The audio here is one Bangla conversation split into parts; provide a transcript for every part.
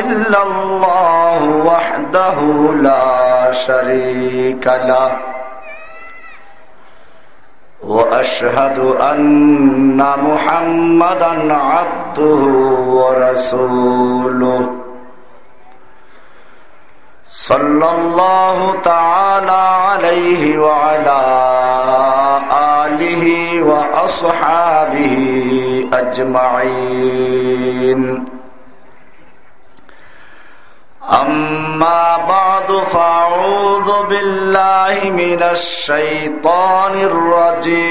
إلا الله وحده لا شريك له. وأشهد أن محمدا عبده ورسوله. صلى الله تعالى عليه وعلى آله وأصحابه أجمعين. أما بعد فأعوذ بالله من الشيطان الرجيم.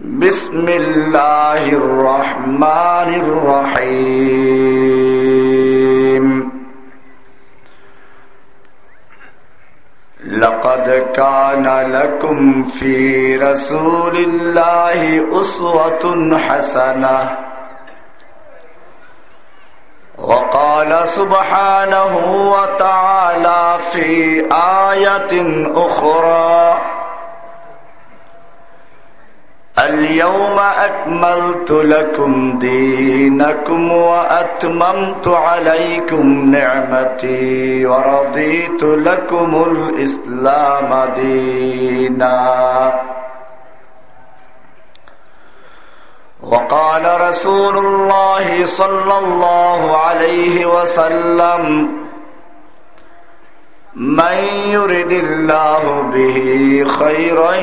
بسم الله الرحمن الرحيم. لقد كان لكم في رسول الله أسوة حسنة. وقال سبحانه وتعالى في آية أخرى اليوم أكملت لكم دينكم وأتممت عليكم نعمتي ورضيت لكم الإسلام ديناً. وقال رسول الله صلى الله عليه وسلم من يرد الله به خيرا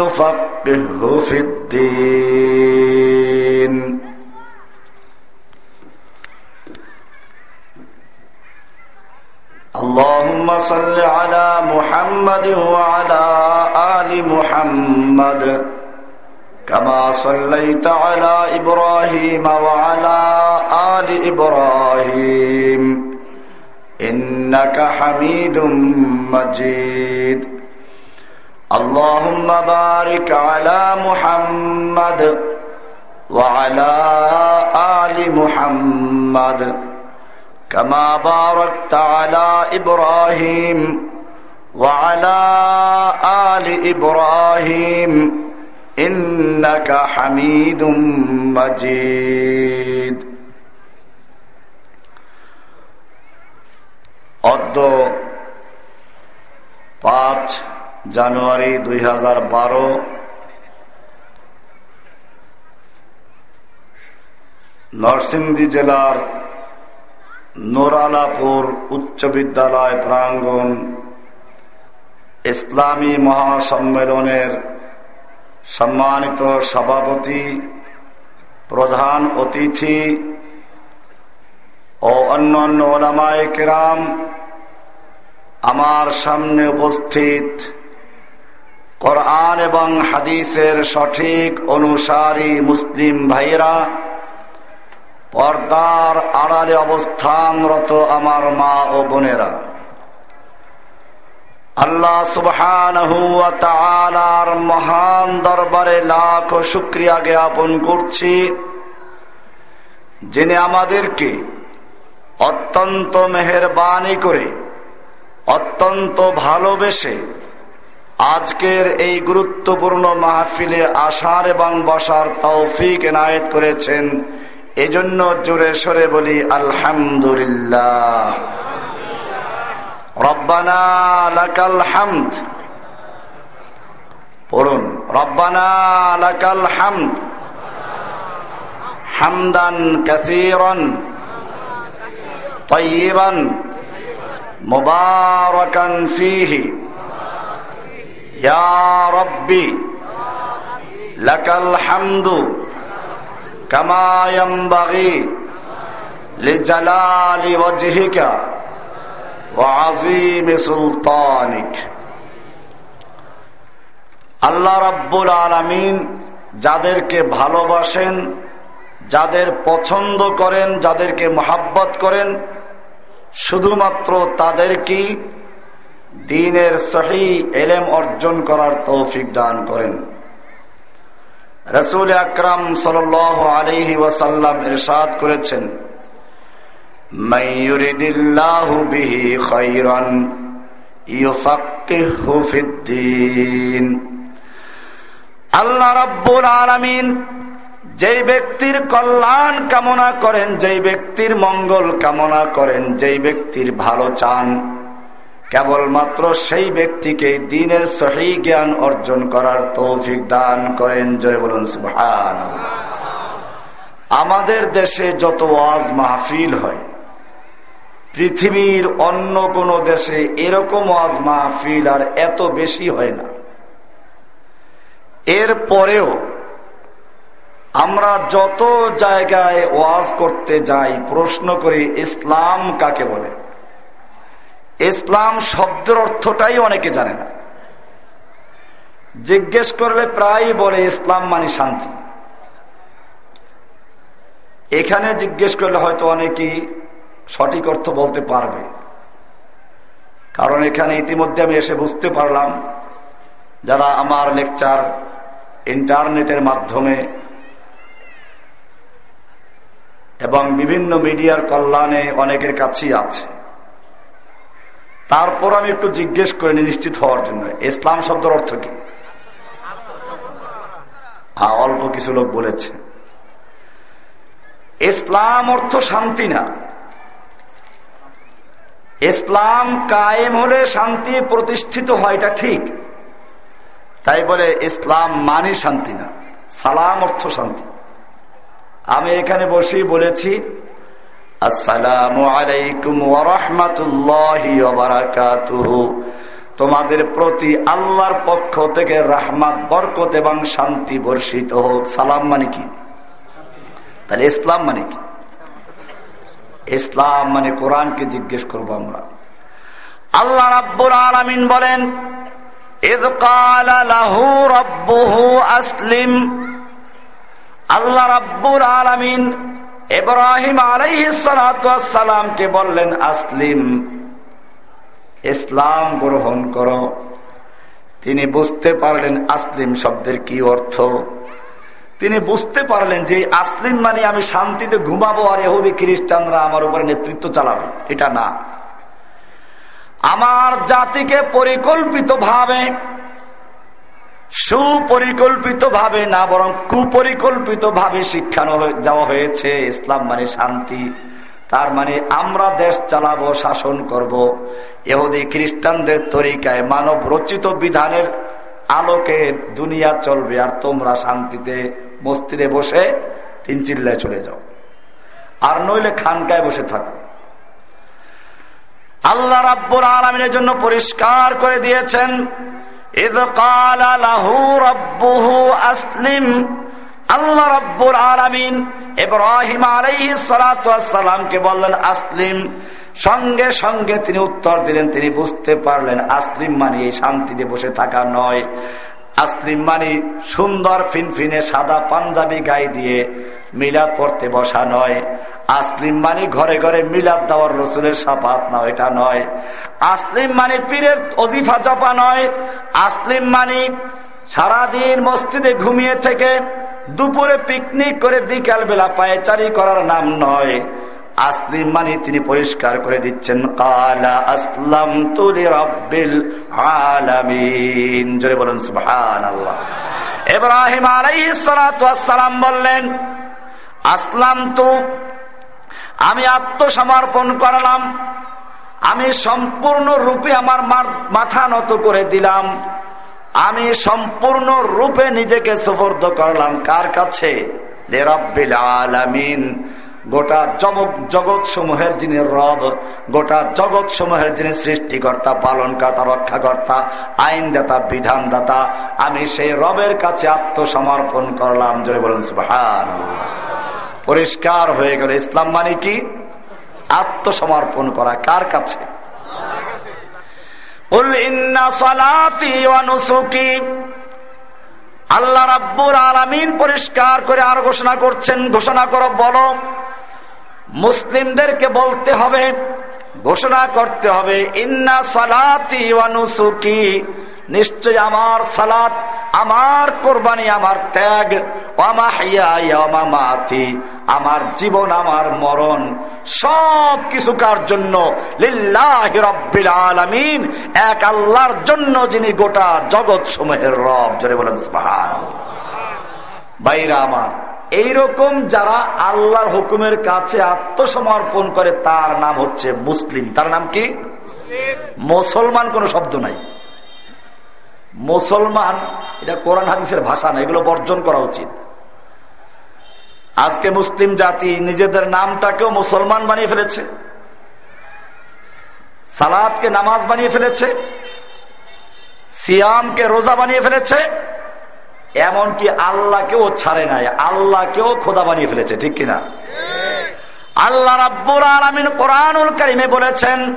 يفقهه في الدين. اللهم صل على محمد وعلى آل محمد. كما صليت على إبراهيم وعلى آل إبراهيم إنك حميد مجيد اللهم بارك على محمد وعلى آل محمد كما باركت على إبراهيم وعلى آل إبراهيم إنك حميد مجيد অদ্য পাঁচ জানুয়ারি দুই হাজার বারো নরসিংদী জেলার নোরালাপুর উচ্চ বিদ্যালয় প্রাঙ্গণ ইসলামী মহাসম্মেলনের সম্মানিত সভাপতি, প্রধান অতিথি ও অন্যান্য ওলামায় কেরাম, আমার সামনে উপস্থিত কোরআন এবং হাদিসের সঠিক অনুসারী মুসলিম ভাইরা পর্দার আড়ালে অবস্থানরত আমার মা ও বোনেরা। আল্লাহ সুবহান মহান দরবারে লাখ শুক্রিয়া জ্ঞাপন করছি, যিনি আমাদেরকে অত্যন্ত মেহরবানি করে, অত্যন্ত ভালোবেসে আজকের এই গুরুত্বপূর্ণ মাহফিলে আসার এবং বসার তৌফিক এনায়েত করেছেন। এজন্য জোরে সরে বলি, আলহামদুলিল্লাহ। রব্বানা লাকাল হামদ পড়ুন রব্বানা লাকাল হামদ حمدا كثيرا طيبا مباركا فيه يا ربي لك الحمد كما ينبغي لجلال وجهك আল্লাহ রাব্বুল আলমিন যাদেরকে ভালোবাসেন, যাদের পছন্দ করেন, যাদেরকে মোহাব্বত করেন, শুধুমাত্র তাদেরকেই দিনের সহি এলেম অর্জন করার তৌফিক দান করেন। রসুল আকরাম সাল আলহি ওয়াসাল্লাম এরশাদ করেছেন আল্লাহ রব্বুল আলমিন যেই ব্যক্তির কল্যাণ কামনা করেন, যেই ব্যক্তির মঙ্গল কামনা করেন, যেই ব্যক্তির ভালো চান, কেবলমাত্র সেই ব্যক্তিকে দিনের সহি জ্ঞান অর্জন করার তৌফিক দান করেন। জয় বলুন আমাদের দেশে যত ওয়াজ মাহফিল হয় পৃথিবীর অন্য কোন দেশে এরকম ওয়াজ মাহফিল আর এত বেশি হয় না। এর পরেও আমরা যত জায়গায় ওয়াজ করতে যাই, প্রশ্ন করি, ইসলাম কাকে বলে? ইসলাম শব্দের অর্থটাই অনেকে জানে না। জিজ্ঞেস করলে প্রায় বলে, ইসলাম মানে শান্তি। এখানে জিজ্ঞেস করলে হয়তো অনেকেই সঠিক অর্থ বলতে পারবে। কারণ এখানে ইতিমধ্যে আমি এসে বুঝতে পারলাম, যারা আমার লেকচার ইন্টারনেটের মাধ্যমে এবং বিভিন্ন মিডিয়ার কল্যাণে অনেকের কাছেই আছে। তারপর আমি একটু জিজ্ঞেস করিনি নিশ্চিত হওয়ার জন্য, ইসলাম শব্দের অর্থ কি? হ্যাঁ অল্প কিছু লোক বলেছে। ইসলাম অর্থ শান্তি না। ইসলাম কায়েম হলে শান্তি প্রতিষ্ঠিত হয়, এটা ঠিক। তাই বলে ইসলাম মানে শান্তি না, সালাম অর্থ শান্তি। আমি এখানে বসেই বলেছি, আসসালাম আলাইকুম ওরহমতুল্লাহ তোমাদের প্রতি আল্লাহর পক্ষ থেকে রাহমাত, বরকত এবং শান্তি বর্ষিত হোক। সালাম মানে কি? তাহলে ইসলাম মানে কি? ইসলাম মানে কোরআনকে জিজ্ঞেস করব আমরা। আল্লাহ রাব্বুল আলমিন বলেন আসলিম। আল্লাহ রাব্বুল আলমিন এব্রাহিম আলাইসালামকে বললেন, আসলিম, ইসলাম গ্রহণ করো। তিনি বুঝতে পারলেন, আসলিম শব্দের কি অর্থ? তিনি বুঝতে পারলেন যে আসলিম মানে আমি শান্তিতে ঘুমাবো আর এহুদি খ্রিস্টানরা আমার উপরে নেতৃত্ব চালাবে। এটা না। আমার জাতিকে পরিকল্পিত ভাবে সুপরিকল্পিত ভাবে না, বরং কুপরিকল্পিত ভাবে শিক্ষানো যাওয়া হয়েছে। ইসলাম মানে শান্তি। তার মানে আমরা দেশ চালাবো, শাসন করব। এহুদি খ্রিস্টানদের তরিকায় মানব রচিত বিধানের আলোকে দুনিয়া চলবে আর তোমরা শান্তিতে মস্তিদে বসে তিন চিল্লায় চলে যাও। আর নইলে খানকায় বসে থাকো। আল্লাহ রাব্বুর আলমিনের জন্য পরিষ্কার করে দিয়েছেন আসলিম। আল্লাহ রব্বুর আলমিন ইব্রাহিম আলাইসালামকে বললেন, আসলিম। সঙ্গে সঙ্গে তিনি উত্তর দিলেন, তিনি বুঝতে পারলেন, আসলিম মানে এই শান্তিতে বসে থাকা নয়। আসলিম মানে সুন্দর ফিনফিনে সাদা পাঞ্জাবি গায়ে দিয়ে মিলাদ পড়তে বসা নয়। আসলিম মানে ঘরে ঘরে মিলাদ দেওয়ার রসুলের সাপাত না, এটা নয়। আসলিম মানে পীরের অজিফা জপা নয়। আসলিম মানে সারাদিন মসজিদে ঘুমিয়ে থেকে দুপুরে পিকনিক করে বিকাল বেলা পায়চারি করার নাম নয়। আসলিম মানে তিনি পরিষ্কার করে দিচ্ছেন, কালা আসলাম তুলি রব্বিল আলামিন। জোরে বলুন সুবহান আল্লাহ ইব্রাহিম আলাইহিসসালাম বললেন আসলাম তো আমি আত্মসমর্পণ করলাম, আমি সম্পূর্ণ রূপে আমার মাথা নত করে দিলাম, আমি সম্পূর্ণ রূপে নিজেকে সুপর্দ করলাম। কার কাছে? আলামিন। গোটা জগৎ জগৎ সমূহের যিনি রব, গোটা জগৎ সমূহের যিনি সৃষ্টিকর্তা, পালনকর্তা, রক্ষাকর্তা, আইনদাতা, বিধানদাতা, আমি সেই রবের কাছে আত্মসমর্পণ করলাম। জোরে বলুন সুহান পরিষ্কার হয়ে গেল। ইসলাম মানে কি? আত্মসমর্পণ করা। কার কাছে? আল্লাহ রাব্বুর আলমিন পরিষ্কার করে আর ঘোষণা করছেন, ঘোষণা করো, বলো মুসলিমদেরকে বলতে হবে, ঘোষণা করতে হবে, ইন্না সালাতি ওয়ানুসুকি নিশ্চয় আমার সালাত, আমার কোরবানি, আমার ত্যাগ আমার জীবন, আমার মরণ, সব কিছু কার জন্য? এক আল্লাহর জন্য যিনি গোটা জগৎ সমূহের রব। জোরে বলেন বাইরা আমার। এইরকম যারা আল্লাহর হুকুমের কাছে আত্মসমর্পণ করে, তার নাম হচ্ছে মুসলিম। তার নাম কি? মুসলমান কোন শব্দ নাই। মুসলমান, এটা কোরআন হাদিসের ভাষা না, এগুলো বর্জন করা উচিত। আজকে মুসলিম জাতি নিজেদের নামটাকেও মুসলমান বানিয়ে ফেলেছে। সালাদকে নামাজ বানিয়ে ফেলেছে। সিয়ামকে রোজা বানিয়ে ফেলেছে। এমনকি আল্লাহকেও ছাড়ে নাই, আল্লাহকেও খোদা বানিয়ে ফেলেছে, ঠিক কিনা? আল্লাহ রাব্বুর আলমিন কোরআনুল করিমে বলেছেন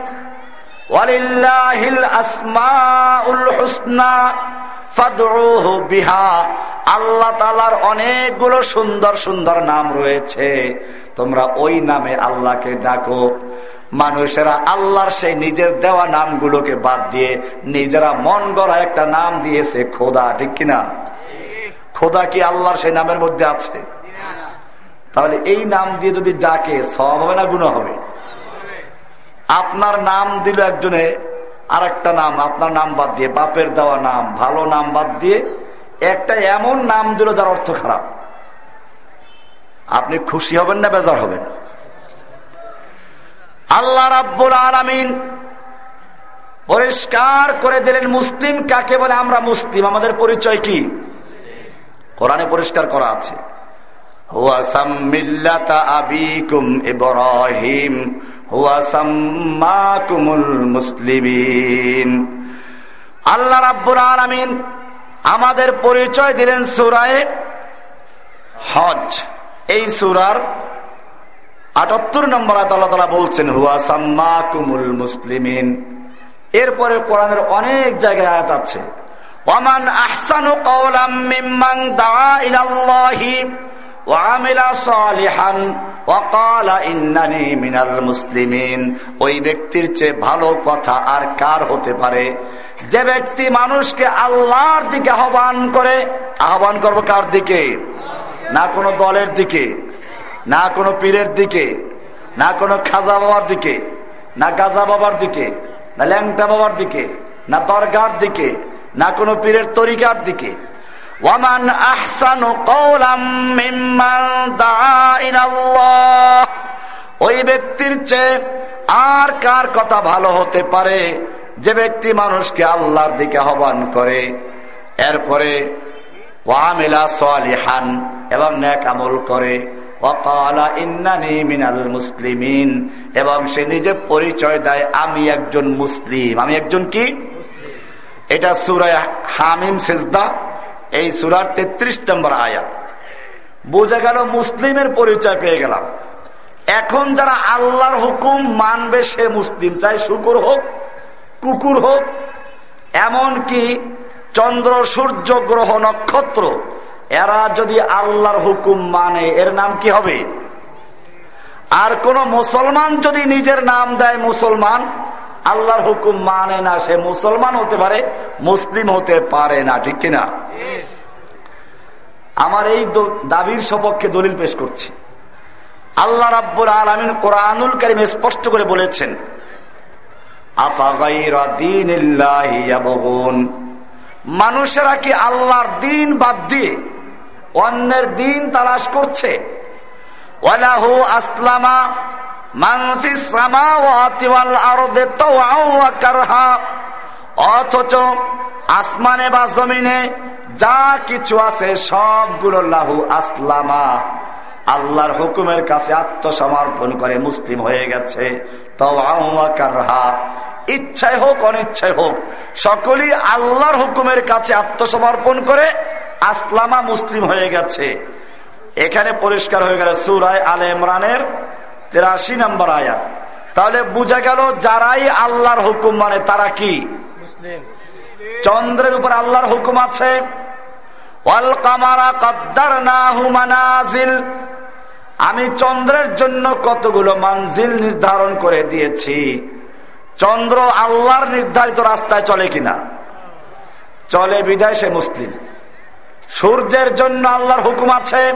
আল্লাহ তালার অনেকগুলো সুন্দর সুন্দর নাম রয়েছে। তোমরা ওই নামে আল্লাহকে ডাকো। মানুষেরা আল্লাহর সেই নিজের দেওয়া নামগুলোকে বাদ দিয়ে নিজেরা মন গড়া একটা নাম দিয়েছে খোদা, ঠিক কিনা? খোদা কি আল্লাহর সেই নামের মধ্যে আছে? তাহলে এই নাম দিয়ে যদি ডাকে সব হবে না গুণ হবে? আপনার নাম দিল একজনে আর একটা নাম, আপনার নাম বাদ দিয়ে, বাপের দেওয়া নাম, ভালো নাম বাদ দিয়ে, একটা এমন নাম দিল যার অর্থ খারাপ। আপনি খুশি হবেন না বেজার হবেন? আল্লাহ রাব্বুল আলমিন পরিষ্কার করে দিলেন, মুসলিম কাকে বলে? আমরা মুসলিম, আমাদের পরিচয় কি? কোরআনে পরিষ্কার করা আছে। মুসলিমিন। আল্লাহ রাব্বুর আলমিন আমাদের পরিচয় দিলেন সুরায় হজ। এই সুরার আটাত্তর নম্বর আল্লাহ বলছেন, হুয়া সাম্মা কুমুল মুসলিমিন। এরপরে কোরআনের অনেক জায়গায় আয়াত আছে। ওমান আহসানু কওলাম মিম্মান দাআ ইলাল্লাহি ওয়া আমিলা সালিহান মুসলিমিন। ওই ব্যক্তির চেয়ে ভালো কথা আর কার হতে পারে? যে ব্যক্তি মানুষকে আল্লাহর দিকে আহ্বান করে, আহ্বান করব কার দিকে? না কোনো দলের দিকে, না কোনো পীরের দিকে, না কোনো খাজা বাবার দিকে, না গাজা বাবার দিকে, না ল্যাংটা বাবার দিকে, না দরগার দিকে না কোনো পীরের তরিকার দিকে। ওয়ামান ওই ব্যক্তির চেয়ে আর কার কথা ভালো হতে পারে? যে ব্যক্তি মানুষকে আল্লাহর দিকে আহ্বান করে। এরপরে ওয়ামিলা সালিহান, এবং ন্যাক আমল করে। মুসলিমিন। এবং সে নিজে পরিচয় দেয়, আমি একজন মুসলিম। আমি একজন কি? এটা সুরায় হামিম সেজদা, এই সুরার তেত্রিশ নম্বর আয়া। বোঝা গেল মুসলিমের পরিচয় পেয়ে গেলাম। এখন যারা আল্লাহর হুকুম মানবে সে মুসলিম, চাই শুকুর হোক, কুকুর হোক এমন কি চন্দ্র, সূর্য, গ্রহ, নক্ষত্র, এরা যদি আল্লাহর হুকুম মানে এর নাম কি হবে? আর কোন মুসলমান যদি নিজের নাম দেয় মুসলমান আল্লাহর হুকুম মানে না সে মুসলমান হতে পারে, মুসলিম হতে পারে না, ঠিক কিনা? আমার এই দাবির সপক্ষে দলিল পেশ করছি। আল্লাহ রাব্বুল আলমিন কোরআনুল করিম স্পষ্ট করে বলেছেন মানুষেরা কি আল্লাহর দিন বাদ দিয়ে অন্যের দিন তালাশ করছে? অথচ আসমানে বা জমিনে যা কিছু আছে সবগুলো লাহু আসলামা। আল্লাহর হুকুমের কাছে আত্মসমর্পণ করে মুসলিম হয়ে গেছে। ইচ্ছায় হোক অনিচ্ছায় হোক, সকলেই আল্লাহর হুকুমের কাছে আত্মসমর্পণ করে আসলামা মুসলিম হয়ে গেছে। এখানে পরিষ্কার হয়ে গেল সুরায় আলে ইমরানের তেরাশি নম্বর আয়াত। তাহলে বুঝা গেল যারাই আল্লাহর হুকুম মানে তারা কি? চন্দ্রের উপর আল্লাহর হুকুম আছে। আমি চন্দ্রের জন্য কতগুলো মানজিল নির্ধারণ করে দিয়েছি। চন্দ্র আল্লাহর নির্ধারিত রাস্তায় চলে কিনা? চলে বিদায় সে মুসলিম। সূর্যের জন্য আল্লাহর হুকুম আছে।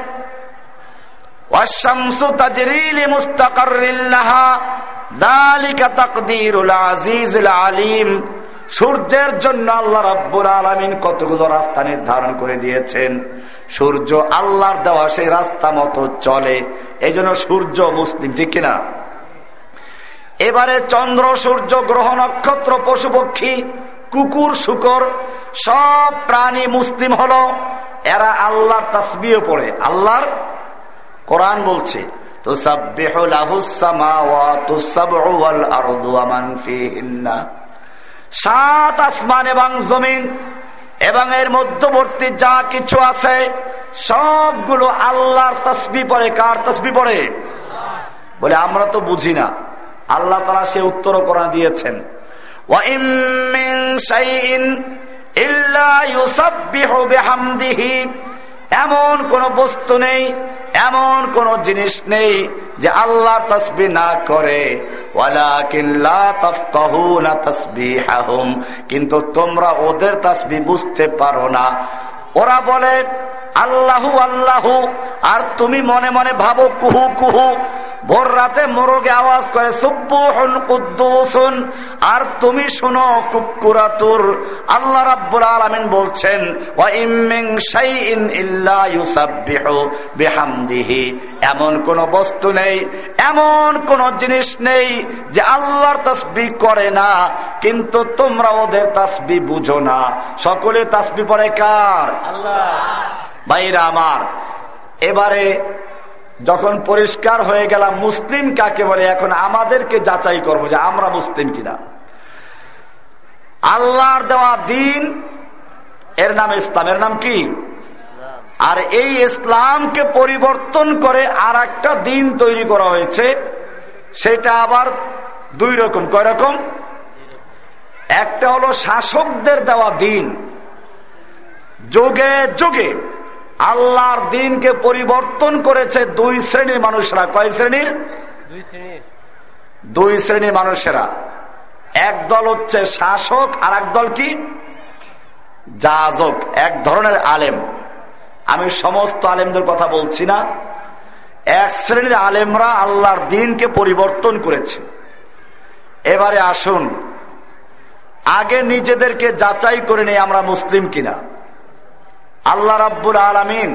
সূর্যের জন্য আল্লাহ রব্বুল আলমিন কতগুলো রাস্তা নির্ধারণ করে দিয়েছেন। সূর্য আল্লাহর দেওয়া সেই রাস্তা মতো চলে। এই জন্য সূর্য মুসলিম, ঠিক কিনা? এবারে চন্দ্র, সূর্য, গ্রহ, নক্ষত্র, পশু পক্ষী, কুকুর, শুকর, সব প্রাণী মুসলিম হল। এরা আল্লাহর তসবিও পড়ে। আল্লাহর কোরআন বলছে সাত আসমান এবং জমিন এবং এর মধ্যবর্তী যা কিছু আছে, সবগুলো আল্লাহর তসবি পরে কার তসবি পরে বলে, আমরা তো বুঝি না। আল্লাহ তারা সে উত্তর করা দিয়েছেন। এমন কোন বস্তু নেই, এমন কোন জিনিস নেই যে আল্লাহ তসবি না করে। কিন্তু তোমরা ওদের তসবি বুঝতে পারো না। ওরা বলে, আল্লাহু আল্লাহু। আর তুমি মনে মনে ভাবো, কুহু কুহু। ভোর রাতে মোরগে আওয়াজ করে, সুব্বুহন কুদ্দুসুন। আর তুমি শুনো, কুকুরাতুর। আল্লাহ রাব্বুল আলামিন বলছেন ওয়া ইম্মিন শাইইন ইল্লা ইউসাব্বিহু বিহামদিহি। এমন কোন বস্তু নেই, এমন কোন জিনিস নেই যে আল্লাহর তাসবিহ করে না, কিন্তু তোমরা ওদের তাসবিহ বুঝো না। সকলে তাসবিহ পড়ে কার? ভাইরা আমার, এবারে যখন পরিষ্কার হয়ে গেলাম, মুসলিম কাকে বলে? এখন আমাদেরকে যাচাই করব যে আমরা মুসলিম কিনা। আল্লাহর দেওয়া দিন, এর নাম ইসলামের নাম কি? আর এই ইসলামকে পরিবর্তন করে আর একটা দিন তৈরি করা হয়েছে। সেটা আবার দুই রকম। কয় রকম? একটা হলো শাসকদের দেওয়া দিন যোগে যোগে আল্লাহর দিনকে পরিবর্তন করেছে দুই শ্রেণির মানুষরা। কয় শ্রেণির? দুই শ্রেণির। মানুষেরা। এক দল হচ্ছে শাসক আর এক দল কি? যাজক। এক ধরনের আলেম। আমি সমস্ত আলেমদের কথা বলছি না। এক শ্রেণির আলেমরা আল্লাহর দিনকে পরিবর্তন করেছে। এবারে আসুন। আগে নিজেদেরকে যাচাই করে নেই আমরা মুসলিম কিনা। আল্লাহ রাব্বুল আলমিন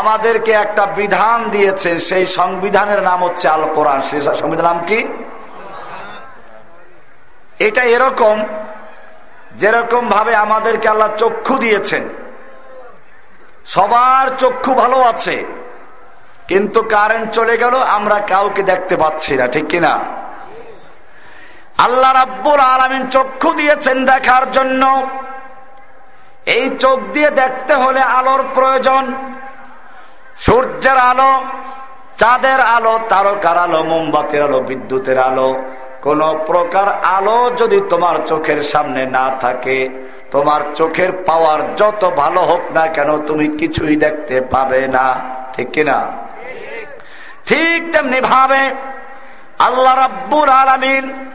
আমাদেরকে একটা বিধান দিয়েছেন, সেই সংবিধানের নাম হচ্ছে আল কোরআন সেই সংবিধান নাম কি? এটা এরকম যেরকম ভাবে আমাদেরকে আল্লাহ চক্ষু দিয়েছেন। সবার চক্ষু ভালো আছে, কিন্তু কারেন্ট চলে গেল, আমরা কাউকে দেখতে পাচ্ছি না, ঠিক কিনা? আল্লাহ রাব্বুল আলমিন চক্ষু দিয়েছেন দেখার জন্য। এই চোখ দিয়ে দেখতে হলে আলোর প্রয়োজন। সূর্যের আলো, চাঁদের আলো, তারকার আলো, মোমবাতির আলো, বিদ্যুতের আলো। কোন প্রকার আলো যদি তোমার চোখের সামনে না থাকে, তোমার চোখের পাওয়ার যত ভালো হোক না কেন তুমি কিছুই দেখতে পাবে না। ঠিক কিনা ঠিক তেমনি ভাবে আল্লাহ রাব্বুর আলমিন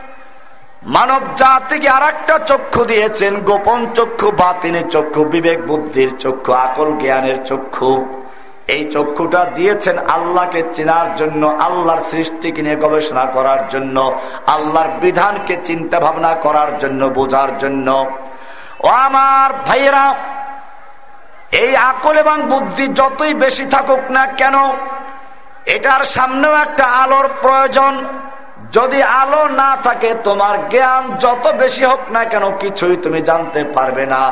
মানব জাতিকে আর একটা চক্ষু দিয়েছেন, গোপন চক্ষু বাতিনের চক্ষু, বিবেক বুদ্ধির চক্ষু, আকল জ্ঞানের চক্ষু। এই চক্ষুটা দিয়েছেন আল্লাহকে চেনার জন্য, আল্লাহর সৃষ্টিকে নিয়ে গবেষণা করার জন্য, আল্লাহর বিধানকে চিন্তা ভাবনা করার জন্য, বোঝার জন্য। ও আমার ভাইয়েরা, এই আকল এবং বুদ্ধি যতই বেশি থাকুক না কেন, এটার সামনেও একটা আলোর প্রয়োজন। যদি আলো না থাকে, তোমার জ্ঞান যত বেশি হোক না কেন কিছুই তুমি জানতে পারবে না।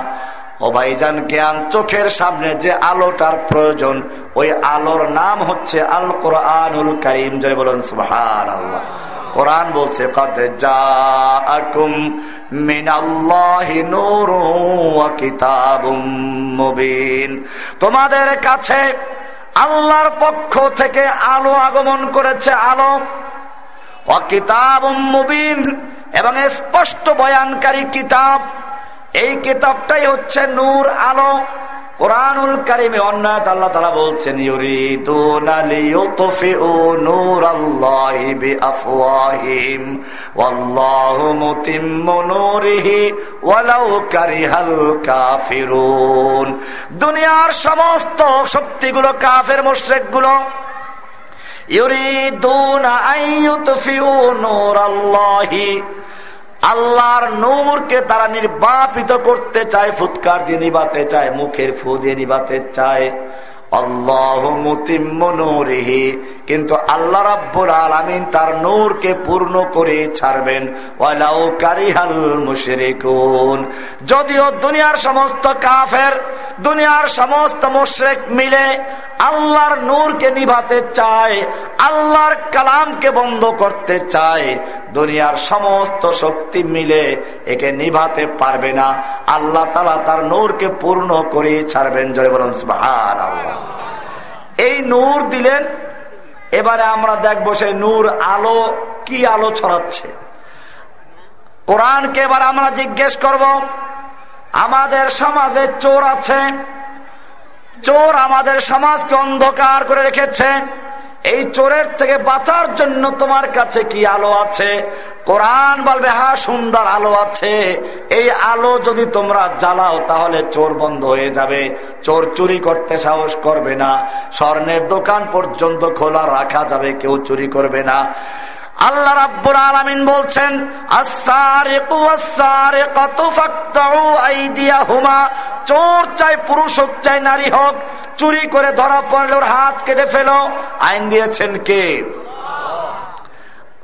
ও ভাইজান, জ্ঞান চোখের সামনে যে আলোটার প্রয়োজন, ওই আলোর নাম হচ্ছে আল কোরআনুল করিম। জয় বলুন সুহান আল্লাহ কোরআন বলছে তোমাদের কাছে আল্লাহর পক্ষ থেকে আলো আগমন করেছে, আলো অকিতাব মুবিন। এবং স্পষ্ট বয়ানকারী কিতাব। এই কিতাবটাই হচ্ছে নূর আলো। কোরআনুল কারিমে অন্যায় আল্লাহ তালা বলছেন দুনিয়ার সমস্ত শক্তিগুলো কাফের মোশেকগুলো ইউরিদুনা আইয়ুতফিউ নূর আল্লাহি আল্লাহর নূরকে তারা নির্বাপিত করতে চায়, ফুৎকার দিয়ে নিবাতে চায়, মুখের ফু দিয়ে নিবাতে চায়। কিন্তু আল্লাহ রাব্বুল আলমিন তার নূরকে পূর্ণ করে ছাড়বেন। যদিও দুনিয়ার সমস্ত কাফের, দুনিয়ার সমস্ত মুশরিক মিলে আল্লাহর নূরকে নিভাতে চায়, আল্লাহর কালামকে বন্ধ করতে চায়, দুনিয়ার সমস্ত শক্তি মিলে একে নিভাতে পারবে না। আল্লাহ তালা তার নূরকে পূর্ণ করে ছাড়বেন। জয় বলুন এই নূর দিলেন, এবারে আমরা দেখব সেই নূর আলো, কি আলো ছড়াচ্ছে। কোরআনকে এবার আমরা জিজ্ঞেস করব, আমাদের সমাজে চোর আছে? চোর আমাদের সমাজকে অন্ধকার করে রেখেছে। এই চোরের থেকে বাঁচার জন্য তোমার কাছে কি আলো আছে? কোরআন বলবে হ্যাঁ সুন্দর আলো আছে। এই আলো যদি তোমরা জ্বালাও, তাহলে চোর বন্ধ হয়ে যাবে। চোর চুরি করতে সাহস করবে না। স্বর্ণের দোকান পর্যন্ত খোলা রাখা যাবে, কেউ চুরি করবে না। আল্লাহ রাব্বুল আলামিন বলছেন চোর চাই পুরুষ হোক চাই নারী হোক চুরি করে ধরা পড়লে ওর হাত কেটে ফেলো। আইন দিয়েছেন কে?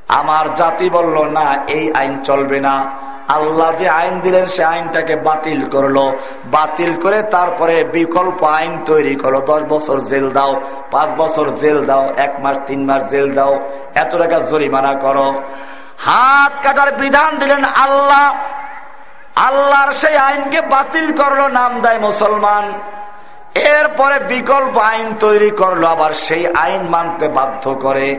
আমার জাতি বলল না এই আইন চলবে না। আল্লাহ যে আইন দিলেন, সে আইনটাকে বাতিল করল। বাতিল করে তারপরে বিকল্প আইন তৈরি করো দশ বছর জেল দাও, পাঁচ বছর জেল দাও, এক মাস, তিন মাস জেল দাও, এত টাকা জরিমানা করো। হাত কাটার বিধান দিলেন আল্লাহ। আল্লাহর সেই আইনকে বাতিল করল, নাম দেয় মুসলমান। এরপরে বিকল্প আইন তৈরি করল, আবার সেই আইন মানতে বাধ্য করে।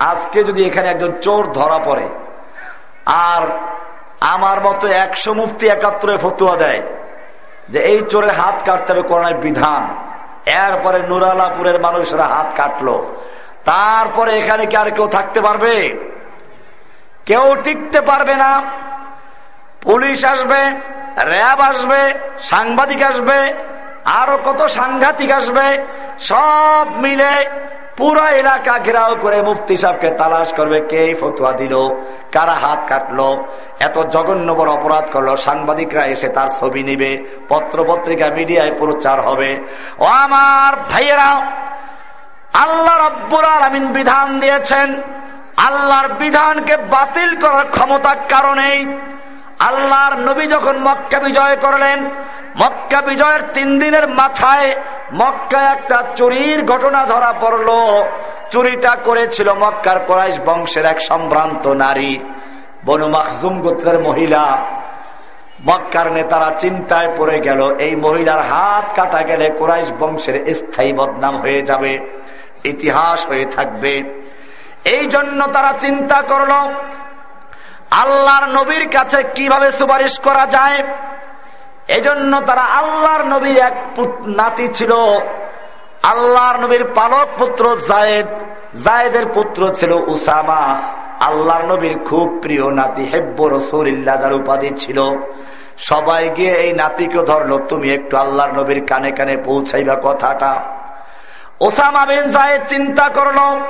আজকে যদি এখানে একজন চোর ধরা পড়ে, আর আমার মতো একশো মুক্তি একাত্তরে ফতুয়া দেয় যে এই চোরের হাত কাটতে হবে করোনার বিধান। এরপরে নুরালাপুরের মানুষেরা হাত কাটলো। তারপরে এখানে কি আর কেউ থাকতে পারবে? কেউ টিকতে পারবে না। পুলিশ আসবে, র্যাব আসবে, সাংবাদিক আসবে, আরও কত সাংঘাতিক আসবে, সব মিলে পুরো এলাকা ঘেরাও করে মুফতি সাহেবকে তালাশ করবে, কে ফতুয়া দিল, কারা হাত কাটলো, এত জঘন্য বড় অপরাধ করল, সাংবাদিকরা এসে তার ছবি নিবে পত্র পত্রিকা মিডিয়ায় প্রচার হবে। ও আমার ভাইয়েরা, আল্লাহ রব্বুর আলমিন বিধান দিয়েছেন, আল্লাহর বিধানকে বাতিল করার ক্ষমতার কারণেই আল্লাহর নবী যখন মক্কা বিজয় করলেন, মক্কা বিজয়ের তিন দিনের মাথায় মক্কা একটা চুরির ঘটনা ধরা পড়ল। চুরিটা করেছিল মক্কার কোরাইশ বংশের এক সম্ভ্রান্ত নারী, বনু মাকজুম গোত্রের মহিলা। মক্কার নেতারা চিন্তায় পড়ে গেল, এই মহিলার হাত কাটা গেলে কোরাইশ বংশের স্থায়ী বদনাম হয়ে যাবে, ইতিহাস হয়ে থাকবে। এই জন্য তারা চিন্তা করল আল্লাহর নবীর কাছে কীভাবে সুপারিশ করা যায়? এজন্য তারা আল্লাহর নবীর এক নাতি ছিল। আল্লাহর নবীর পালক পুত্র জায়েদ। জায়েদের পুত্র ছিল উসামা। আল্লাহর নবীর খুব প্রিয় নাতি হেব্ব রসুল্লাহ উপাধি ছিল। সবাই গিয়ে এই নাতিকে ধরলো, তুমি একটু আল্লাহর নবীর কানে কানে পৌঁছাইবা কথাটা। ওসামা বিন জায়েদ চিন্তা করল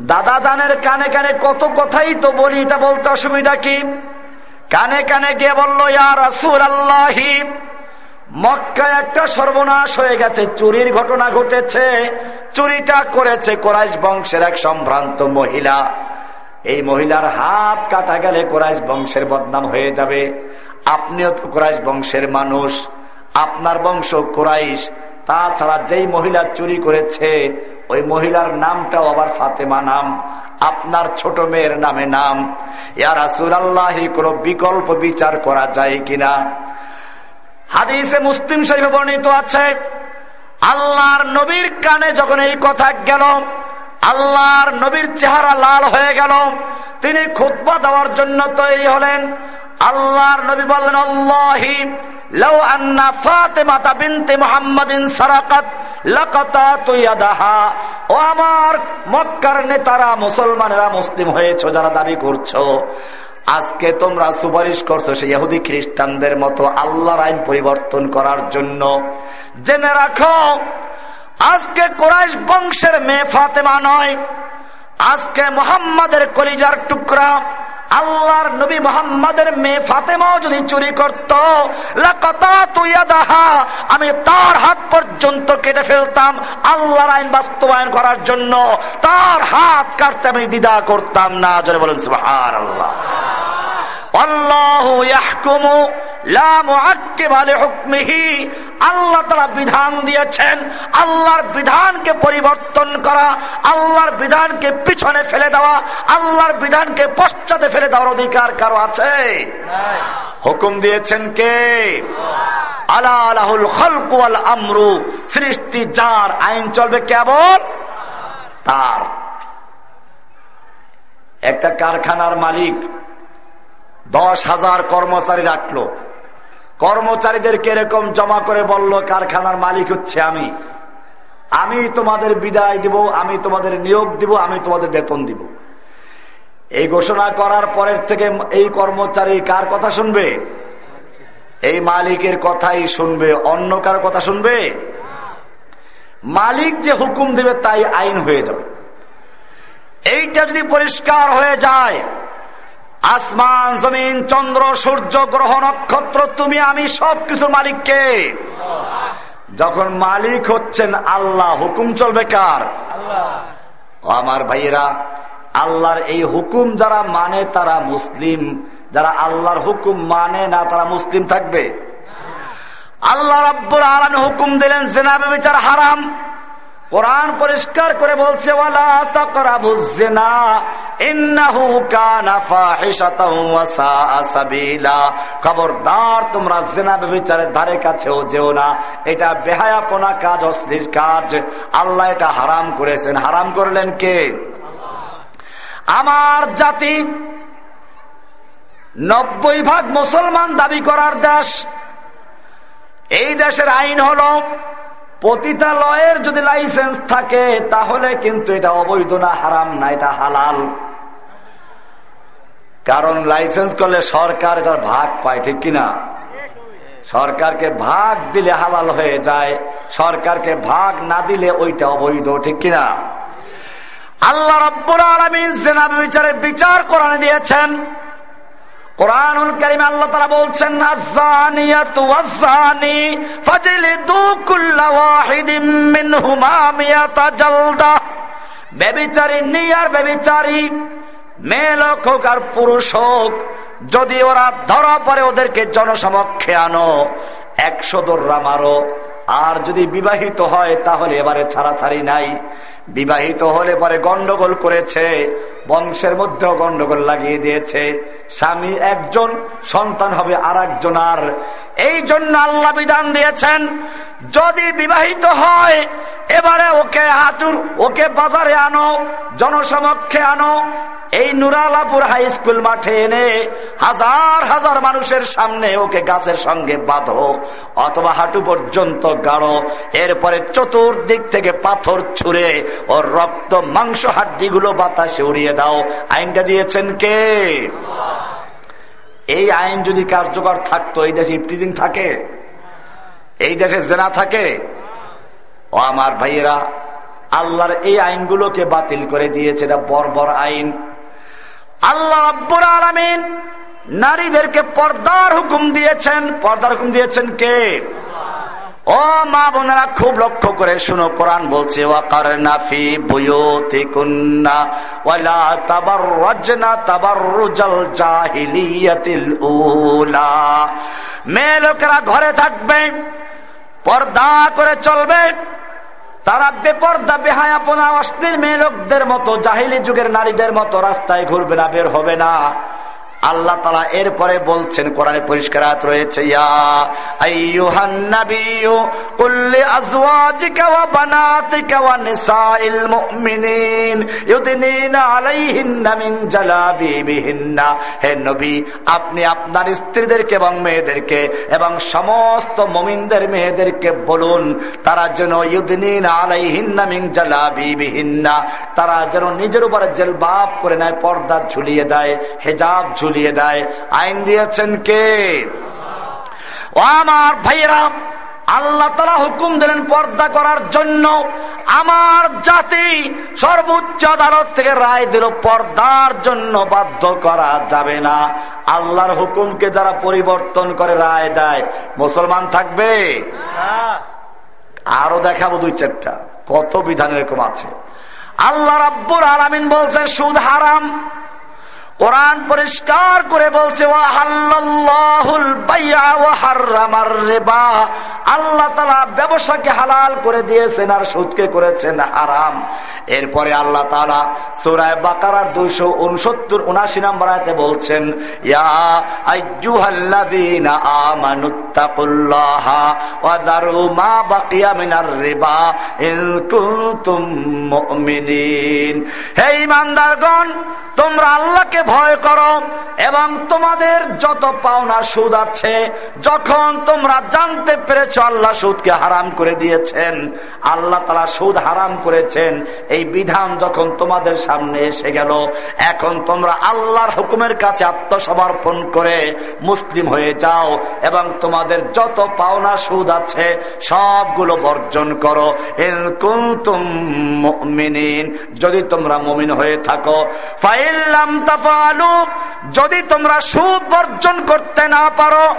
দাদা জানের কানে কানে কত কথাই তো বলি, এটা বলতে অসুবিধা কি? কানে কানে গিয়ে বলল ইয়ার রাসুল আল্লাহি মক্কায় একটা সর্বনাশ হয়ে গেছে, চুরির ঘটনা ঘটেছে, চুরিটা করেছে কোরাইশ বংশের এক সম্ভ্রান্ত মহিলা। এই মহিলার হাত কাটা গেলে কোরআশ বংশের বদনাম হয়ে যাবে। আপনিও তো কোরআশ বংশের মানুষ, আপনার বংশ কোরাইশ তাছাড়া যেই মহিলা চুরি করেছে, ওই মহিলার নামটাও আবার ফাতেমা নাম। আপনার ছোট মেয়ের নামে নাম। ইয়ার আল্লাহি কোন বিকল্প বিচার করা যায় কিনা? হাদিসে মুসলিম শরীফে বর্ণিত আছে, আল্লাহর নবীর কানে যখন এই কথা গেল আল্লাহর নবীর চেহারা লাল হয়ে গেল। তিনি খুতবা দেওয়ার জন্য তৈরি হলেন। আল্লাহর নবী বললেন, আল্লাহি লও আন্না ফাতেমাতা বিনতে মুহাম্মাদিন সারাকাত, লাকাতা তুইয়াদাহা ও আমার মক্কার নেতারা, মুসলমানেরা মুসলিম হয়েছো যারা দাবি করছ। আজকে তোমরা সুপারিশ করছ সেই ইহুদি খ্রিস্টানদের মতো আল্লাহর আইন পরিবর্তন করার জন্য। জেনে রাখো আজকে কোরআশ বংশের মেয়ে ফাতেমা নয়। আজকে মোহাম্মদের কলিজার টুকরা। আল্লাহর নবী মোহাম্মদের মেয়ে ফাতেমাও যদি চুরি করত আমি তার হাত পর্যন্ত কেটে ফেলতাম আল্লাহর আইন বাস্তবায়ন করার জন্য। তার হাত কাটতে আমি দ্বিধা করতাম না জনে বলেন আল্লাহ আল্লাহ তারা বিধান দিয়েছেন, আল্লাহর বিধানকে পরিবর্তন করা, আল্লাহর বিধানকে পিছনে ফেলে দেওয়া, আল্লাহর বিধানকে পশ্চাতে ফেলে দেওয়ার অধিকার কারও আছে? হুকুম দিয়েছেন কে? আল্লাহ আলাহুল খলকুয়াল আমরু। সৃষ্টি যার আইন চলবে কেবল তার। একটা কারখানার মালিক দশ হাজার কর্মচারী রাখল। কর্মচারীদেরকে এরকম জমা করে বলল, কারখানার মালিক হচ্ছে আমি। আমি তোমাদের বিদায় দিব, আমি তোমাদের নিয়োগ দিব, আমি তোমাদের বেতন দিব। এই ঘোষণা করার পরের থেকে এই কর্মচারী কার কথা শুনবে? এই মালিকের কথাই শুনবে, অন্য কার কথা শুনবে? মালিক যে হুকুম দেবে তাই আইন হয়ে যাবে। এইটা যদি পরিষ্কার হয়ে যায় আসমান, জমিন, চন্দ্র, সূর্য, গ্রহ, নক্ষত্র, তুমি, আমি সব কিছু মালিককে যখন মালিক হচ্ছেন আল্লাহ, হুকুম চলবে কার? আমার ভাইয়েরা, আল্লাহর এই হুকুম যারা মানে তারা মুসলিম, যারা আল্লাহর হুকুম মানে না তারা মুসলিম থাকবে। আল্লাহ রাব্বুল আলম হুকুম দিলেন জেনাবে বিচার হারাম। কোরআন পরিষ্কার করে বলছে খবরদার, তোমরা জেনা বিচারের ধারে কাছেও যেও না। এটা বেহায়াপনা কাজ, অশ্লীল কাজ। আল্লাহ এটা হারাম করেছেন। হারাম করলেন কে? আমার জাতি নব্বই ভাগ মুসলমান দাবি করার দেশ। এই দেশের আইন হল পতিতালয়ের যদি লাইসেন্স থাকে, তাহলে কিন্তু এটা অবৈধ না, হারাম না, এটা হালাল। কারণ লাইসেন্স করলে সরকার এটার ভাগ পায়, ঠিক কিনা? সরকারকে ভাগ দিলে হালাল হয়ে যায়, সরকারকে ভাগ না দিলে ওইটা অবৈধ, ঠিক কিনা? আল্লাহ রব্বুর আলমিন সেনা বিচারে বিচার করে দিয়েছেন তারা বলছেন বেবিচারী নিয়ার বেবিচারী মেয়ে লোক হোক আর পুরুষ হোক, যদি ওরা ধরা পরে ওদেরকে জনসমক্ষে আনো, একশো দোররা মারো। আর যদি বিবাহিত হয়, তাহলে এবারে ছাড়াছাড়ি নাই। বিবাহিত হলে পরে গন্ডগোল করেছে। বংশের মধ্যেও গন্ডগোল লাগিয়ে দিয়েছে। স্বামী একজন, সন্তান হবে আর একজন আর এই জন্য আল্লাহ বিধান দিয়েছেন, যদি বিবাহিত হয়, এবারে ওকে হাতুর ওকে বাজারে আনো, জনসমক্ষে আনো। এই নুরালাপুর হাই স্কুল মাঠে এনে হাজার হাজার মানুষের সামনে ওকে গাছের সঙ্গে বাঁধো, অথবা হাঁটু পর্যন্ত গাড়ো। এরপরে চতুর্দিক থেকে পাথর ছুঁড়ে ওর রক্ত, মাংস, হাড্ডিগুলো বাতাসে উড়িয়ে দাও। আইনটা দিয়েছেন কে? এই আইন যদি কার্যকর থাকতো, এই দেশে ইফটিজিং থাকে, এই দেশে জেনা থাকে, ও আমার ভাইয়েরা, আল্লাহর এই আইনগুলোকে বাতিল করে দিয়েছে, এটা বর্বর আইন। আল্লাহ রব্বুর আলমিন নারীদেরকে পর্দার হুকুম দিয়েছেন। পর্দার হুকুম দিয়েছেন কে? ও মা বোনেরা, খুব লক্ষ্য করে শুনো, কোরআন বলছে মেয়ে লোকেরা ঘরে থাকবে, পর্দা করে চলবে, তারা বেপর্দা, বেহায়াপনা অস্থির মেয়ে লোকদের মতো, জাহিলি যুগের নারীদের মতো রাস্তায় ঘুরবে না, বের হবে না। আল্লাহ তালা এরপরে বলছেন, কোরআনে পরিষ্কার হাত রয়েছে আপনি আপনার স্ত্রীদেরকে এবং মেয়েদেরকে এবং সমস্ত মমিনদের মেয়েদেরকে বলুন, তারা যেন ইউদিন আলাইহিন্না মিং জালাবি বিহিন্না তারা যেন নিজের উপরে জেলবাব করে নেয়, পর্দা ঝুলিয়ে দেয়, হেজাব ঝুলিয়ে ঝুলিয়ে দেয়, আইন দিয়েছেন কে? ও আমার ভাইয়েরা, আল্লাহ তালা হুকুম দিলেন পর্দা করার জন্য। আমার জাতি সর্বোচ্চ আদালত থেকে রায় দিল, পর্দার জন্য বাধ্য করা যাবে না। আল্লাহর হুকুমকে যারা পরিবর্তন করে রায় দেয়, মুসলমান থাকবে? আরও দেখাবো দুই চারটা, কত বিধান এরকম আছে। আল্লাহ রাব্বুর আলামিন বলছেন, সুদ হারাম কোরআন পরিষ্কার করে বলছে আল্লাহ তালা ব্যবসাকে হালাল করে দিয়েছেন আর সুদকে করেছেন হারাম। এরপরে আল্লাহ তালা সুরায় বাকারার দুইশো উনসত্তর উনাশি নম্বর আয়তে বলছেন হে ইমানদারগণ তোমরা আল্লাহকে ভয় করো, এবং তোমাদের যত পাওনা সুদ আছে, যখন তোমরা জানতে পেরেছ আল্লাহ সুদকে হারাম করে দিয়েছেন, আল্লাহ তারা সুদ হারাম করেছেন, এই বিধান যখন তোমাদের সামনে এসে গেল, এখন তোমরা আল্লাহর হুকুমের কাছে আত্মসমর্পণ করে মুসলিম হয়ে যাও, এবং তোমাদের যত পাওনা সুদ আছে, সবগুলো বর্জন করো। যদি তোমরা মমিন হয়ে থাকো ফাইল্লাম যদি তোমরা সুদ বর্জন করতে না পারো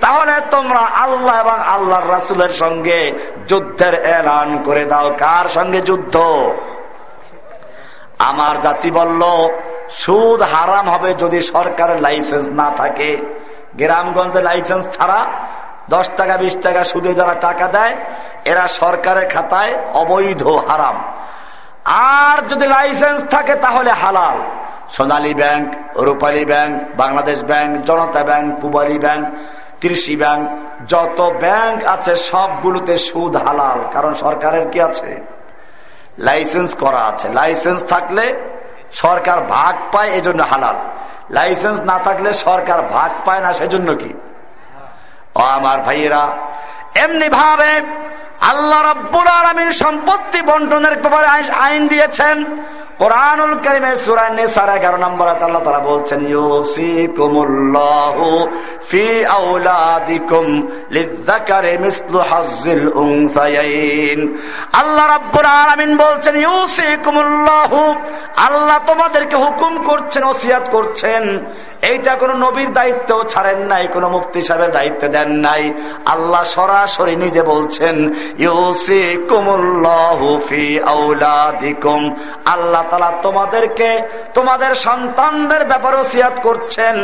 তাহলে তোমরা আল্লাহ এবং আল্লাহর রাসুলের সঙ্গে যুদ্ধের এলান করে দাও। কার সঙ্গে যুদ্ধ? আমার জাতি বলল, সুদ হারাম হবে যদি সরকারের লাইসেন্স না থাকে। গ্রামগঞ্জে লাইসেন্স ছাড়া দশ টাকা, বিশ টাকা সুদে যারা টাকা দেয়, এরা সরকারের খাতায় অবৈধ, হারাম। আর যদি লাইসেন্স থাকে তাহলে হালাল। Sonali Bank, Rupali Bank, Bangladesh Bank, Janata Bank, Pubali Bank, Krishi Bank, যত ব্যাংক আছে সবগুলোতে সুদ হালাল, কারণ সরকারের কি আছে? লাইসেন্স করা আছে। লাইসেন্স থাকলে সরকার ভাগ পায়, এজন্য হালাল। লাইসেন্স না থাকলে সরকার ভাগ পায় না, সেজন্য কি? আমার ভাইয়েরা এমনি ভাবে আল্লাহ রব্বুল আলমীর সম্পত্তি বন্টনের ব্যাপারে আইন দিয়েছেন। কোরআনুল করিমে সুরায় নেসার এগারো নম্বর আল্লাহ তারা বলছেন, ইউসিকুমুল্লাহু ফি আউলাদিকুম লিযাকারি মিসলু হাজ্জিল উনসায়াইন। আল্লাহ রাব্বুল আলামিন বলছেন, ইউসিকুমুল্লাহু, আল্লাহ তোমাদেরকে হুকুম করছেন, ওসিয়াত করছেন। এইটা কোন নবীর দায়িত্ব ছাড়েন নাই, কোন মুফতি সাহেবের দায়িত্ব দেন নাই। আল্লাহ সরাসরি নিজে বলছেন ইউসি কুমুল্লাহ ফি আল্লাহ তালা তোমাদেরকে, তোমাদের সন্তানদের ব্যাপারে সিয়াত করছেন।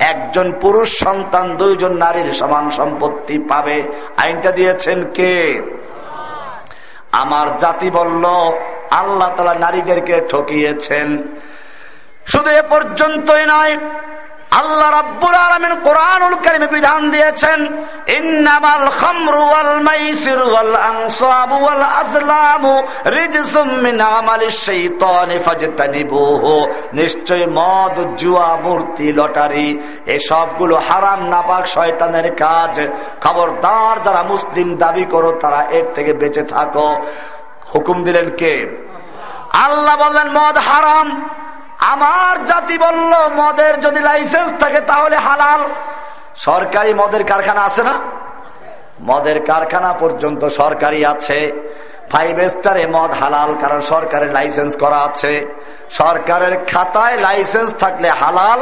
একজন পুরুষ সন্তান, দুইজন নারীর সমান সম্পত্তি পাবে। আইনটা দিয়েছেন কে? আমার জাতি বলল, আল্লাহ তালা নারীদেরকে ঠকিয়েছেন। শুধু এ পর্যন্তই নয় আল্লাহ রাব্বুল আলামিন কোরআনুল কারীমে বিধান দিয়েছেন, ইন্নামাল খামরু ওয়াল মাইসির ওয়াল আনসাবু ওয়াল আজলামু রিজসুম মিন আমালিশ শাইতানি ফাজতানিবুহু। নিশ্চয় মদ, জুয়া, মূর্তি, লটারি, এসবগুলো হারাম, নাপাক, শয়তানের কাজ। খবরদার যারা মুসলিম দাবি করো, তারা এর থেকে বেঁচে থাকো। হুকুম দিলেন কে? আল্লাহ বললেন, মদ হারাম। আমার জাতি বলল, মদের যদি লাইসেন্স থাকে তাহলে হালাল। সরকারি মদের কারখানা আছে না? মদের কারখানা পর্যন্ত সরকারি আছে। ফাইভ স্টারে মদ হালাল, কারণ সরকারের লাইসেন্স করা আছে। সরকারের খাতায় লাইসেন্স থাকলে হালাল,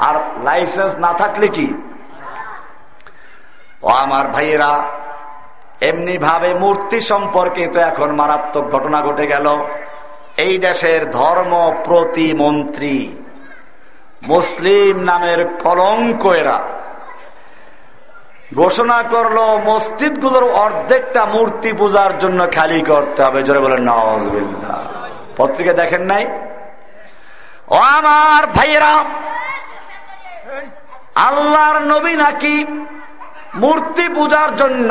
আর লাইসেন্স না থাকলে কি? ও আমার ভাইয়েরা এমনি ভাবে মূর্তি সম্পর্কে তো এখন মারাত্মক ঘটনা ঘটে গেল। এই দেশের ধর্ম প্রতিমন্ত্রী। মুসলিম নামের কলঙ্ক এরা। ঘোষণা করল, মসজিদগুলোর অর্ধেকটা মূর্তি পূজার জন্য খালি করতে হবে। জোরে বলেন নওয়াজ পত্রিকা দেখেন নাই? ও আমার ভাইয়েরা, আল্লাহর নবী নাকি মূর্তি পূজার জন্য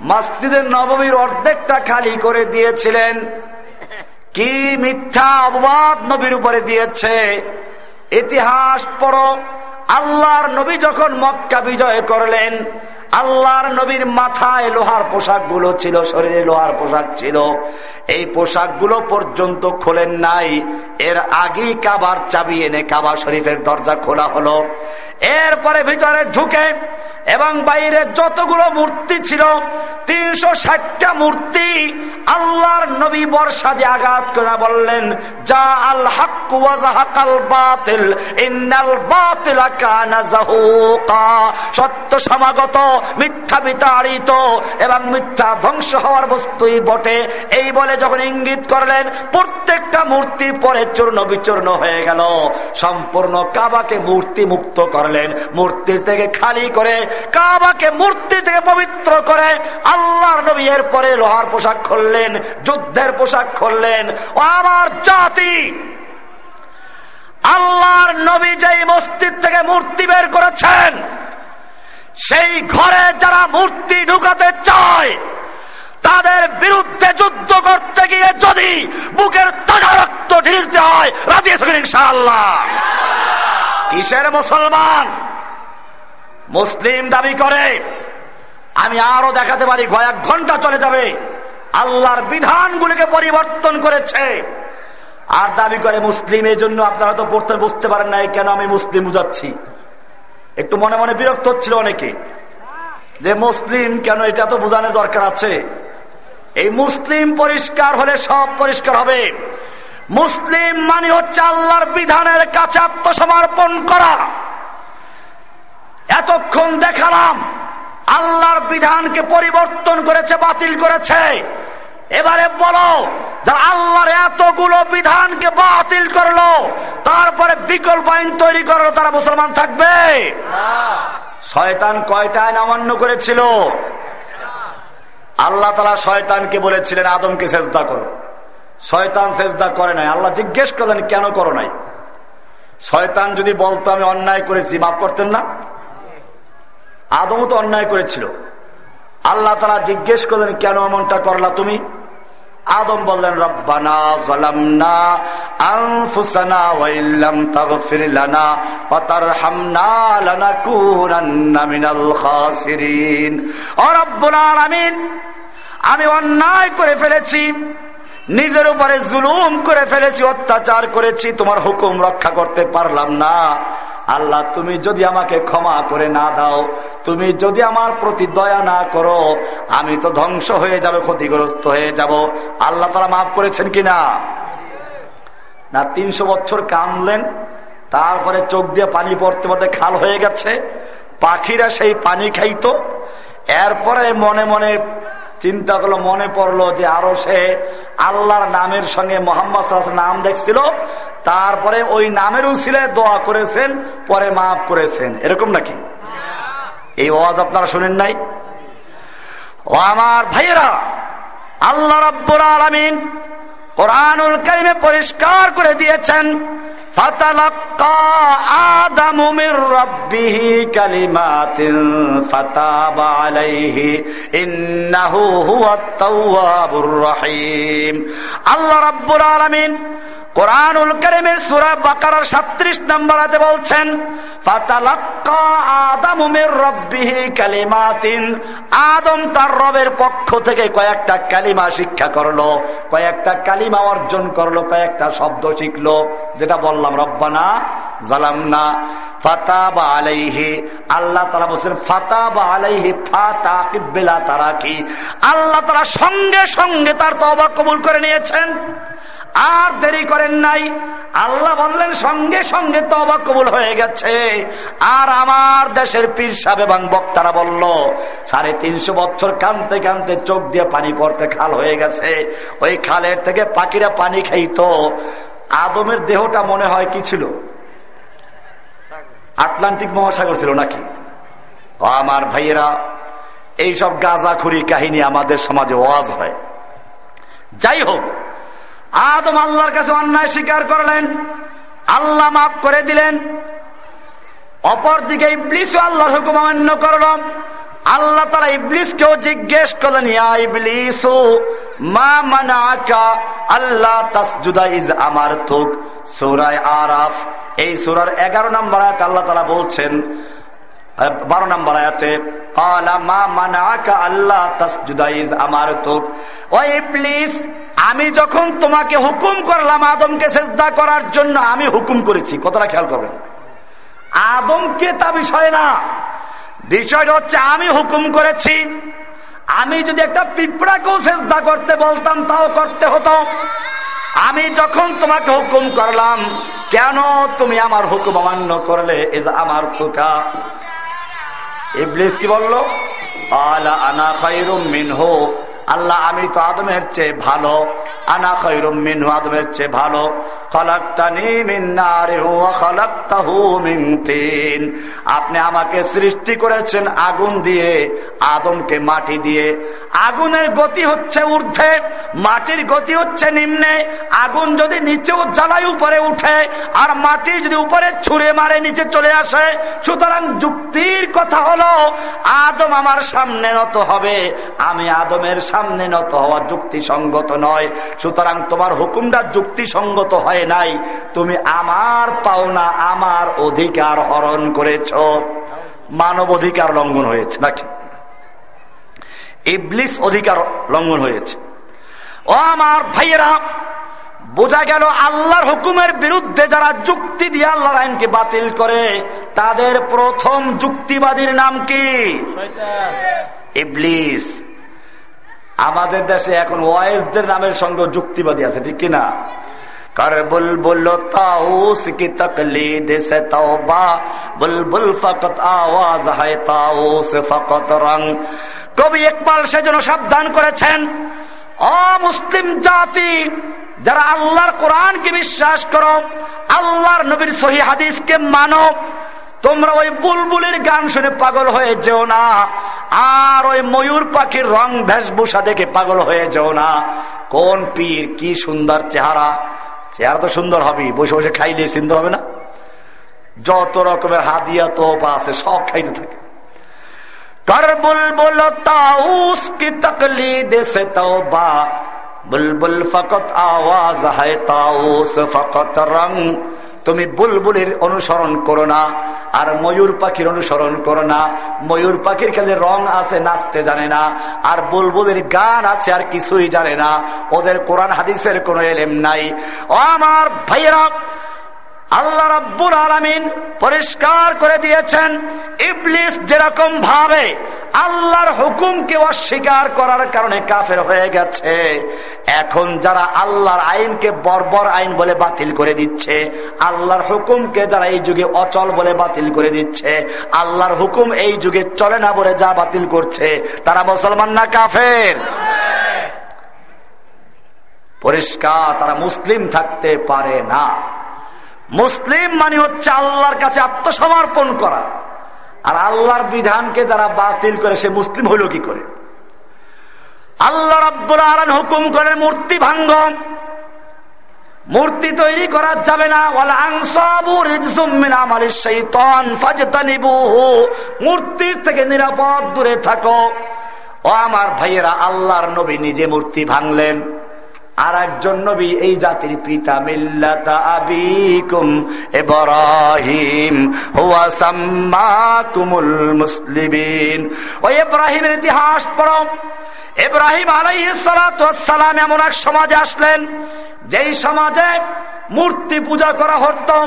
মসজিদের নবমীর অর্ধেকটা খালি করে দিয়েছিলেন? কি মিথ্যা অপবাদ নবীর উপরে দিয়েছে? ইতিহাস পড়ো। আল্লাহর নবী যখন মক্কা বিজয় করলেন আল্লাহর নবীর মাথায় লোহার পোশাকগুলো ছিল, শরীরে লোহার পোশাক ছিল। এই পোশাকগুলো পর্যন্ত খোলেন নাই। এর আগেই কাবার চাবি এনে কাবা শরীফের দরজা খোলা হলো। এরপরে ভিতরে ঢুকে এবং বাইরে যতগুলো মূর্তি ছিল, তিনশো ষাটটা মূর্তি আল্লাহর নবী বর্ষা দিয়ে আঘাত করে বললেন, যা আল হাক্কাল বাতিল, ইন্নাল বাতিল সত্য সমাগত মিথ্যা বিতাড়িত এবং মিথ্যা ধ্বংস হওয়ার বস্তুই বটে। এই বলে যখন ইঙ্গিত করলেন, প্রত্যেকটা মূর্তি পরে চূর্ণ বিচূর্ণ হয়ে গেল। সম্পূর্ণ কাবাকে মূর্তি মুক্ত করলেন। মূর্তির থেকে খালি করে, কাবাকে মূর্তি থেকে পবিত্র করে আল্লাহর নবী এর পরে লোহার পোশাক খুললেন, যুদ্ধের পোশাক খুললেন। আমার জাতি! আল্লাহর নবী যেই মসজিদ থেকে মূর্তি বের করেছেন সেই ঘরে যারা মূর্তি ঢুকাতে চায়, তাদের বিরুদ্ধে যুদ্ধ করতে গিয়ে যদি বুকের তাজা রক্ত ঢিলতে হয়, রাজি ইনশাআল্লাহ? কিসের মুসলমান? মুসলিম দাবি করে, আমি আরও দেখাতে পারি, কয়েক ঘণ্টা চলে যাবে, আল্লাহর বিধানগুলিকে পরিবর্তন করেছে। আর দাবি করে মুসলিম, এই জন্য আপনারা তো পড়তে বুঝতে পারেন নাই, কেন আমি মুসলিম বুঝাচ্ছি? একটু মনে মনে বিরক্ত হচ্ছিল অনেকে। যে মুসলিম কেন এটা তো বোঝানোর দরকার আছে। এই মুসলিম পরিষ্কার হলে সব পরিষ্কার হবে। মুসলিম মানে হচ্ছে আল্লাহর বিধানের কাছে আত্মসমর্পণ করা। এতক্ষণ দেখালাম, আল্লাহর বিধানকে পরিবর্তন করেছে, বাতিল করেছে। এবারে বলো যারা আল্লাহর এতগুলো বিধানকে বাতিল করল, তারপরে বিকল্প আইন তৈরি করল, তারা মুসলমান থাকবে? শয়তান কয়টা আইন অমান্য করেছিল? আল্লাহ তালা শয়তানকে বলেছিলেন, আদমকে চেষ্টা করো। শয়তান চেষ্টা করে নাই। আল্লাহ জিজ্ঞেস করলেন, কেন করো নাই? শয়তান যদি বলতো, আমি অন্যায় করেছি, মাফ করতেন না? আদমও তো অন্যায় করেছিল। আল্লাহ তারা জিজ্ঞেস করলেন, কেন এমনটা করলা তুমি? আদম বললেন, রব্বানা জলামনা আলামিন, আমি অন্যায় করে ফেলেছি, নিজের উপরে জুলুম করে ফেলেছি, অত্যাচার করেছি, তোমার হুকুম রক্ষা করতে পারলাম না। আল্লাহ, তুমি যদি আমাকে ক্ষমা করে না দাও, তুমি যদি আমার প্রতি দয়া না করো, আমি তো ধ্বংস হয়ে যাবে, ক্ষতিগ্রস্ত হয়ে যাব। আল্লাহ তারা মাফ করেছেন কিনা না? তিনশো বছর কানলেন তারপরে চোখ দিয়ে পানি পড়তে পড়তে খাল হয়ে গেছে, পাখিরা সেই পানি খাইতো। এরপরে মনে মনে চিন্তা করল, মনে পড়ল যে আরও সে আল্লাহর নামের সঙ্গে মোহাম্মদ নাম দেখছিল তারপরে ওই নামের উচিলে দোয়া করেছেন, পরে মাফ করেছেন। এরকম নাকি? এই ওয়াজ আপনারা শুনেন নাই? ও আমার ভাইয়েরা, আল্লাহ রব্বুল আলমিন কোরআনুল কারিমে পরিষ্কার করে দিয়েছেন আল্লাহ রাব্বুল আলামিন কোরআনুল করিমের সুরা বাকার সাত্রিশ নম্বর হাতে বলছেন আদম তার রবের পক্ষ থেকে কয়েকটা কালিমা শিক্ষা করল, কয়েকটা কালিমা অর্জন করল, কয়েকটা শব্দ শিখলো, যেটা বললাম, রব্বানা জালামনা ফাতা বা আলাইহি। আল্লাহ তারা বলছেন ফাতা বা আলাইহি ফাতা তারা কি আল্লাহ তারা সঙ্গে সঙ্গে তার তবা কবুল করে নিয়েছেন। আর দেরি করেন নাই। আল্লাহ বললেন, সঙ্গে সঙ্গে তবা কবুল হয়ে গেছে। আর আমার দেশের পীর সাহেব এবং বক্তারা বলল, সাড়ে তিনশো বছর কানতে কানতে চোখ দিয়ে পানি পড়তে খাল হয়ে গেছে। ওই খালের থেকে পাখিরা পানি খাইত। আদমের দেহটা মনে হয় কি ছিল? আটলান্টিক মহাসাগর ছিল নাকি? আমার ভাইয়েরা, এইসব গাঁজাখুরি কাহিনী আমাদের সমাজে ওয়াজ হয়। যাই হোক আদম আল্লাহর কাছে অন্যায় স্বীকার করলেন, আল্লাহ মাফ করে দিলেন। অপরদিকে ইবলিশ আল্লাহর হুকুম অমান্য করল। আল্লাহ তারা ইবলিশকেও জিজ্ঞেস করলেন, ইয়া ইবলিস, মা মানাকা আল্লাহ তাসজুদা ইজ আমার তুক সূরায় আরাফ, এই সূরার 11 নম্বর আয়াত আল্লাহ তাআলা বলছেন বারো নম্বর আয়াতে আল্লাহ আমার তোক ওই প্লিজ আমি যখন তোমাকে হুকুম করলাম আদমকে চেষ্টা করার জন্য, আমি হুকুম করেছি। কতটা খেয়াল করবেন। আদমকে তা বিষয় না। বিষয়টা হচ্ছে, আমি হুকুম করেছি। আমি যদি একটা পিঁপড়াকেও চেষ্টা করতে বলতাম, তাও করতে হতো। আমি যখন তোমাকে হুকুম করলাম, কেন তুমি আমার হুকুম অমান্য করলে? আমার তোকা ইবলিস কি বলল? আলা আনা খাইরুম মিনহু। আল্লাহ, আমি তো আদমের চেয়ে ভালো। আনা খৈরুম মিনহু, আদমের চেয়ে ভালো। আপনি আমাকে সৃষ্টি করেছেন আগুন দিয়ে, আদমকে মাটি দিয়ে। আগুনের গতি হচ্ছে ঊর্ধ্বে, মাটির গতি হচ্ছে নিম্নে। আগুন যদি নিচেও জ্বালাই উপরে উঠে, আর মাটি যদি উপরে ছুঁড়ে মারে, নিচে চলে আসে, সুতরাং যুক্তির কথা হলো, আদম আমার সামনে নত হবে। আমি আদমের সামনে নত হওয়া যুক্তিসঙ্গত নয়। সুতরাং তোমার হুকুমটা যুক্তিসঙ্গত হয় নাই। তুমি আমার পাওনা আমার অধিকার হরণ করেছ। মানব অধিকার লঙ্ঘন হয়েছে নাকি? ইবলিস অধিকার লঙ্ঘন হয়েছে। ও আমার ভাইয়েরা বোঝা গেল আল্লাহর হুকুমের বিরুদ্ধে যারা যুক্তি দিয়ে আল্লাহর আইনকে বাতিল করে তাদের প্রথম যুক্তিবাদীর নাম কি? ইবলিস। আমাদের দেশে এখন ওয়াইজদের নামের সঙ্গে যুক্তিবাদী আছে, ঠিক কিনা? ফকত ফকত রং। কবি সাবধান করেছেন অমুসলিম জাতি, যারা আল্লাহর কোরআনকে বিশ্বাস করো, আল্লাহর নবীর সহি হাদিসকে মানো তোমরা ওই বুলবুলের গান শুনে পাগল হয়ে যেও না। আর ওই ময়ূর পাখির রং ভেষভূষা দেখে পাগল হয়ে যেও না। কোন পীর, কি সুন্দর চেহারা। চেহারা তো সুন্দর হবে বসে বসে খাইলে সুন্দর হবে না। যত রকমের হাদিয়া, তোপা আছে, সব খাইতে থাকে। কর বুলবুল তাউস কি তকলি দেশে তওবা? বুলবুল ফকত আওয়াজ হয় তাউস, ফকত রং। তুমি বুলবুলের অনুসরণ করো না, আর ময়ূর পাখির অনুসরণ করো না। ময়ূর পাখির খেলে রং আছে, নাচতে জানে না, আর বুলবুলের গান আছে, আর কিছুই জানে না। ওদের কোরআন হাদিসের কোনো এলেম নাই। ও আমার ভাইয়েরা আল্লাহ রব্বুল আলমিন পরিষ্কার করে দিয়েছেন, ইবলিস যেরকম ভাবে আল্লাহর হুকুমকে অস্বীকার করার কারণে কাফের হয়ে গেছে, এখন যারা আল্লাহর আইনকে বর্বর আইন বলে বাতিল করে দিচ্ছে, আল্লাহর হুকুমকে যারা এই যুগে অচল বলে বাতিল করে দিচ্ছে, আল্লাহর হুকুম এই যুগে চলে না বলে যা বাতিল করছে, তারা মুসলমান না কাফের? পরিষ্কার, তারা মুসলিম থাকতে পারে না। মুসলিম মানে হচ্ছে আল্লাহর কাছে আত্মসমর্পণ করা। আর আল্লাহর বিধানকে যারা বাতিল করে, সে মুসলিম হইল কি করে? আল্লাহ রব্বুল আলন হুকুম করে মূর্তি ভাঙ্গ মূর্তি তৈরি করা যাবে না। মূর্তির থেকে নিরাপদ দূরে থাকো। ও আমার ভাইয়েরা, আল্লাহর নবী নিজে মূর্তি ভাঙলেন। আর একজন নবী, এই জাতির পিতা, মিল্লাতা আবিকুম এব্রাহিম হুয়া মুসলিমিন। ওই ইব্রাহিমের ইতিহাস পড়ো। ইব্রাহিম আলাইহিস সালাম এমন এক সমাজে আসলেন, যেই সমাজে মূর্তি পূজা করা হতো।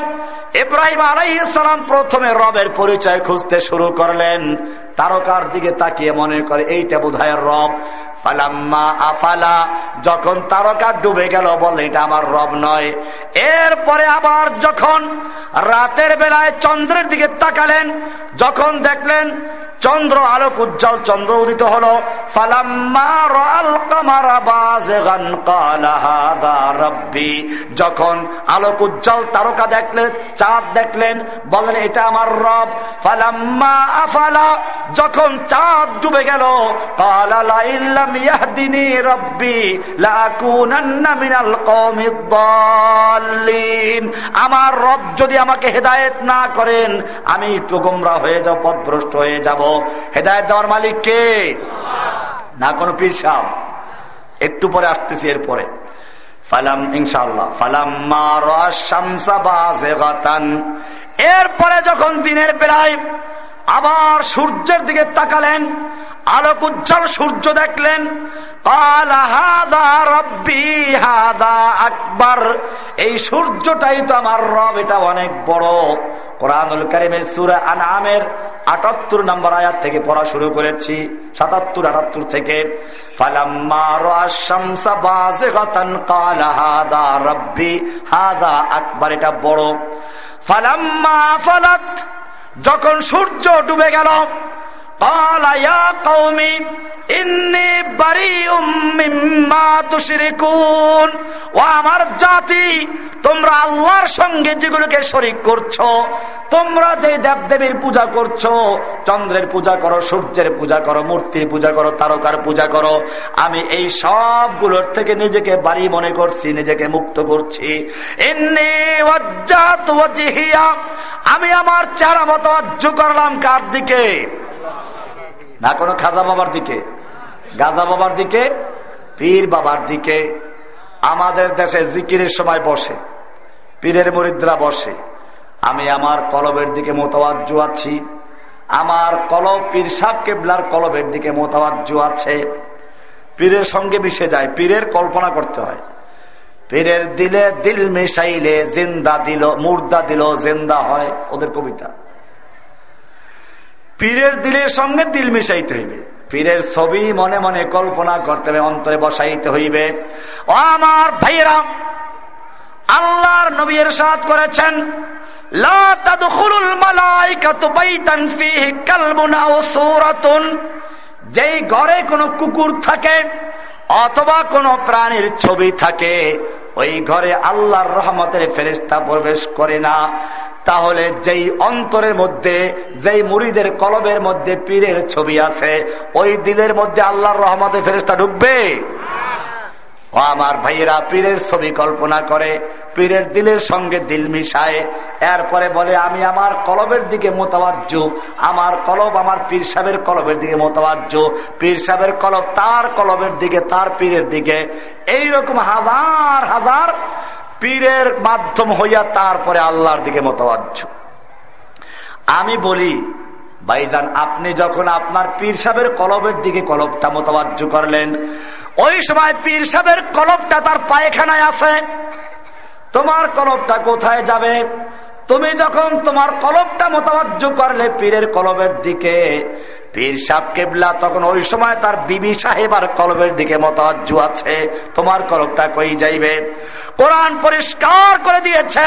ইব্রাহিম আলাইসালাম প্রথমে রবের পরিচয় খুঁজতে শুরু করলেন। তারকার দিকে তাকিয়ে মনে করে, এইটা বোধ রব। ফালাম্মা আফালা, যখন তারকা ডুবে গেল বলে এটা আমার রব নয়। এরপরে আবার যখন রাতের বেলায় চন্দ্রের দিকে তাকালেন, যখন দেখলেন চন্দ্র আলোক উজ্জ্বল, চন্দ্র উদিত হল। যখন আলোক উজ্জ্বল, তারকা দেখলেন, চাঁদ দেখলেন বলেন এটা আমার রব। ফালাম্মা আফালা, যখন চাঁদ ডুবে গেল আমার রব যদি আমাকে হেদায়েত না করেন, আমি একটু গোমরা হয়ে যাব পদভ্রষ্ট হয়ে যাব। হেদায়ত দেওয়ার মালিক কে? না, কোনো পীর সাহ একটু পরে আসতেছি এরপরে। ফালাম ইনশাল্লাহ ফালাম এরপরে যখন দিনের বেলায় আবার সূর্যের দিকে তাকালেন আলোক উজ্জ্বল সূর্য দেখলেন। আকবর। এই সূর্যটাই তো আমার রব, এটা অনেক বড়। কোরআনুল করিমের সুরা আনামের আটাত্তর নম্বর আয়াত থেকে পড়া শুরু করেছি, সাতাত্তর, আটাত্তর থেকে। আকবর, এটা বড়। ফালাম্মা ফালাত যখন সূর্য ডুবে গেল ও আমার জাতি, তোমরা আল্লাহর সঙ্গে যেগুলোকে শরিক করছ, তোমরা যে দেবদেবীর পূজা করছ, চন্দ্রের পূজা করো, সূর্যের পূজা করো, মূর্তির পূজা করো, তারকার পূজা করো, আমি এই সবগুলোর থেকে নিজেকে বাড়ি মনে করছি, নিজেকে মুক্ত করছি। আমি আমার চারা মতো করলাম কার দিকে? না কোনো খাজা বাবার দিকে, গাজা বাবার দিকে, পীর বাবার দিকে। আমাদের দেশে জিকিরের সময় বসে, পীরের মরিদ্রা বসে। আমি আমার কলবের দিকে মোতাবাজ্য আছি। আমার কলব পীর সাহ কেবলার কলবের দিকে মোতাবাজ্য আছে। পীরের সঙ্গে মিশে যায়, পীরের কল্পনা করতে হয়। পীরের দিলে দিল মিশাইলে জিন্দা দিল, মুর্দা দিল, জিন্দা হয় ওদের কবিতা। পীরের দিলের সঙ্গে দিল মিশাইতে হইবে। পীরের ছবি মনে মনে কল্পনা করতে হবে, অন্তরে বসাইতে হইবে। ও আমার ভাইয়েরা, আল্লাহর নবীর সাথ করেছেন যেই ঘরে কোনো কুকুর থাকে অথবা কোনো প্রাণীর ছবি থাকে, ওই ঘরে আল্লাহর রহমতের ফেরিস্তা প্রবেশ করে না। তাহলে যেই অন্তরের মধ্যে, যেই মুড়িদের কলবের মধ্যে পীরের ছবি আছে, ওই দিলের মধ্যে আল্লাহর রহমতের ফেরিস্তা ঢুকবে? ও আমার ভাইয়েরা, পীরের ছবি কল্পনা করে, পীরের দিলের সঙ্গে দিল মিশায়, এরপরে বলে, আমি আমার কলবের দিকে মোতাবাজ্য আমার কলব আমার পীর সাহেবের কলবের দিকে মোতাবাজ্য পীর সাহেবের কলব তার কলবের দিকে, তার পীরের দিকে। এইরকম হাজার হাজার পীরের মাধ্যম হইয়া তারপরে আল্লাহর দিকে মোতাবাজ্য আমি বলি, ভাইজান, আপনি যখন আপনার পীর সাহেবের কলবের দিকে কলবটা মোতাবাজ্য করলেন, ওই সময় পীর সাহেবের কলবটা তার পায়খানায় আছে। তোমার কলবটা কোথায় যাবে? তুমি যখন তোমার কলবটা মোতাবাজ্য করলে পীরের কলবের দিকে, পীর সাহ কেবলা তখন ওই সময় তার বিবি সাহেব আর কলবের দিকে মতাজ্জ আছে। তোমার কলবটা কই যাইবে? কোরআন পরিষ্কার করে দিয়েছে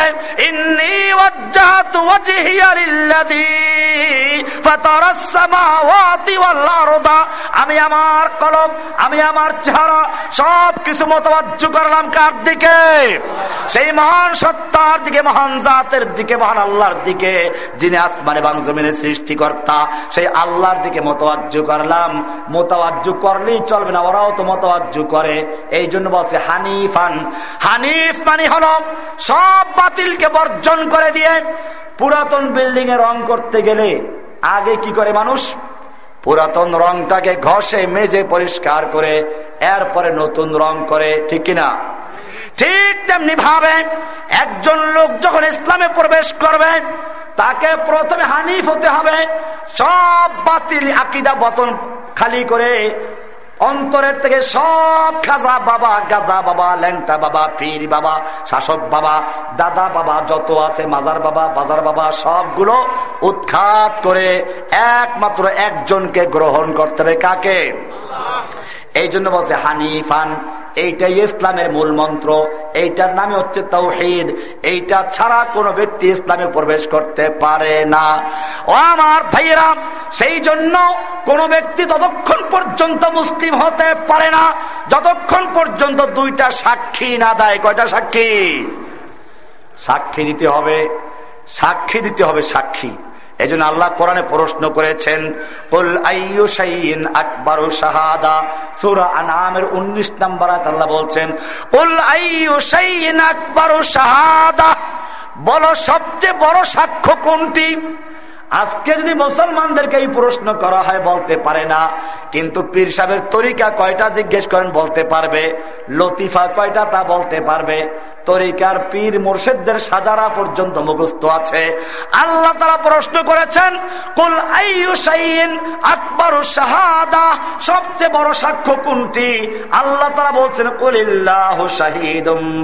আমি আমার কলম, আমি আমার চেহারা সব কিছু মতবাজ্য করলাম কার দিকে? সেই মহান সত্তার দিকে, মহান জাতের দিকে, মহান আল্লাহর দিকে, যিনি আসমানে বাং জমিনের সৃষ্টিকর্তা। সেই আল্লাহর দিকে মতবাজ্য করলাম। মতবাজ্য করলেই চলবে না, ওরাও তো মতবাজ্য করে। এই জন্য বলছে হানিফান হানিফ মানে হল, সব বাতিলকে বর্জন করে দিয়ে পুরাতন বিল্ডিং এ রং করতে গেলে আগে কি করে মানুষ? পুরাতন রংটাকে ঘষে, মেজে পরিষ্কার করে, এরপরে নতুন রং করে, ঠিক কিনা? ঠিক তেমনি ভাবে একজন লোক যখন ইসলামে প্রবেশ করবে, তাকে প্রথমে হানিফ হতে হবে। সব বাতিল আকিদা বতন খালি করে অন্তরের থেকে সব খাজা বাবা গাজা বাবা ল্যাংটা বাবা পীর বাবা শাসক বাবা দাদা বাবা যত আছে মাজার বাবা বাজার বাবা সবগুলো উৎখাত করে একমাত্র একজনকে গ্রহণ করতে হবে কাকে? এই জন্য বলছে হানিফান এইটাই ইসলামের মূল মন্ত্র এইটার নামে হচ্ছে তৌহিদ। এইটা ছাড়া কোনো ব্যক্তি ইসলামে প্রবেশ করতে পারে না। ও আমার ভাইয়েরা, সেই জন্য কোন ব্যক্তি ততক্ষণ পর্যন্ত মুসলিম হতে পারে না। যতক্ষণ পর্যন্ত দুইটা সাক্ষী না দেয়। কয়টা সাক্ষী? সাক্ষী দিতে হবে। সাক্ষী দিতে হবে সাক্ষী। এই জন্য আল্লাহ কোরআনে প্রশ্ন করেছেন আকবর শাহাদা? আল্লাহ বলছেন আকবর শাহাদা? বলো, সবচেয়ে বড় সাক্ষ্য কোনটি? আজকে যদি মুসলমানদেরকে এই প্রশ্ন করা হয়, বলতে পারে না। কিন্তু পীর সাহেবের তরিকা কয়টা জিজ্ঞেস করেন, বলতে পারবে। লতিফা কয়টা তা বলতে পারবে। তরিকার পীর মুর্শেদদের সাজারা পর্যন্ত মুখস্থ আছে। আল্লাহ তারা প্রশ্ন করেছেন, কুল আকবর শাহাদা? সবচেয়ে বড় সাক্ষ্য কোনটি? আল্লাহ তারা বলছেন, কুলিল্লাহ শাহিদুম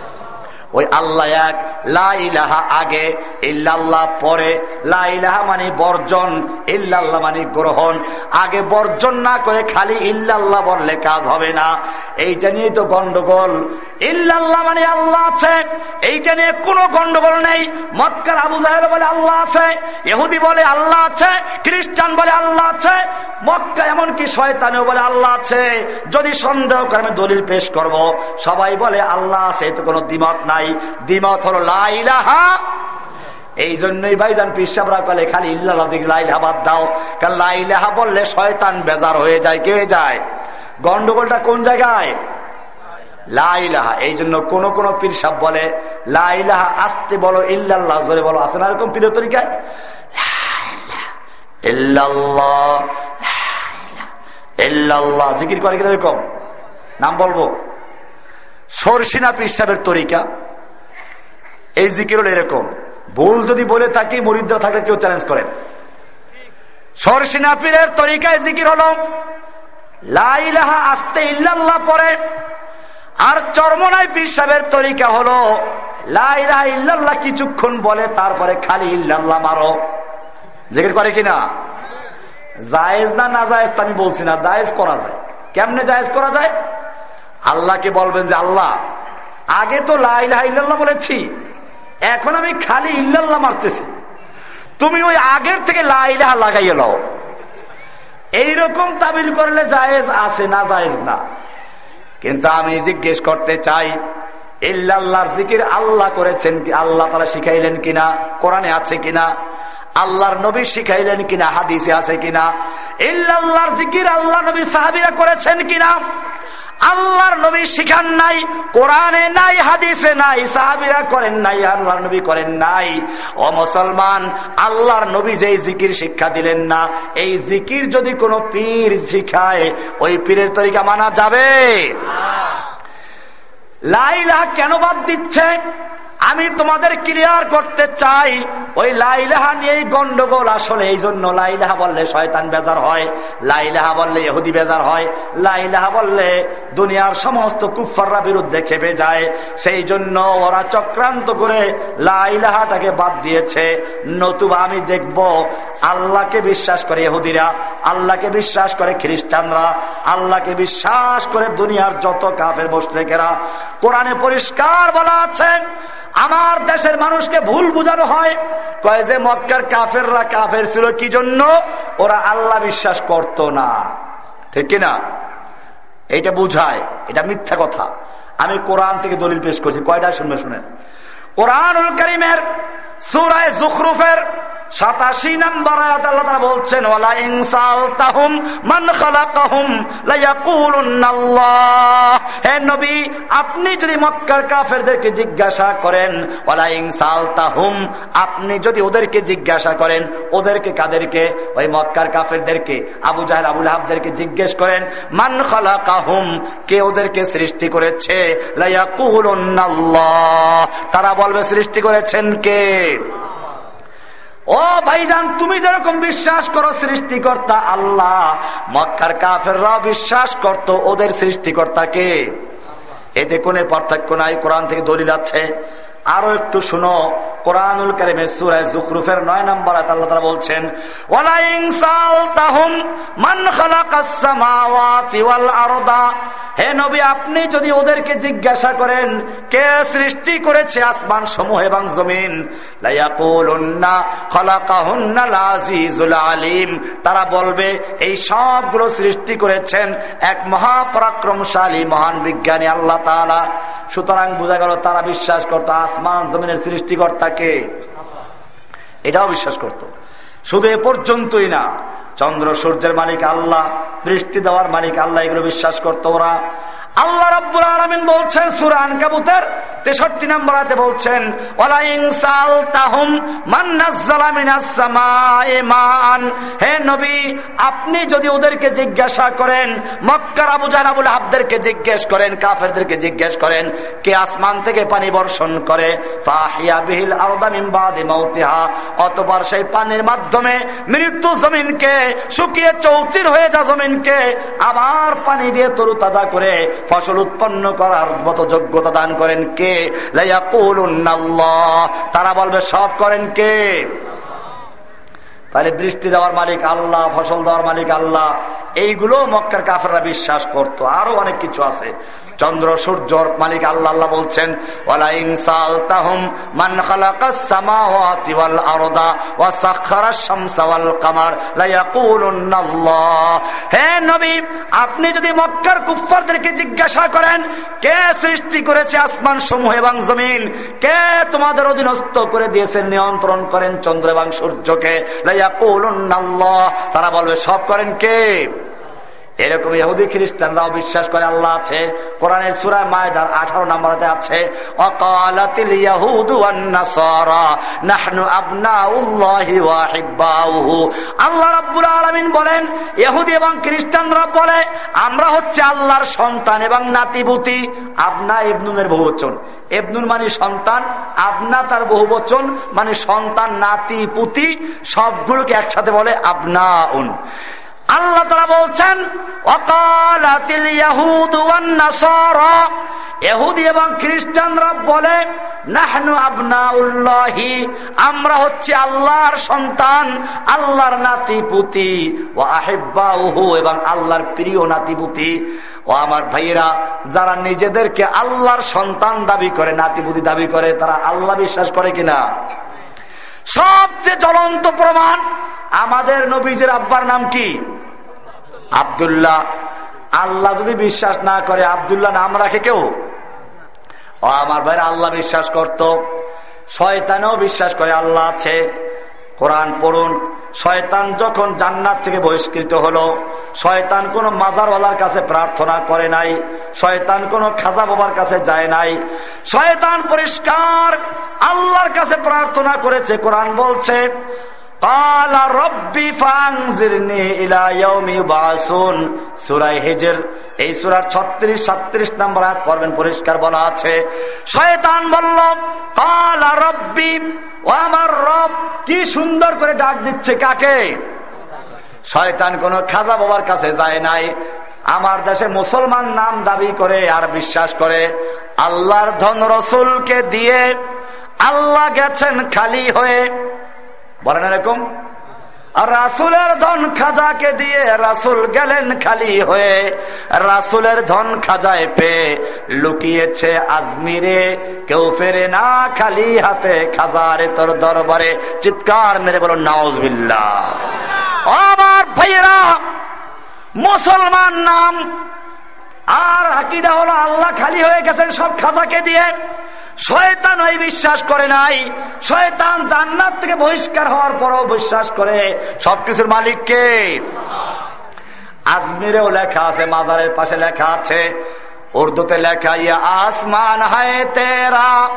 ওই আল্লাহ এক লাইলাহা আগে, ইল্লাল্লাহ পরে। লাইলাহা মানে বর্জন, ইল্লাল্লাহ মানে গ্রহণ। আগে বর্জন না করে খালি ইল্লাল্লাহ বললে কাজ হবে না। এইটা নিয়ে তো গন্ডগোল। ইল্লাল্লাহ মানে আল্লাহ আছে, এইটা নিয়ে কোনো গন্ডগোল নেই। মক্কার আবু জাহের বলে আল্লাহ আছে এহুদি বলে আল্লাহ আছে, খ্রিস্টান বলে আল্লাহ আছে, মক্কা এমনকি শয়তানেও বলে আল্লাহ আছে। যদি সন্দেহ করে আমি দলিল পেশ করব, সবাই বলে আল্লাহ আছে তো কোনো দ্বিমত নাই। দ্বিমত হলো লাইলাহা এই জন্যই ভাইজান পিসাবরা বলে, খালি ইল্লাহ বাদ দাও। কারণ লাইলাহা বললে শয়তান বেজার হয়ে যায়, কে যায়? গন্ডগোলটা কোন জায়গায়? লাইলাহা এই জন্য কোন কোন পীর সাহ বলে লাইলাহা আসতে বলো, ইল্লাল্লাহ, জোরে বলো, আছে না এরকম পীর তরিকায়? জিকির করে কিনা এরকম? নাম বলব। সরসিনা পীর সাহেবের তরিকা। এই জিকির হলো এরকম। ভুল যদি বলে থাকি, মরিদ্রা থাকলে কেউ চ্যালেঞ্জ করেন সরসিনা পীরের তরিকায় জিকির হলো লাইলাহা আসতে ইল্লাল্লাহ পরে, আর চরমনায় পীর সাহেবের তরিকা হলো লাইলাহা ইল্লাল্লাহ কিছুক্ষণ বলে, তারপরে খালি ইল্লাল্লাহ মারো। জিকির করে কিনা? জায়েজ না না জায়েজ আমি বলছি না, জায়েজ করা যায়। কেমনে জায়েজ করা যায়? আল্লাহকে বলবেন যে আল্লাহ, আগে তো লাইলাহা ইল্লাল্লাহ বলেছি এখন আমি খালি ইল্লাল্লাহ মারতেছি। তুমি ওই আগের থেকে লাইলাহা লাগাইয়ে লও। এইরকম তাবিল করলে জায়েজ আছে না জায়েজ না। কিন্তু আমি জিজ্ঞেস করতে চাই, ইল্লাল্লাহর জিকির আল্লাহ করেছেন কি, আল্লাহ তারা শিখাইলেন কিনা, কোরআনে আছে কিনা, আল্লাহর নবী শিখাইলেন কিনা, হাদিসে আছে কিনা, ইল্লাল্লাহর জিকির আল্লাহ নবী সাহাবিরা করেছেন কিনা আল্লাহর নবী শিখান নাই কোরআনে নাই হাদিসে নাই সাহাবিরা করেন নাই আল্লাহর নবী করেন নাই। ও মুসলমান আল্লাহর নবী যেই জিকির শিক্ষা দিলেন না এই জিকির যদি কোনো পীর শিখায় ওই পীরের তরিকা মানা যাবে? লাইলা কেন বাদ দিচ্ছে? আমি তোমাদের ক্লিয়ার করতে চাই, ওই লাইলাহা নিয়েই গন্ডগোল আসলে এই জন্য লাইলাহা বললে শয়তান বেজার হয়, লাইলাহা বললে এহুদি বেজার হয়, লাইলাহা বললে দুনিয়ার সমস্ত কুফাররা বিরুদ্ধে খেপে যায়। সেই জন্য ওরা চক্রান্ত করে লাইলাহাটাকে বাদ দিয়েছে। নতুবা আমি দেখব আল্লাহকে বিশ্বাস করে এহুদিরা আল্লাহকে বিশ্বাস করে খ্রিস্টানরা, আল্লাহকে বিশ্বাস করে দুনিয়ার যত কাফের মুসলিকেরা কোরআনে পরিষ্কার বলা আছে, আমার দেশের মানুষকে ভুল বুঝানো হয়। কয় যে মক্কার কাফেররা কাফের ছিল, কি জন্য? ওরা আল্লাহ বিশ্বাস করত না। ঠিক কিনা? এটা বুঝায়, এটা মিথ্যা কথা। আমি কোরআন থেকে দলিল পেশ করছি, কয়টা শুনবে শুনেন? কোরআন করিমের সুরায় জুখরুফের সাতাশি নম্বর আয়াত আল্লাহ তারা বলছেন, ওয়ালা ইনসাল তাহুম মান হে নবী, আপনি যদি মক্কার কাফেরদেরকে জিজ্ঞাসা করেন, ওয়ালা ইনসাল তাহুম আপনি যদি ওদেরকে জিজ্ঞাসা করেন, ওদেরকে কাদেরকে? ওই মক্কার কাফেরদেরকে? আবু জাহেল, আবুল আহাবদেরকে জিজ্ঞেস করেন, মান খালাকাহুম, কে ওদেরকে সৃষ্টি করেছে? লাইয়া লায়াকুলুন্নাল্লাহ। তারা বলবে, সৃষ্টি করেছেন কে? ও ভাইজান, তুমি যেরকম বিশ্বাস করো সৃষ্টিকর্তা আল্লাহ, মক্কার কাফেররাও বিশ্বাস করত ওদের সৃষ্টিকর্তাকে এতে কোন পার্থক্য নাই, কোরআন থেকে দলিল আছে। আরও একটু শুনো। কোরআনুল কারিমের সুরায় জুকরুফের নয় নম্বর আল্লাহ তারা বলছেন হে নবী, আপনি যদি ওদেরকে জিজ্ঞাসা করেন, কে সৃষ্টি করেছে আসমান সমূহ এবং জমিন? আলিম। তারা বলবে, এই সবগুলো সৃষ্টি করেছেন এক মহাপরাক্রমশালী মহান বিজ্ঞানী আল্লাহ তালা সুতরাং বোঝা গেল, তারা বিশ্বাস করত আসমান জমিনের সৃষ্টিকর্তাকে। এটাও বিশ্বাস করত। শুধু এ পর্যন্তই না, চন্দ্র সূর্যের মালিক আল্লাহ, বৃষ্টি দেওয়ার মালিক আল্লাহ, এগুলো বিশ্বাস করতো ওরা। আল্লাহ রব্বুল আলমিন বলছেন সুরান কাবুতের তেষট্টি নম্বর হাতে বলছেন হে নবী, আপনি যদি ওদেরকে জিজ্ঞাসা করেন, মক্কার আবু জানাবুল আবদেরকে জিজ্ঞেস করেন, কাফেরদেরকে জিজ্ঞেস করেন, কে আসমান থেকে পানি বর্ষণ করে? অতবার সেই পানির মাধ্যমে মৃত্যু জমিনকে শুকিয়ে চৌচির হয়ে যা জমিনকে আবার পানি দিয়ে তরু তাজা করে ফসল উৎপন্ন করার মতো যোগ্যতা দান করেন কে? তারা বলবে, সব করেন কে? তাহলে বৃষ্টি দেওয়ার মালিক আল্লাহ, ফসল দেওয়ার মালিক আল্লাহ। এইগুলো মক্কার কাফেররা বিশ্বাস করত। আরও অনেক কিছু আছে। চন্দ্র সূর্যর মালিক আল্লাহ আল্লাহ বলছেন আপনি যদি মক্কার কুফারদেরকে জিজ্ঞাসা করেন, কে সৃষ্টি করেছে আসমান সমূহ এবং জমিন? কে তোমাদের অধীনস্থ করে দিয়েছেন নিয়ন্ত্রণ করেন চন্দ্র এবং সূর্যকে? তারা বলবে, সব করেন কে? এরকম ইহুদি খ্রিস্টানরাও বিশ্বাস করে আল্লাহ আছে। কোরআনের সুরায় মায়দার আঠারো নম্বরতে আছে আল্লাহ রাব্বুল আলামিন বলেন, ইহুদি এবং খ্রিস্টানরা বলে, আমরা হচ্ছে আল্লাহর সন্তান এবং নাতিপুতি। আবনা ইবনুনের বহুবচন। এবনুল মানে সন্তান আপনা তার বহু বচন মানে সন্তান নাতি পুতি সবগুলোকে একসাথে বলে আপনা উন আল্লাহ তারা বলছেন এহুদি এবং খ্রিস্টানরা বলে, নাহনু আবনা উল্লাহি আমরা হচ্ছে আল্লাহর সন্তান, আল্লাহর নাতিপুতি ও আহেব্বাউহু এবং আল্লাহর প্রিয় নাতিপুতি। ও আমার ভাইয়েরা, যারা নিজেদেরকে আল্লাহর সন্তান দাবি করে, নাতিপুতি দাবি করে, তারা আল্লাহ বিশ্বাস করে কিনা? সবচেয়ে জ্বলন্ত প্রমাণ, আমাদের নবীজের আব্বার নাম কি? আবদুল্লাহ। আল্লাহ যদি বিশ্বাস না করে, আবদুল্লাহ নাম রাখে কেউ? আমার ভাইরা, আল্লাহ বিশ্বাস করত। শয়তানেও বিশ্বাস করে, আল্লাহ আছে। কোরআন পড়ুন। শয়তান যখন জান্নাত থেকে বহিষ্কৃত হলো, শয়তান কোন মাজারওয়ালার কাছে প্রার্থনা করে নাই, শয়তান কোন খাজা বাবার কাছে যায় নাই। শয়তান পরিষ্কার আল্লাহর কাছে প্রার্থনা করেছে, কোরআন বলছে এই সুরার ছত্রিশ সাত্রিশ নম্বর হাত পড়বেন, পরিষ্কার বলা আছে। শয়তান বলল কালা রব্বি ও আমার রব, কি সুন্দর করে ডাক দিচ্ছে, কাকে? শয়তান কোন খাজা বাবার কাছে যায় নাই। আমার দেশে মুসলমান নাম দাবি করে আর বিশ্বাস করে, আল্লাহর ধন রসুলকে দিয়ে আল্লাহ গেছেন খালি হয়ে। বলেন এরকম? রাসুলের ধন খাজাকে দিয়ে রাসুল গেলেন খালি হয়ে। রাসুলের ধন খাজায় পেয়ে লুকিয়েছে আজমিরে। কেউ ফেরে না খালি হাতে খাজারে তোর দরবারে। চিৎকার মেরে বলো নাউজবিল্লা আমার ভাইয়েরা, মুসলমান নাম। আর হাকিদা হলো আল্লাহ খালি হয়ে গেছেন সব খাজাকে দিয়ে। শয়তান ওই বিশ্বাস করে নাই। শয়তান জান্নাত থেকে বহিষ্কার হওয়ার পরও বিশ্বাস করে। সবকিছুর মালিককে আজমিরেও লেখা আছে, মাজারের পাশে লেখা আছে। উর্দুতে লেখা ইয়ে আসমান হায় তেরা,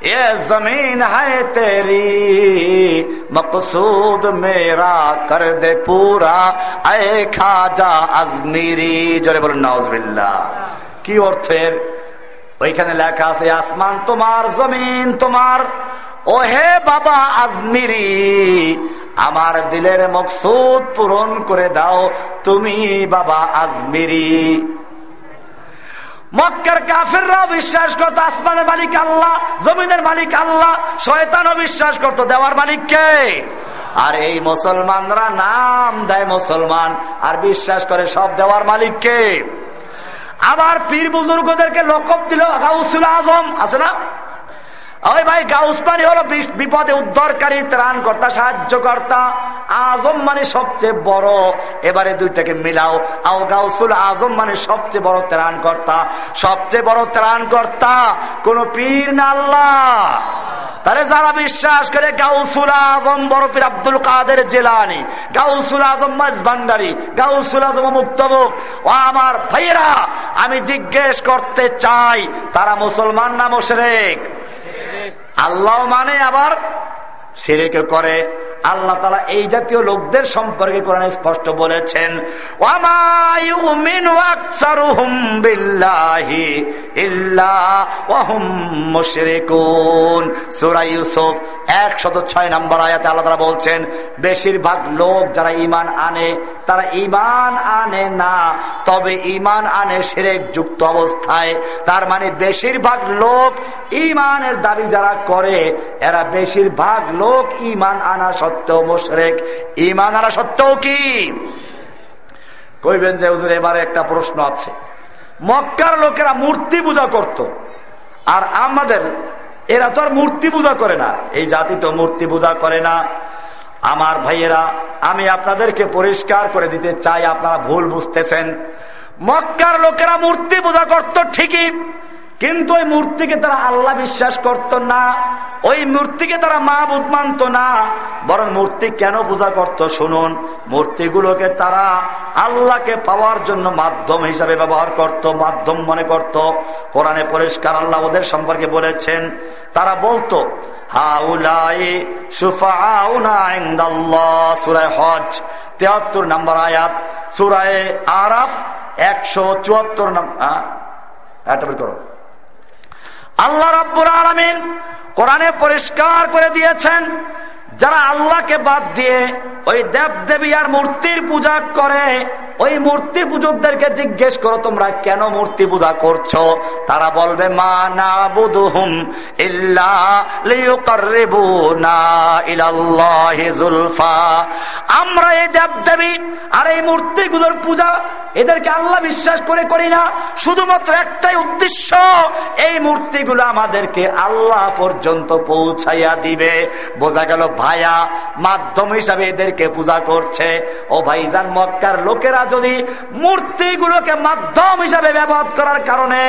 এ জমিন হায় তেরি, মকসুদ মেরা কর দে পুরা, আয় খাজা আজমিরি। জোরে বলুন নওয়াজবিল্লা কি অর্থের? ওইখানে লেখা আছে, আসমান তোমার, জমিন তোমার। ওহে বাবা আজমিরি, আমার দিলের মকসুদ পূরণ করে দাও তুমি বাবা আজমিরি। মক্কার কাফেররাও বিশ্বাস করতো, আসমানের মালিক আল্লাহ, জমিনের মালিক আল্লাহ, শয়তানও বিশ্বাস করতো, দেওয়ার মালিককে আর এই মুসলমানরা নাম দেয় মুসলমান, আর বিশ্বাস করে সব দেওয়ার মালিককে আবার পীর বুজুর্গদেরকে লক্ষ্য দিল আজম আছে না? ওই ভাই গাউস মানে হলো বিপদে উদ্ধারকারী ত্রাণ ত্রাণকর্তা, সাহায্যকর্তা। আজম মানে সবচেয়ে বড়। এবারে দুইটাকে মিলাও। আও গাউসুল আজম মানে সবচেয়ে বড় ত্রাণকর্তা। সবচেয়ে বড় ত্রাণকর্তা কোন পীর না আল্লাহ। তাহলে যারা বিশ্বাস করে গাউসুল আজম বড় পীর আব্দুল কাদের জেলানি, গাউসুল আজম মাঝ ভান্ডারি, গাউসুল আজম মুক্তবুক ও আমার ভাইয়েরা, আমি জিজ্ঞেস করতে চাই, তারা মুসলমান না মোশরেক? আল্লাহ মানে আবার সিরেকে করে। আল্লাহ তালা এই জাতীয় লোকদের সম্পর্কে কোরআনে স্পষ্ট বলেছেন বলছেন, বেশিরভাগ লোক যারা ইমান আনে, তারা ইমান আনে না, তবে ইমান আনে সেরেক যুক্ত অবস্থায়। তার মানে বেশিরভাগ লোক ইমানের দাবি যারা করে, এরা বেশিরভাগ লোক ইমান আনা সত্ত্বেও মোশরেক। ইমান আনা সত্ত্বেও কি? কইবেন যে, হুজুর, এবারে একটা প্রশ্ন আছে। মক্কার লোকেরা মূর্তি পূজা করত, আর আমাদের, এরা তো আর মূর্তি পূজা করে না। এই জাতি তো মূর্তি পূজা করে না। আমার ভাইয়েরা, আমি আপনাদেরকে পরিষ্কার করে দিতে চাই, আপনারা ভুল বুঝতেছেন। মক্কার লোকেরা মূর্তি পূজা করত ঠিকই কিন্তু ওই মূর্তিকে তারা আল্লাহ বিশ্বাস করত না, ওই মূর্তিকে তারা মাহবুদ মানত না। বরং মূর্তি কেন পূজা করত? শুনুন, মূর্তিগুলোকে তারা আল্লাহকে পাওয়ার জন্য মাধ্যম হিসাবে ব্যবহার করত, মাধ্যম মনে করত। কোরআনে পরিষ্কার আল্লাহ ওদের সম্পর্কে বলেছেন, তারা বলতো হজ তেহাত্তর নম্বর আয়াত, সুরায় আরাফ, একশো চুয়াত্তর নম্বর করো। আল্লাহ রব্বুর আলমিন কোরআনে পরিষ্কার করে দিয়েছেন যারা আল্লাহকে বাদ দিয়ে ওই দেব দেবী আর মূর্তির পূজা করে, ওই মূর্তি পূজকদেরকে জিজ্ঞেস করো, তোমরা কেন মূর্তি পূজা করছ? তারা বলবে, মা না বুধুহুম আমরা এই দেব দেবী আর এই মূর্তিগুলোর পূজা এদেরকে আল্লাহ বিশ্বাস করে করি না। শুধুমাত্র একটাই উদ্দেশ্য, এই মূর্তিগুলো আমাদেরকে আল্লাহ পর্যন্ত পৌঁছাইয়া দিবে। বোঝা গেল ভায়া মাধ্যম হিসাবে এদেরকে পূজা করছে। ও ভাইজান মক্কার লোকেরা যদি মূর্তিগুলোকে মাধ্যম হিসাবে ব্যবহার করার কারণে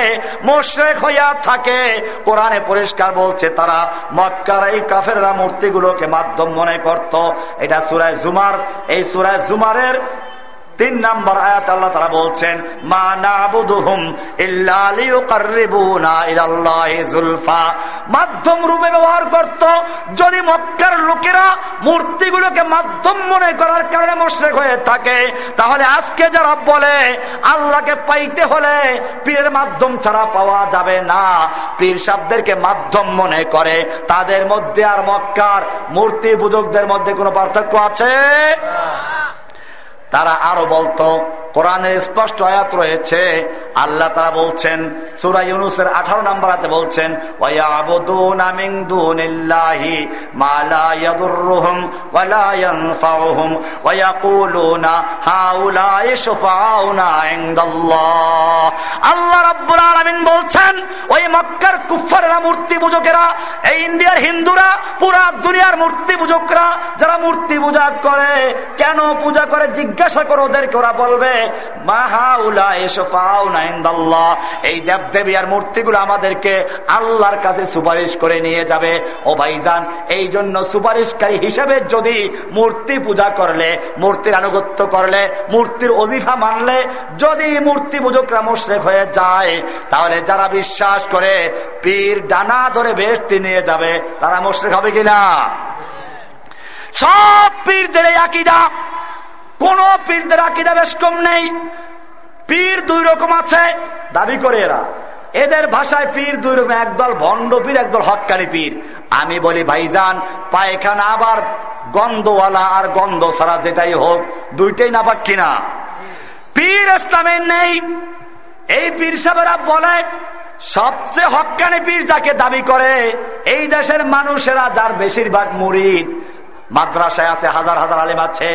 মোশেক হইয়া থাকে, কোরআনে পরিষ্কার বলছে তারা, মক্কার এই কাফেররা মূর্তিগুলোকে মাধ্যম মনে করত। এটা সুরায় জুমার, এই সুরায় জুমারের তিন নম্বর আয়াত আল্লাহ তারা বলছেন, মা নাবুদুহুম মাধ্যম রূপে ব্যবহার করত, যদি মক্কার লোকেরা মূর্তিগুলোকে মাধ্যম মনে করার কারণে মোশ্রেক হয়ে থাকে, তাহলে আজকে যারা বলে, আল্লাহকে পাইতে হলে পীরের মাধ্যম ছাড়া পাওয়া যাবে না। পীর সাবদেরকে মাধ্যম মনে করে, তাদের মধ্যে আর মক্কার মূর্তি পূজকদের মধ্যে কোনো পার্থক্য আছে? তারা আরও বলতো কোরআনের স্পষ্ট আয়াত রয়েছে। আল্লাহ তারা বলছেন সুরাই ইউনুসের আঠারো নম্বর হাতে বলছেন আল্লাহ রব্বুল আলমিন বলছেন, ওই মক্কার কুফারেরা মূর্তি পূজকেরা, এই ইন্ডিয়ার হিন্দুরা, পুরা দুনিয়ার মূর্তি পূজকরা, যারা মূর্তি পূজা করে, কেন পূজা করে জিজ্ঞাসা করো ওদেরকে, ওরা বলবে মাহাউলা এই দেবদেবী আর মূর্তিগুলো আমাদেরকে আল্লাহর কাছে সুপারিশ করে নিয়ে যাবে। ও ভাইজান, এই জন্য সুপারিশকারী হিসেবে যদি মূর্তি পূজা করলে, মূর্তির আনুগত্য করলে, মূর্তির অজিফা মানলে, যদি মূর্তি পূজকরা মুশ্রেক হয়ে যায়, তাহলে যারা বিশ্বাস করে পীর ডানা ধরে বেশতি নিয়ে যাবে, তারা মুশ্রেক হবে কিনা? সব পীরদের এই আকিদা। কোন পীরদের আকিদা বেশ কম নেই। পীর দুই রকম আছে, দাবি করে এরা। এদের ভাষায় পীর দুই রকম, একদল ভণ্ড পীর, একদল হকানি পীর। আমি বলি, ভাইজান, পায়খানা আবার গন্ধওয়ালা আর গন্ধ ছাড়া যেটাই হোক, দুইটাই না পাক কিনা। পীর ইসলামের নেই। এই পীর সাহেবেরা বলে, সবচেয়ে হকানি পীর যাকে দাবি করে, এই দেশের মানুষেরা যার বেশিরভাগ মুরিদ, মাদ্রাসায় আছে, হাজার হাজার আলেম আছে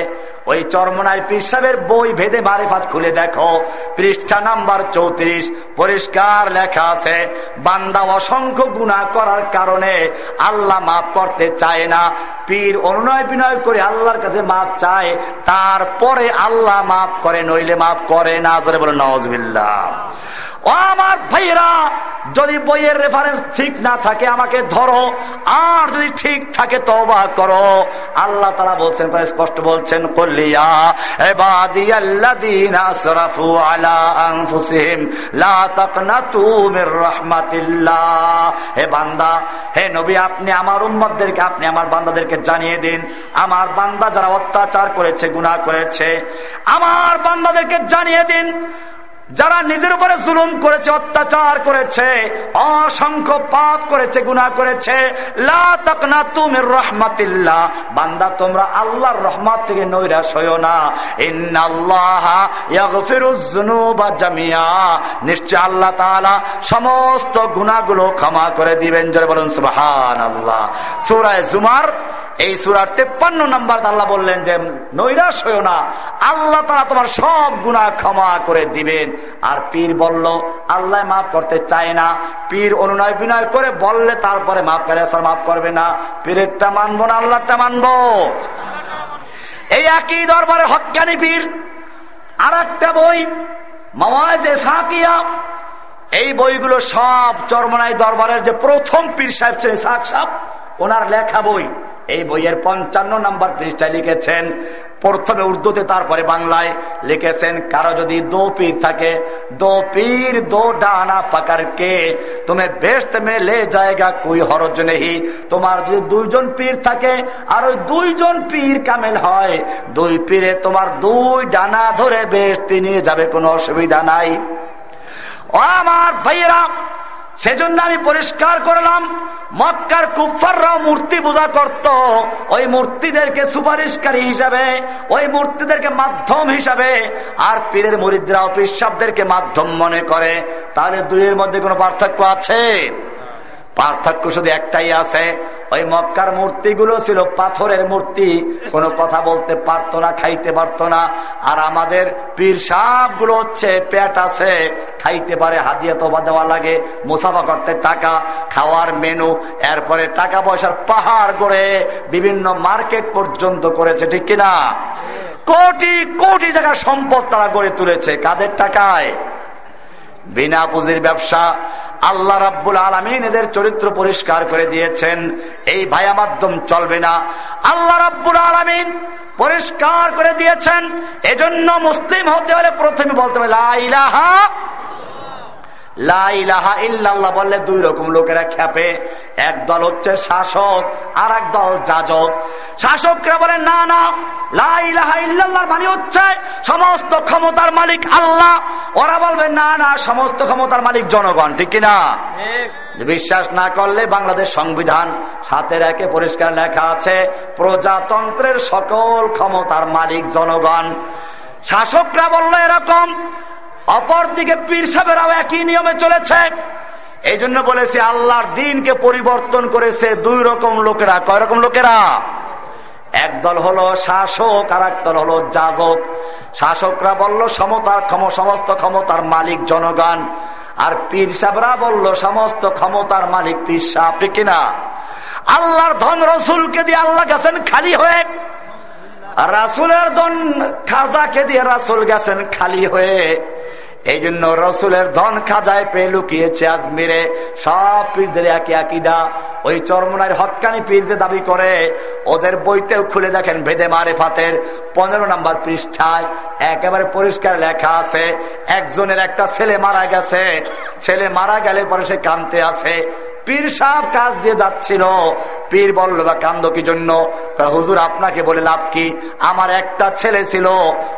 ওই চরমনায় পিসাবের বই ভেদে মারেফাত খুলে দেখো। পৃষ্ঠা নাম্বার চৌত্রিশ, পরিষ্কার লেখা আছে, বান্দা অসংখ্য গুণা করার কারণে আল্লাহ মাফ করতে চায় না। পীর অনুনয় বিনয় করে আল্লাহর কাছে মাফ চায়, তারপরে আল্লাহ মাফ করে, নইলে মাফ করে না। বলে নওয়াজ আমার ভাইয়েরা, যদি বইয়ের রেফারেন্স ঠিক না থাকে, আমাকে ধরো। আর যদি ঠিক থাকে তবা করো। আল্লাহ তারা বলছেন স্পষ্ট বলছেন কল্লিয়া হে বান্দা, হে নবী, আপনি আমার উম্মদদেরকে আপনি আমার বান্দাদেরকে জানিয়ে দিন। আমার বান্দা যারা অত্যাচার করেছে, গুনাহ করেছে, আমার বান্দাদেরকে জানিয়ে দিন। যারা নিজের উপরে জুলুম করেছে, অত্যাচার করেছে, অসংখ্য পাপ করেছে গুণা করেছে রহমাতিল্লাহ। বান্দা, তোমরা আল্লাহর রহমাত থেকে নৈরাশ হইও না। জামিয়া। নিশ্চয় আল্লাহ তাআলা সমস্ত গুণাগুলো ক্ষমা করে দিবেন। জোরে বলুন সুবহান আল্লাহ সুরায় জুমার এই সুরার তেপ্পান্ন নাম্বার আল্লাহ বললেন যে, নৈরাশ হইও না। আল্লাহ তারা তোমার সব গুণা ক্ষমা করে দিবেন। আর পীর বলল, আল্লাহ মাফ করতে চায় না। পীর অনুনয় বিনয় করে বললে তারপরে মাফ করে আসার মাফ করবে না। পীরেরটা মানবো না আল্লাহটা মানবো। এই একই দরবারে হকানি পীর আর একটা বই মামাজে এই বইগুলো সব চরমনাই দরবারের যে প্রথম পীর সাহেব ছিলেন সাক সাহ ওনার লেখা বই, এই বইয়ের পঞ্চান্ন নম্বর পৃষ্ঠায় লিখেছেন, প্রথমে উর্দুতে, তারপরে বাংলায় লিখেছেন, কারও যদি দো পীর থাকে, দো পীর, দো ডানা পাকার কে? তুমি বেস্ট মে লে জায়গা, কুই হরজ নেই তোমার যদি দুইজন পীর থাকে, আর ওই দুইজন পীর কামেল হয়, দুই পীরে তোমার দুই ডানা ধরে বেশ নিয়ে যাবে কোনো অসুবিধা নাই। আমার ভাইয়েরা সেজন্য আমি পরিষ্কার করলাম, মক্কার কুফাররাও মূর্তি পূজা করত। ওই মূর্তিদেরকে সুপারিশকারী হিসাবে, ওই মূর্তিদেরকে মাধ্যম হিসাবে, আর পীরের মরিদ্রা ও পিসাবদেরকে মাধ্যম মনে করে। তাহলে দুইয়ের মধ্যে কোনো পার্থক্য আছে? পার্থক্য শুধু একটাই আছে। ওই মক্কার মূর্তিগুলো ছিল পাথরের মূর্তি। কোনো কথা বলতে পারত না খাইতে পারত না। আর আমাদের পীরগুলো হচ্ছে পেট আছে খাইতে পারে হাতিয়া তোবা দেওয়া লাগে মুসাফা করতে টাকা খাওয়ার মেনু এরপরে টাকা পয়সার পাহাড় গড়ে বিভিন্ন মার্কেট পর্যন্ত করেছে ঠিক কিনা? কোটি কোটি টাকার সম্পদ তারা গড়ে তুলেছে। কাদের টাকায়? বিনা পুঁজির ব্যবসা আল্লাহ রাব্বুল আলমিন এদের চরিত্র পরিষ্কার করে দিয়েছেন। এই ভায়া মাধ্যম চলবে না। আল্লাহ রাব্বুল আলমিন পরিষ্কার করে দিয়েছেন। এজন্য মুসলিম হতে হলে প্রথমে বলতে হবে লাইলাহা ইল্লাল্লাহ বললে দুই রকম লোকেরা খ্যাপে এক দল হচ্ছে শাসক আর এক দল যাজক। শাসকরা বলে না না লাইলাহা ইল্লাল্লাহ মানে হচ্ছে সমস্ত ক্ষমতার মালিক আল্লাহ। ওরা বলবে না না সমস্ত ক্ষমতার মালিক জনগণ। ঠিক কিনা? বিশ্বাস না করলে বাংলাদেশ সংবিধান সাতের একে পরিষ্কার লেখা আছে প্রজাতন্ত্রের সকল ক্ষমতার মালিক জনগণ। শাসকরা বলল এরকম অপরদিকে পীর সাহেবেরাও একই নিয়মে চলেছে। এই জন্য বলেছে, আল্লাহর দিনকে পরিবর্তন করেছে দুই রকম লোকেরা। কয় রকম লোকেরা? একদল হলো শাসক আর একদল হলো যাজক। শাসকরা বলল, সমতার ক্ষম, সমস্ত ক্ষমতার মালিক জনগণ। আর পীর সাহরা বলল, সমস্ত ক্ষমতার মালিক পীর সাহ কিনা? আল্লাহর ধন রসুলকে দিয়ে আল্লাহ গেছেন খালি হয়ে। রাসুলের দন খাজাকে দিয়ে রাসুল গেছেন খালি হয়ে। এই জন্য রসুলের ধন খাজায় পেয়ে লুকিয়েছে আজমিরে। সব পীরদের একই আকিদা। ওই চরমনার হকানি পীর যে দাবি করে, ওদের বইতেও খুলে দেখেন ভেদে মারে ফাতের পনেরো নম্বর পৃষ্ঠায়। একেবারে পরিষ্কার লেখা আছে, একজনের একটা ছেলে মারা গেছে। ছেলে মারা গেলে পরে সে কানতে আছে পীর সাহ কাজ দিয়ে যাচ্ছিল। পীর বলল, বা কান্দ কি জন্য? হুজুর, আপনাকে বলে লাভ কি? আমার একটা ছেলে ছিল,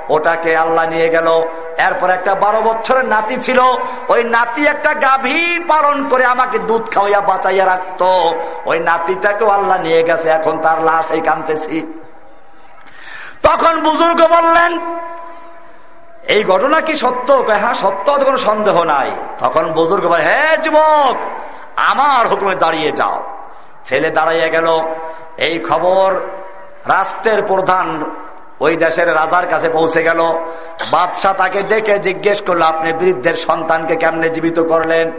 ওটাকে আল্লাহ নিয়ে গেল। এরপর একটা বারো বছরের নাতি ছিল। ওই নাতি একটা গাভী পালন করে আমাকে দুধ খাওয়াইয়া বাঁচাইয়া রাখতো। ওই নাতিটাকেও আল্লাহ নিয়ে গেছে, এখন তার লাশ এই কানতেছি। তখন বুজুর্গ বললেন, এই ঘটনা কি সত্য? হ্যাঁ সত্য কোনো সন্দেহ নাই। তখন বুজুর্গ বলে হ্যাঁ যুবক, আমার হুকুমে দাঁড়িয়ে যাও। ছেলে দাঁড়াইয়া গেল। এই খবর রাষ্ট্রের প্রধান ওই দেশের রাজার কাছে পৌঁছে গেল। বাদশাহ তাকে ডেকে জিজ্ঞেস করল, আপনি বৃদ্ধের সন্তানকে কেমনে জীবিত করলেন?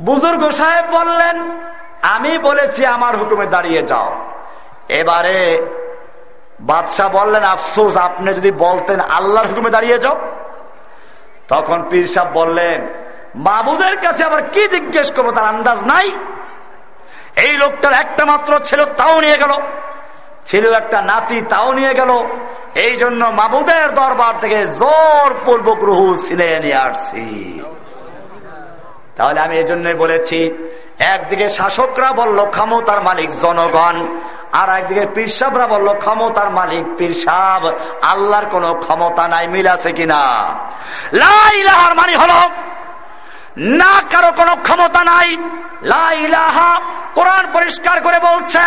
বুজুর্গ সাহেব বললেন, আমি বলেছি, আমার হুকুমে দাঁড়িয়ে যাও। এবারে বাদশাহ বললেন, আফসোস, আপনি যদি বলতেন আল্লাহর হুকুমে দাঁড়িয়ে যাও? তখন পীর সাহ বললেন বাবুদের কাছে আবার কি জিজ্ঞেস করব, তার আন্দাজ নাই? এই লোকটার একটা মাত্র ছিল তাও নিয়ে গেল। ছিল একটা নাতি, তাও নিয়ে গেল। এই জন্য মাবুদের দরবার থেকে জোর পূর্বক রুহু ছিনে নিয়ে আসছি। তাহলে আমি এই জন্যই বলেছি, একদিকে শাসকরা বলল ক্ষমতার মালিক জনগণ। আর একদিকে পিরসাবরা বলল ক্ষমতার মালিক পিরসাব। আল্লাহর কোন ক্ষমতা নাই, মিল আছে কিনা? লাইলাহার মানে হল না কারও কোনো ক্ষমতা নাই। লাইলাহা কোরআন পরিষ্কার করে বলছে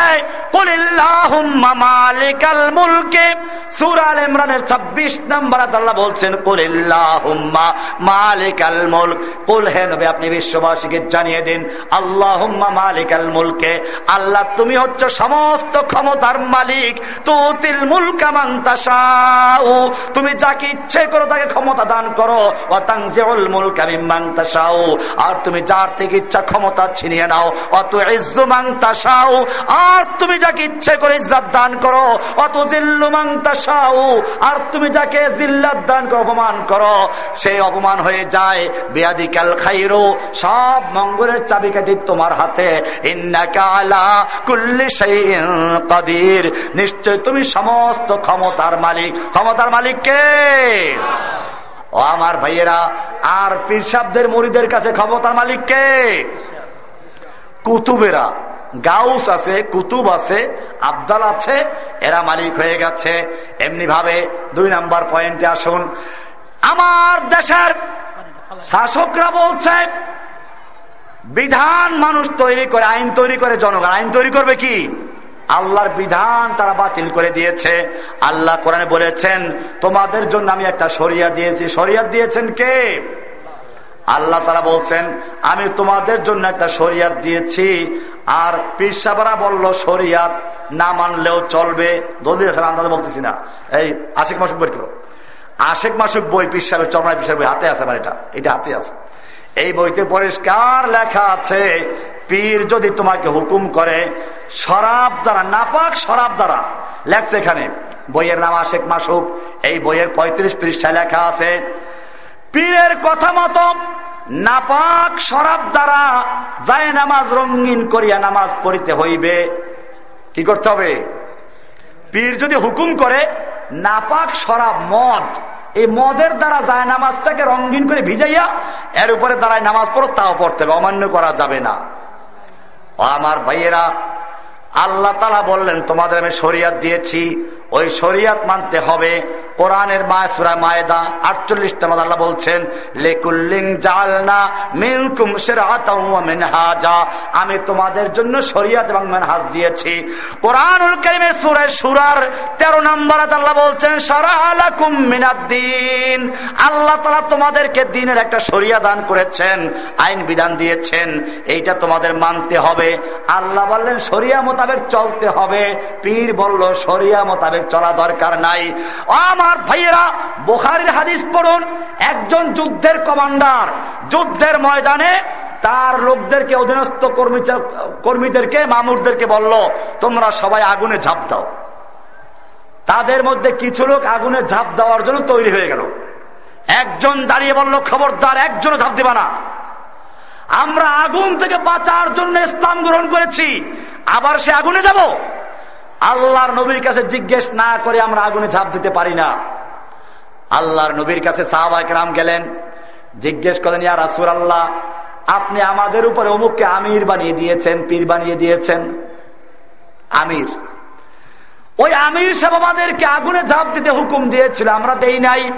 মালিকাল মুলকে। সুরাল ইমরানের ছাব্বিশ নম্বর আল্লাহ বলছেন, কুলিল্লাহুম্মা মালিকাল মুলক। কুল হে নবী, আপনি বিশ্ববাসীকে জানিয়ে দিন, আল্লাহুম্মা মালিকাল মুলকে। আল্লাহ, তুমি হচ্ছে সমস্ত ক্ষমতার মালিক। তুতিল মুলকা মান্তাসাউ তুমি যাকে ইচ্ছে করো তাকে ক্ষমতা দান করো। ও তাংজিউল মুলকা মিম্মান তাশাউ। আর তুমি যার থেকে ইচ্ছা ক্ষমতা ছিনিয়ে নাও। অত ইজ্জু মাংতাসাও আর তুমি যাকে ইচ্ছে করে ইজ্জাত দান করো, অত জিল্লু মাংতাসাও আর তুমি যাকে জিল্লাত দান করো, অপমান করো। সেই অপমান হয়ে যায়, বেয়াদিকাল খাইরো, সব মঙ্গলের চাবিকাঠি তোমার হাতে। ইন্নাকালা কুল্লি কাদির, নিশ্চয় তুমি সমস্ত ক্ষমতার মালিক। ক্ষমতার মালিক কে? ও আমার ভাইয়েরা, আর পীরসাবদের মরিদের কাছে ক্ষমতার মালিক কে? কুতুবেরা। গাউস আছে, কুতুব আছে, আবদাল আছে, এরা মালিক হয়ে গেছে। এমনি ভাবে দুই নাম্বার পয়েন্টে আসুন। আমার দেশের শাসকরা বলছে, বিধান মানুষ তৈরি করে, আইন তৈরি করে জনগণ। আইন তৈরি করবে কি? আল্লাহর বিধান তারা বাতিল করে দিয়েছে। আল্লাহ কোরআনে বলেছেন, তোমাদের জন্য আমি একটা সরিয়া দিয়েছি। সরিয়া দিয়েছেন কে? আল্লাহ তারা বলছেন, আমি তোমাদের জন্য একটা শরিয়াত দিয়েছি। আর পিসাবারা বলল শরিয়াত না মানলেও চলবে। দলিল আন্দাজ বলতেছি না। এই আশেখ মাসুক বই করো আশেখ মাসুক বই পিসাবের চরমায় পিসার বই হাতে আছে আমার এটা। এটা হাতে আছে। এই বইতে পরিষ্কার লেখা আছে, পীর যদি তোমাকে হুকুম করে, শরাব দ্বারা, নাপাক শরাব দ্বারা, লেখছে এখানে, বইয়ের নাম আশেখ মাসুক, এই বইয়ের পঁয়ত্রিশ পৃষ্ঠায় লেখা আছে, পীরের কথা মতো নাপাক শরাব দ্বারা যায় নামাজ রঙিন করিয়া নামাজ পড়িতে হইবে। কি করতে হবে? পীর যদি হুকুম করে, নাপাক শরাব মদ এই মদের দ্বারা যায় নামাজটাকে রঙিন করে ভিজাইয়া, এর উপরে দাঁড়ায় নামাজ পড়ো, তাও পড়তে হবে, অমান্য করা যাবে না। আমার ভাইয়েরা, আল্লাহ তালা বললেন, তোমাদের আমি শরিয়াত দিয়েছি ওই শরিয়াত মানতে হবে। কোরআনের সুরা মায়দা আটচল্লিশ তেমন আল্লাহ বলছেন লেকুল্লিং জালনা মিনকুম মিনহাজা। আমি তোমাদের জন্য শরিয়াত এবং মেনহাজ দিয়েছি। কোরআনুল সুরায় সুরার তেরো নম্বর আল্লাহ বলছেন সারালাকুম মিনাদ্দিন। আল্লাহ তালা তোমাদেরকে দিনের একটা শরিয়া দান করেছেন, আইন বিধান দিয়েছেন। এইটা তোমাদের মানতে হবে। আল্লাহ বললেন, শরিয়া মোতাবেক চলতে হবে। পীর বলল, শরিয়া মোতাবেক চলা দরকার নাই। আমার ভাইয়েরা, বোখারির হাদিস পড়ুন, একজন যুদ্ধের কমান্ডার, যুদ্ধের ময়দানে তার লোকদেরকে, অধীনস্থ কর্মীদেরকে, মামুরদেরকে বলল, তোমরা সবাই আগুনে ঝাঁপ দাও। তাদের মধ্যে কিছু লোক আগুনে ঝাঁপ দেওয়ার জন্য তৈরি হয়ে গেল। একজন দাঁড়িয়ে বলল, খবরদার, একজনও ঝাঁপ দিবা না। আমরা আগুন থেকে বাঁচার জন্য ইসলাম গ্রহণ করেছি, আবার সে আগুনে যাব? আল্লাহর নবীর কাছে জিজ্ঞেস না করে আমরা আগুনে ঝাঁপ দিতে পারি না। আল্লাহর নবীর কাছে সাহাবাক রাম গেলেন, জিজ্ঞেস করেন ইয়া রাসুর আল্লাহ আপনি আমাদের উপরে অমুককে আমির বানিয়ে দিয়েছেন, পীর বানিয়ে দিয়েছেন? আমির, ওই আমির সাহেব আমাদেরকে আগুনে ঝাঁপ দিতে হুকুম দিয়েছিল, আমরা দেই নাই।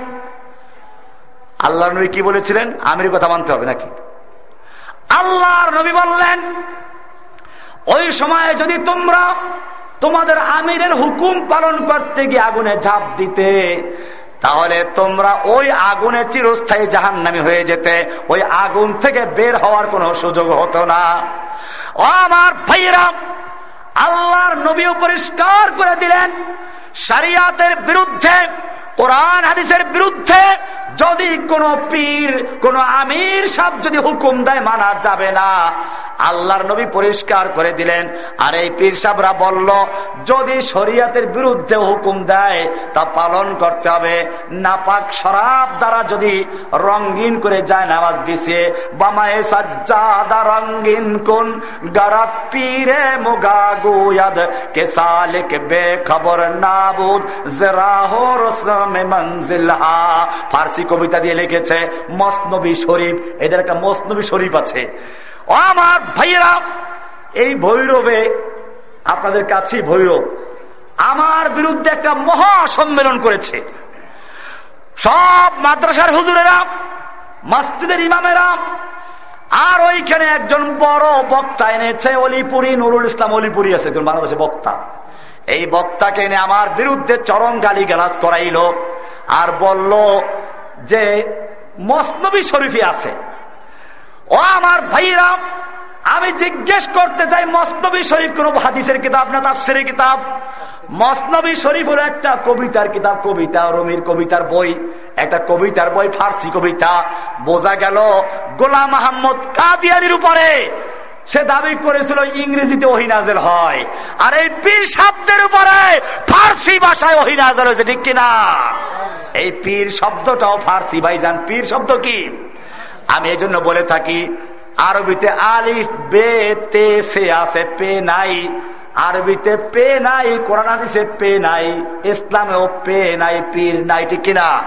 আল্লাহ নবী কি বলেছিলেন? আমির কথা মানতে হবে নাকি? আল্লাহর নবী বললেন, ওই সময় যদি তোমরা তোমাদের আমিরের হুকুম পালন করতে গিয়ে আগুনে ঝাঁপ দিতে। তাহলে তোমরা ওই আগুনে চিরস্থায়ী জাহান নামি হয়ে যেতে। ওই আগুন থেকে বের হওয়ার কোনো সুযোগ হতো না। আমার ভাইয়েরা, আল্লাহর নবীও পরিষ্কার করে দিলেন সারিয়াতের বিরুদ্ধে, কোরআন হাদিসের বিরুদ্ধে যদি কোনো পীর, কোন আমির সব যদি হুকুম দেয়, মানা যাবে না। আল্লাহর নবী পরিষ্কার করে দিলেন। আর এই পীর সাহরা বলল, যদি শরিয়াতের বিরুদ্ধে হুকুম দেয়, তা পালন করতে হবে। নাপাক শরাব দ্বারা যদি রঙ্গিন করে যায় নামাজ দিছে, বামায়ে সাজ্জাদা রঙ্গিন কোন, গারাত পীরে মুগা গুয়াদ কে সালিক বে খবর নাবুদ, জরাহো রসমে মঞ্জিল ফার্সি কবিতা দিয়ে লিখেছে, মসনবী শরীফ। এদের একটা মসনবী শরীফ আছে। আমার ভাইয়েরা, এই ভৈরবে, আপনাদের কাছেই ভৈরব, আমার বিরুদ্ধে একটা মহা সম্মেলন করেছে। সব মাদ্রাসার হুজুরেরা, মসজিদের ইমামেরা, আর ওইখানে একজন বড় বক্তা এনেছে, অলিপুরি নুরুল ইসলাম অলিপুরি আছে বাংলাদেশে বক্তা। এই বক্তাকে এনে আমার বিরুদ্ধে চরম গালি গালাজ করাইল, আর বলল যে মসনবী শরীফি আছে। ও আমার ভাইরা, আমি জিজ্ঞেস করতে চাই মসনবী শরীফ কোন হাদিসের কিতাব না তাফসির কিতাব? মসনবী শরীফ হলো একটা কবিতার কিতাব, কবিতা রমির কবিতার বই, একটা কবিতার বই, ফার্সি কবিতা। বোঝা গেল গোলাম মাহমদ কাদিয়ানির উপরে সে দাবি করেছিল ইংরেজিতে ওহিনাজের হয়। আর এই পীর শব্দের উপরে ফার্সি ভাষায় ওহিনাজের হয়েছে, ঠিক কিনা? এই পীর শব্দটাও ফার্সি, ভাইজান। পীর শব্দ কি? আমি এই জন্য বলে থাকি, আরবিতে আলিফ, বে, তে, সে আছে, পে নাই। আরবিতে পে নাই, কোরআন হাদিসে পে নাই, ইসলামেও পে নাই, পীর নাই, ঠিক কিনা?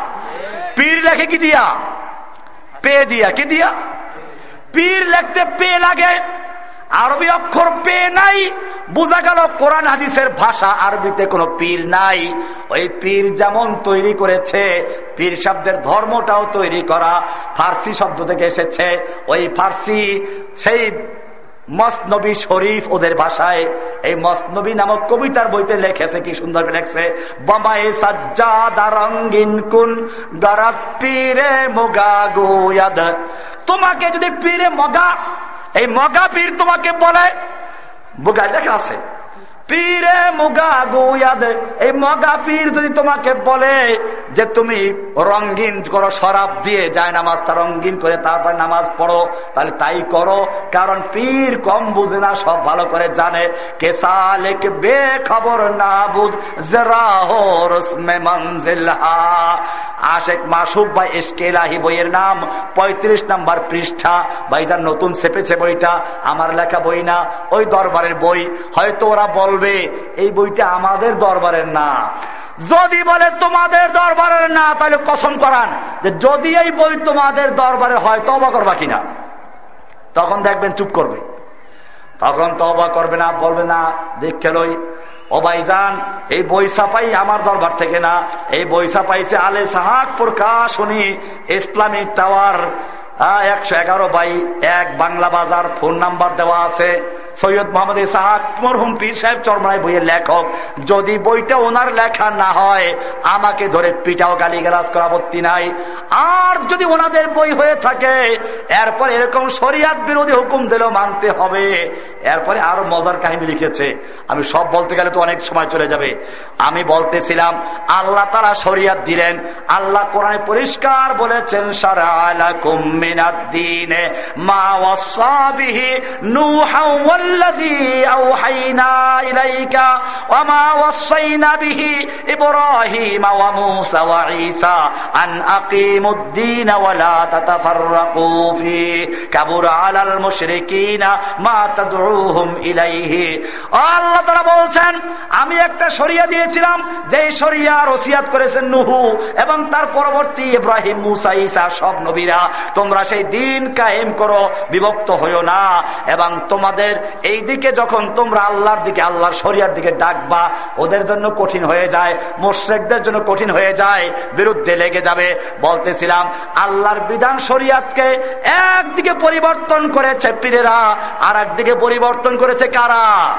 পীর লেখে কি দিয়া? পে দিয়া, কি দিয়া? পীর লেখতে পে লাগে আরবি অক্ষর পে নাই। বোঝা গেল কোরআন হাদিসের ভাষা আরবিতে কোনো পীর নাই। ওই পীর যেমন তৈরি করেছে, পীর শব্দের ধর্মটাও তৈরি করা, ফার্সি শব্দ থেকে এসেছে। ওই ফার্সি সেই মসনবী শরীফ ওদের ভাষায়, এই মসনবী নামক কবিতার বইতে লেখেছে, কি সুন্দর লেখছে বমায়ে সাজ্জাদা রঙ্গিন কুন গরাত পীরে মোগা গোয়াদ। তোমাকে যদি পীরে মগা এই মগা পীর তোমাকে বলে বোগায় দেখা আছে। পীরে মুগা গুয়াদ। এই মগা পীর যদি তোমাকে বলে যে তুমি রঙ্গিন করো, শরাব দিয়ে যায় নামাজটা রঙ্গিন করে তারপর নামাজ পড়ো, তাহলে তাই করো। কারণ পীর কম বুঝে না, সব ভালো করে জানে। কে সালেক বে খবর না বুঝ আশেক মাসুক বা এসকেলাহি বইয়ের নাম ৩৫ নাম্বার পৃষ্ঠা। ভাইজান, নতুন চেপেছে বইটা, আমার লেখা বই না, ওই দরবারের বই। হয়তো ওরা বলবে, এই বইটা আমাদের দরবারের না। যদি বলে তোমাদের দরবারের না, তাহলে কসম করান যে যদি এই বই তোমাদের দরবারে হয় তবা করবা কিনা? তখন দেখবেন চুপ করবে। তখন তবা করবে না, বলবে না দেখে লই। ও ভাইজান, এই বই ছাপাই আমার দরবার থেকে না। এই বই ছাপাইছে আলে সাহাক প্রকাশনী ইসলামিক টাওয়ার একশো এগারো বাই এক বাংলা বাজার, ফোন নাম্বার দেওয়া আছে। সৈয়দ মোহাম্মদ ইসাহাক মরহুম পীর সাহেব চরমায় বইয়ের লেখক। যদি বইটা ওনার লেখা না হয়, আমাকে ধরে পিটাও গালি গালাজ করা আপত্তি নাই। আর যদি ওনাদের বই হয়ে থাকে, এরপর এরকম শরিয়াত বিরোধী হুকুম দিলেও মানতে হবে। এরপরে আরও মজার কাহিনী লিখেছে। আমি সব বলতে গেলে তো অনেক সময় চলে যাবে। আমি বলতেছিলাম, আল্লাহ তারা শরিয়াত দিলেন। আল্লাহ কোরআনে পরিষ্কার বলেছেন সারা আলা কুমিনাদ্দিনে মা ওয়াসাবিহি নুহা ইলাইকা ওয়া মা ওয়াসাইনা বিহি ইব্রাহিম ওয়া মূসা ওয়া ঈসা আন আকিমুদ্দীন ওয়া লা তাতাফাররাকু ফি কাবুরা আলাল মুশরিকিনা মা তাদউহুম আল্লাহ তাআলা বলছেন, আমি একটা শরিয়া দিয়েছিলাম, যেই শরিয়ার রসিয়াত করেছেন নুহু এবং তার পরবর্তী ইব্রাহিম, মুসা, ঈসা সব নবীরা। তোমরা সেই দিন কায়েম করো, বিভক্ত হইও না এবং তোমাদের এই দিকে যখন তোমরা আল্লাহর দিকে, আল্লাহর শরিয়ার দিকে ডাকবা, ওদের জন্য কঠিন হয়ে যায়, মোশ্রেকদের জন্য কঠিন হয়ে যায়, বিরুদ্ধে লেগে যাবে। বলতেছিলাম, আল্লাহর বিধান শরিয়াতকে একদিকে পরিবর্তন করেছে পীরেরা আর একদিকে পরিবর্তন করেছে কারা?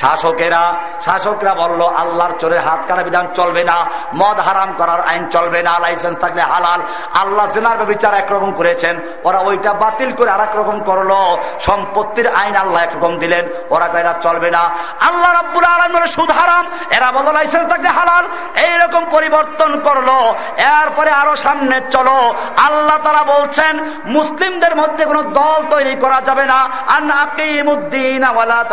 শাসকেরা, শাসকরা বলল, আল্লাহর চোরের হাত কাটা বিধান চলবে না, মদ হারাম করার আইন চলবে না, লাইসেন্স থাকলে হালাল। আল্লাহ জেনার বিচার একরকম করেছেন, ওরা ওইটা বাতিল করে আর রকম করল। সম্পত্তির আইন আল্লাহ একরকম দিলেন, ওরা এরা চলবে না। আল্লাহ রব্বুল আলম সুদ হারাম, এরা বলল, লাইসেন্স থাকলে হালাল। এইরকম পরিবর্তন করল, এরপরে আরও সামনে চলো। আল্লাহ তারা বলছেন, মুসলিমদের মধ্যে কোন দল তৈরি করা যাবে না। আর আকিমুদ্দিন আওয়ালা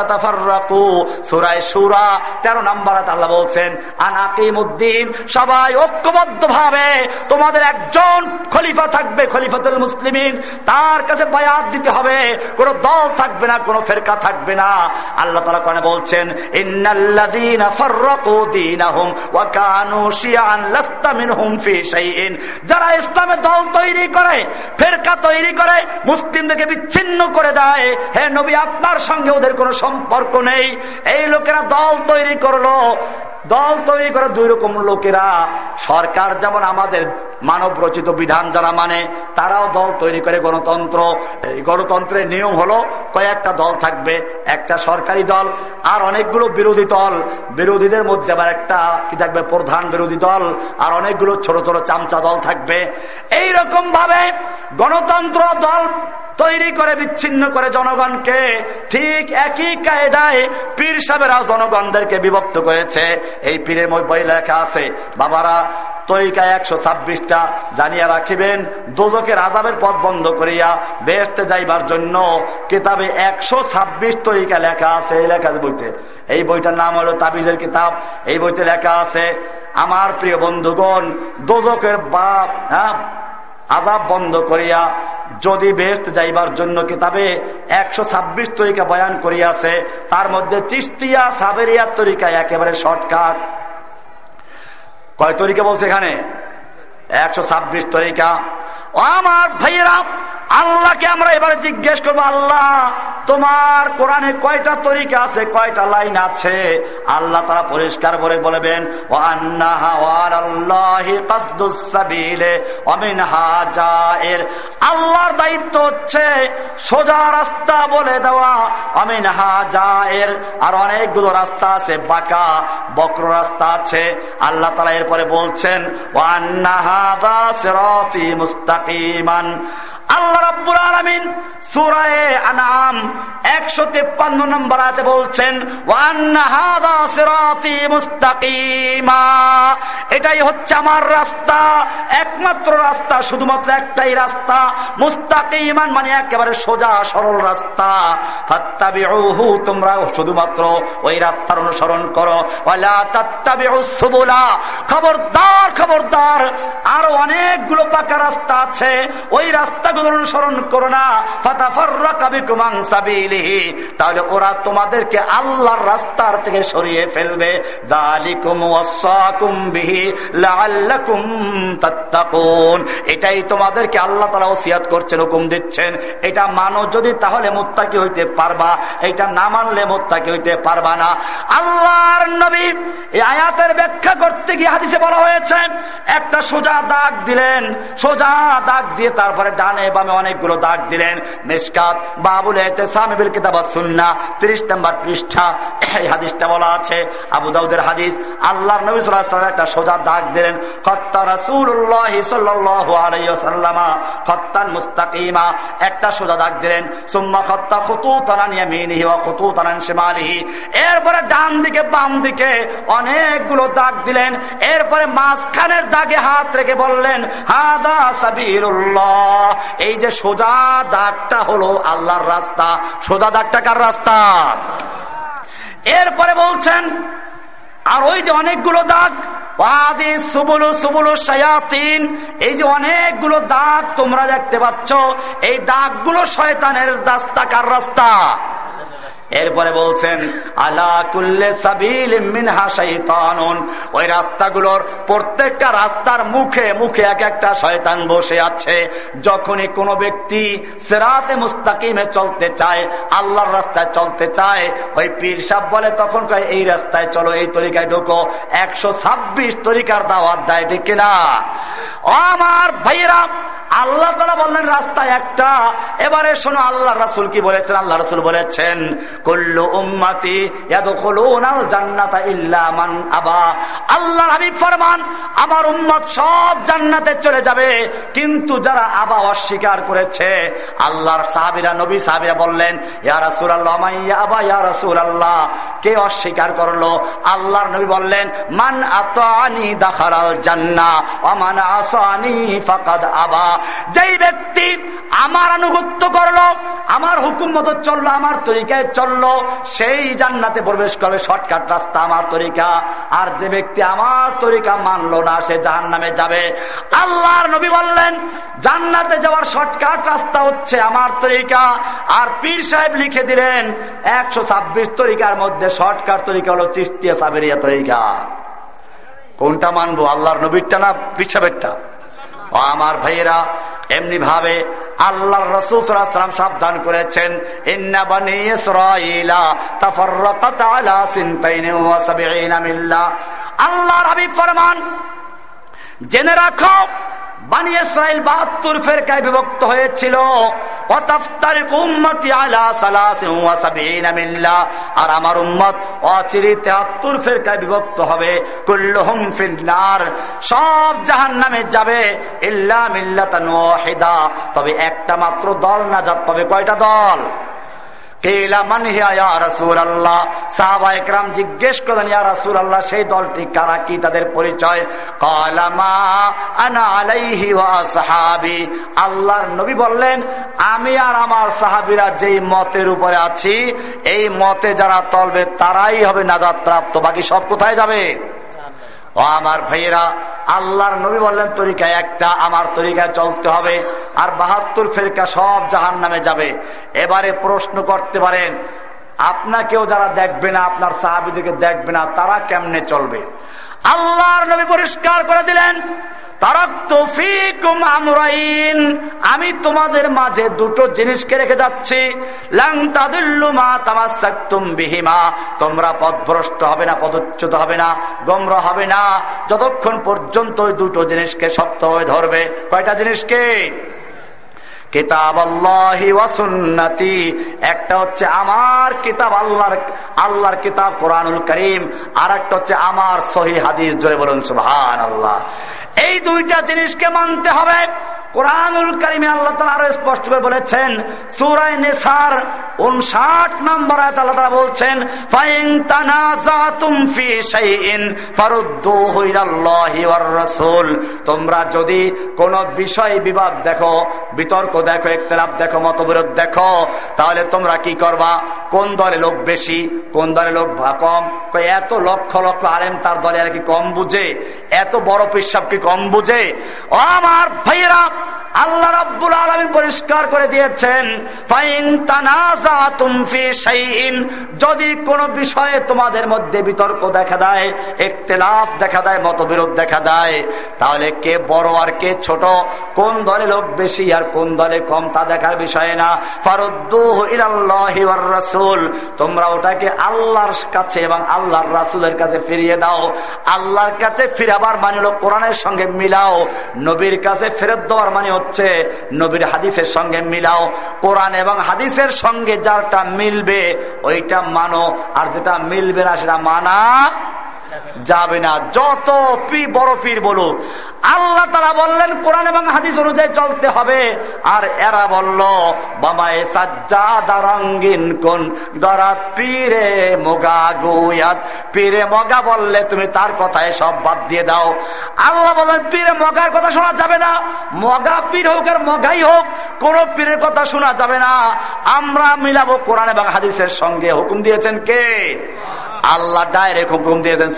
সুরায় সুরা, তেরো নম্বর আল্লাহ বলছেন আনাকিমুদ্দিন সবাই ঐক্যবদ্ধ ভাবে তোমাদের একজন খলিফা থাকবে, খলিফাতুল মুসলিমিন। তার কাছে বায়াত দিতে হবে। কোন দল থাকবে না, কোন ফেরকা থাকবে না। আল্লাহ তালা কোনে বলছেন যারা ইসলামের দল তৈরি করে, ফেরকা তৈরি করে, মুসলিমদেরকে বিচ্ছিন্ন করে দেয়। হে নবী, আপনার সঙ্গে ওদের কোনো সম্পর্ক নেই। এই লোকেরা দল তৈরি করল। দল তৈরি করে দুই রকম লোকেরা। সরকার যেমন আমাদের মানব রচিত বিধান যারা মানে তারাও দল তৈরি করে গণতন্ত্র। এই গণতন্ত্রের নিয়ম হলো, কয়েকটা দল থাকবে, একটা সরকারি দল আর অনেকগুলো বিরোধী দল। বিরোধীদের মধ্যে আবার একটা কি থাকবে, প্রধান বিরোধী দল আর অনেকগুলো ছোট ছোট চামচা দল থাকবে। এই রকম ভাবে গণতন্ত্র দল তৈরি করে, বিচ্ছিন্ন করে জনগণকে ঠিক একই কায়দায় পীর সাহেবেরাও জনগণদেরকে বিভক্ত করেছে। এই পীরের বই লেখা আছে, বাবারা তরিকা একশো ছাব্বিশটা জানিয়া রাখিবেন দোজকের আজাবের পথ বন্ধ করিয়া বেসতে যাইবার জন্য কিতাবে একশো ছাব্বিশ তরিকা লেখা আছে, এই লেখা বইতে। এই বইটার নাম হলো তাবিজের কিতাব। এই বইতে লেখা আছে, আমার প্রিয় বন্ধুগণ দোজকের বাপ হ্যাঁ আজাব বন্ধ করিয়া যদি বেস্ট যাইবার জন্য কিতাবে একশো ছাব্বিশ তরিকা বয়ান করিয়াছে, তার মধ্যে চিস্তিয়া সাবেরিয়ার তরিকা একেবারে শর্টকাট। কয় তরিকা বলছে এখানে? একশো ছাব্বিশ তরিকা। আমার ভাইয়েরা, আল্লাহকে আমরা এবারে জিজ্ঞেস করব, আল্লাহ, তোমার কোরআনে কয়টা তরিকা আছে, কয়টা লাইন আছে? আল্লাহ তারা পরিষ্কার করে বলবেন আল্লাহর দায়িত্ব হচ্ছে সোজা রাস্তা বলে দেওয়া অমিন হা এর আর অনেকগুলো রাস্তা আছে, বাঁকা, বক্র রাস্তা আছে। আল্লাহ তালা এরপরে বলছেন ও মুস্তাকিমান আল্লাহ রব্বুল আলমিন সুরায় একশো তেপ্পান্ন নম্বর আতে বলছেন এটাই হচ্ছে আমার রাস্তা, একমাত্র রাস্তা, শুধুমাত্র একটাই রাস্তা, মুস্তাকিমান মানে একেবারে সোজা, সরল রাস্তা। তোমরা শুধুমাত্র ওই রাস্তার অনুসরণ করো। খবরদার খবরদার, আরও অনেকগুলো পাকা রাস্তা আছে। ওই রাস্তা অনুসরণ করো না। তাহলে ওরা তোমাদেরকে আল্লাহর রাস্তার থেকে সরিয়ে ফেলবে। এটাই তোমাদেরকে আল্লাহ তালা ওসিয়াত করছেন, হুকুম দিচ্ছেন। এটা মানো যদি, তাহলে মোত্তাকি হইতে পারবা। এটা না মানলে মোত্তাকি হইতে পারবা না। আল্লাহর নবী এই আয়াতের ব্যাখ্যা করতে গিয়ে হাদিসে বলা হয়েছে, একটা সোজা দাগ দিলেন। সোজা দাগ দিয়ে তারপরে ডানে বামে অনেকগুলো দাগ দিলেন। মেসকাত, বাবুল সামিবিল কিতাব সুন্না তিরিশ নম্বর পৃষ্ঠা। এই হাদিসটা বলা আছে, আবু দাউদের হাদিস। আল্লাহ নবী সাল্লাহ একটা সোজা দাগ দিলেন, খত্তা রাসুল্লাহ সাল্লামা খত্তান মুস্তাকিমা। একটা সোজা দাগ দিলেন, সুম্মা খত্তা খুতু তানানিয়া মিনিহি ও খুতু তানান শিমালিহি। এরপরে ডান দিকে, বাম দিকে অনেকগুলো দাগ দিলেন। এরপরে মাঝখানের দাগে হাত রেখে বললেন, হাদা এই যে সোজা দাগটা হলো আল্লাহর রাস্তা। সোজা দাগটা কার রাস্তা? এরপরে বলছেন, আর ওই যে অনেকগুলো দাগ এই যে অনেকগুলো দাগ তোমরা দেখতে পাচ্ছ, এই দাগগুলো শয়তানের রাস্তা কার রাস্তা? এরপরে বলছেন, আলা কুল্লে সাবিল মিনহা শৈতানুন ওই রাস্তাগুলোর প্রত্যেকটা রাস্তার মুখে মুখে এক একটা শয়তান বসে আছে। যখনই কোনো ব্যক্তি সেরাতে মুস্তাকিমে চলতে চায়, আল্লাহর রাস্তায় চলতে চায়, ওই পীর সাহ বলে তখন এই রাস্তায় চলো, এই তরিকায় ঢুকো। একশো ছাব্বিশ তরিকার দাওয়াত দেয় ঠিক কিনা আমার ভাইয়েরা, আল্লাহ তালা বললেন, রাস্তা একটা। এবারে শোনো আল্লাহ রাসুল কি বলেছেন? আল্লাহ রসুল বলেছেন আমার উম্মত সব জান্নাতে চলে যাবে। কিন্তু যারা আবা অস্বীকার করেছে, আল্লাহর সাহাবিরা, নবী সাহাবিরা বললেন আবা, ইয়া রাসুল আল্লাহ কে অস্বীকার করল? আল্লাহর নবী বললেন, মান আতানি আসানি ফাকাদ আবা। যেই ব্যক্তি আমার আনুগত্য করল, আমার হুকুম মতো চলল, আমার তরিকায় সেই জান্নাতে প্রবেশ করবে শর্টকাট রাস্তা আমার তরিকা। আর যে ব্যক্তি আমার তরিকা মানলো না, সে জাহান নামে যাবে। আল্লাহর নবী বললেন, জান্নাতে যাওয়ার শর্টকাট রাস্তা হচ্ছে আমার তরিকা। আর পীর সাহেব লিখে দিলেন, একশো ছাব্বিশ তরিকার মধ্যে শর্টকাট তরিকা হলো চিস্তিয়া সাবেরিয়া তরিকা। কোনটা মানবো? আল্লাহর নবীরটা না পীর সাহেবেরটা? আমার ভাইয়েরা এমনি ভাবে আল্লাহ রসুল সাল্লাম সাবধান করেছেন আল্লাহ রবি ফরমান জেনে রাখো বানি ইসরায়েল বাহাত্তর ফেরকায় বিভক্ত হয়েছিল। আর আমার উম্মত অচিরি তেহাত্তর ফেরকায় বিভক্ত হবে। কুল্লুহুম ফিন্নার। সব জাহান নামে যাবে ইল্লা ওয়াহিদা। তবে একটা মাত্র দল নাজাত পাবে। কয়টা দল? জিজ্ঞেস করেন ইয়া রাসুল আল্লাহ সেই দলটি কারা? কি তাদের পরিচয়? আল্লাহর নবী বললেন, আমি আর আমার সাহাবিরা যেই মতের উপরে আছি, এই মতে যারা তলবে তারাই হবে নাজাদ প্রাপ্ত বাকি সব কোথায় যাবে? ও আমার ভাইয়েরা, আল্লাহর নবী বললেন, তরিকা একটা, আমার তরিকায় চলতে হবে, আর বাহাত্তর ফেরকা সব জাহান নামে যাবে। এবারে প্রশ্ন করতে পারেন, আপনাকেও যারা দেখবে না, আপনার সাহাবিদিকে দেখবে না, তারা কেমনে চলবে? আল্লাহর নবী পরিষ্কার করে দিলেন আমি তোমাদের মাঝে দুটো জিনিসকে রেখে যাচ্ছি। বিহিমা তোমরা পদভ্রষ্ট হবে না, পদচ্যুত হবে না, গম্র হবে না। যতক্ষণ পর্যন্ত দুটো জিনিসকে শক্ত হয়ে ধরবে, কয়টা জিনিসকে? কিতাব আল্লাহি ওয়াসুন্নতি একটা হচ্ছে আমার কিতাব, আল্লাহর আল্লাহর কিতাব কোরআনুল করিম। আর একটা হচ্ছে আমার সহি হাদিস, জোরে বলুন সুবহান আল্লাহ এই দুইটা জিনিসকে মানতে হবে। কোরআনুল করিমে আল্লাহ তালা আরও স্পষ্ট করে বলেছেন সুরাই নেসার উনষাট নম্বর আয়াত আল্লাহ তালা বলছেন, ফাইন তানাজাতুম ফি শাইইন ফারুদ্দুহু ইলাল্লাহি ওয়ার তোমরা যদি কোন বিষয় বিবাদ দেখো, বিতর্ক দেখো একতলাপ দেখো, মতবিরোধ দেখো, তাহলে তোমরা কি করবা? কোন দলে লোক বেশি, কোন দলে লোক কম? এত লক্ষ লক্ষ আলেম তার দলে আর কি কম বুঝে? এত বড় পিসাব কি কম বুঝে? আমার ভাইয়েরা আল্লাহ রব্বুল আলমী পরিষ্কার করে দিয়েছেন যদি কোন বিষয়ে তোমাদের মধ্যে বিতর্ক দেখা দেয়, একতেলাফ দেখা দেয়, মতবিরোধ দেখা দেয়, তাহলে কে বড় আর কে ছোট কোন দলে লোক বেশি আর কোন দলে কম তা দেখার বিষয়ে না। রাসুল। তোমরা ওটাকে আল্লাহর কাছে এবং আল্লাহর রাসুলের কাছে ফিরিয়ে দাও। আল্লাহর কাছে ফিরাবার মানে হলো কোরআনের সঙ্গে মিলাও। নবীর কাছে ফেরত দেওয়ার মানে হচ্ছে নবীর হাদিসের সঙ্গে মিলাও। কোরআন এবং হাদিসের সঙ্গে যারটা মিলবে, ওইটা মানো। আর যেটা মিলবে না সেটা মানা যাবে না। যত পি বড় পীর বলুক, আল্লাহ তারা বললেন, কোরআন এবং হাদিস অনুযায়ী চলতে হবে। আর এরা বলল, বাবায় সাজ্জা রঙ্গিন কোন দরাত পীরে মোগা গুয়াত। পীরে মগা বললে তুমি তার কথায় সব বাদ দিয়ে দাও। আল্লাহ বললেন, পীরে মগার কথা শোনা যাবে না। মগা পীর হোক আর মগাই হোক, কোন পীরের কথা শোনা যাবে না। আমরা মিলাবো কোরআন এবং হাদিসের সঙ্গে। হুকুম দিয়েছেন কে? আল্লাহ ডাইরেক্ট হুকুম দিয়েছেন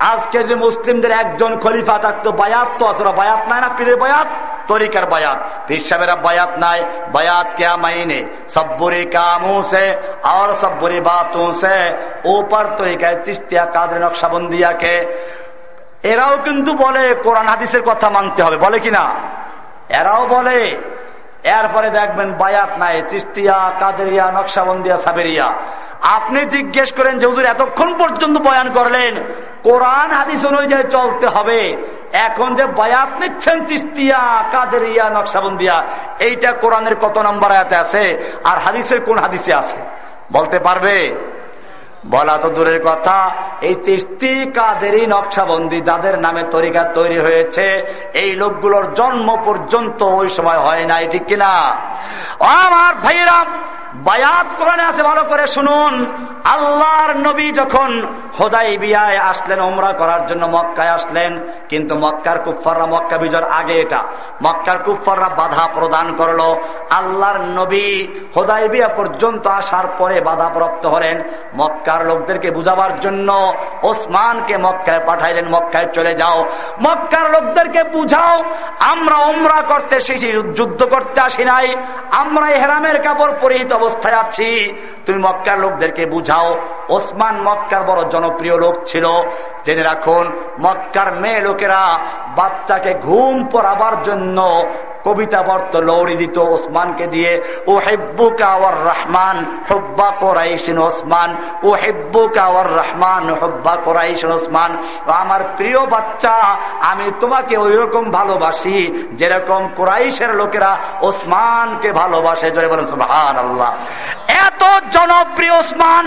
আজকে যে মুসলিমদের একজন খলিফা থাকতো, বায়াত তো আসলে বায়াত নাই না, পীরের বায়াত? তরিকার বায়াত। পীর সাহেবেরা বায়াত নাই, বায়াত কে মাইনে সব্বুরি কামু সে আর সব্বুরি বাতু সে ওপার তরিকায় চিস্তিয়া কাজরে নকশাবন্দিয়া কে এরাও কিন্তু বলে, কোরআন হাদিসের কথা মানতে হবে, বলে কিনা? এরাও বলে, এরপরে দেখবেন বায়াত নাই চিস্তিয়া কাদেরিয়া, নকশাবন্দিয়া, সাবেরিয়া। আপনি জিজ্ঞেস করেন যে হুজুর এতক্ষণ পর্যন্ত বয়ান করলেন, কোরআন হাদিস অনুযায়ী চলতে হবে। এখন যে বায়াত নিচ্ছেন চিস্তিয়া, কাদেরিয়া, নকশাবন্দিয়া, এইটা কোরআনের কত নম্বর আয়াতে আছে আর হাদিসের কোন হাদিসে আছে? বলতে পারবে? বলা তো দূরের কথা, এই চিস্তি কাদেরই নকশাবন্দি যাদের নামে তরিকা তৈরি হয়েছে, এই লোকগুলোর জন্ম পর্যন্ত ওই সময় হয় না ঠিক কিনা? আমার ভাইয়েরা বায়াত কোরআনে আছে, ভালো করে শুনুন। আল্লাহর নবী যখন হোদাই বিয়ায় আসলেন ওমরা করার জন্য মক্কায় আসলেন, কিন্তু মক্কার কুফাররা মক্কা বিজয়ের আগে এটা। মক্কার কুফাররা বাধা প্রদান করল। আল্লাহর নবী হোদাই বিয়া পর্যন্ত আসার পরে বাধা প্রাপ্ত হলেন। মক্কার লোকদেরকে বুঝাবার জন্য ওসমানকে মক্কায় পাঠাইলেন, মক্কায় চলে যাও। মক্কার লোকদেরকে বুঝাও, আমরা ওমরা করতে এসেছি, যুদ্ধ করতে আসি নাই। আমরা হেরামের কাপড় পরিহিত অবস্থায় আছি। তুমি মক্কার লোকদেরকে বুঝাও। ওসমান মক্কার বড় জনপ্রিয় লোক ছিল। জেনে রাখুন, মক্কার মেয়ে লোকেরা বাচ্চাকে ঘুম পড়াবার জন্য কবিতা বর্ত লৌড়ি দিত ওসমানকে দিয়ে ও হেব্বু কাওয়ার রহমান হব্বা কোরাইশিন ওসমান ও হেব্বু কাওয়ার রহমান হব্বা কোরাইশিন ওসমান। আমার প্রিয় বাচ্চা, আমি তোমাকে ওই রকম ভালোবাসি যেরকম কোরাইশের লোকেরা ওসমানকে ভালোবাসে। জোরে বলেন সুহান আল্লাহ এত জনপ্রিয় ওসমান,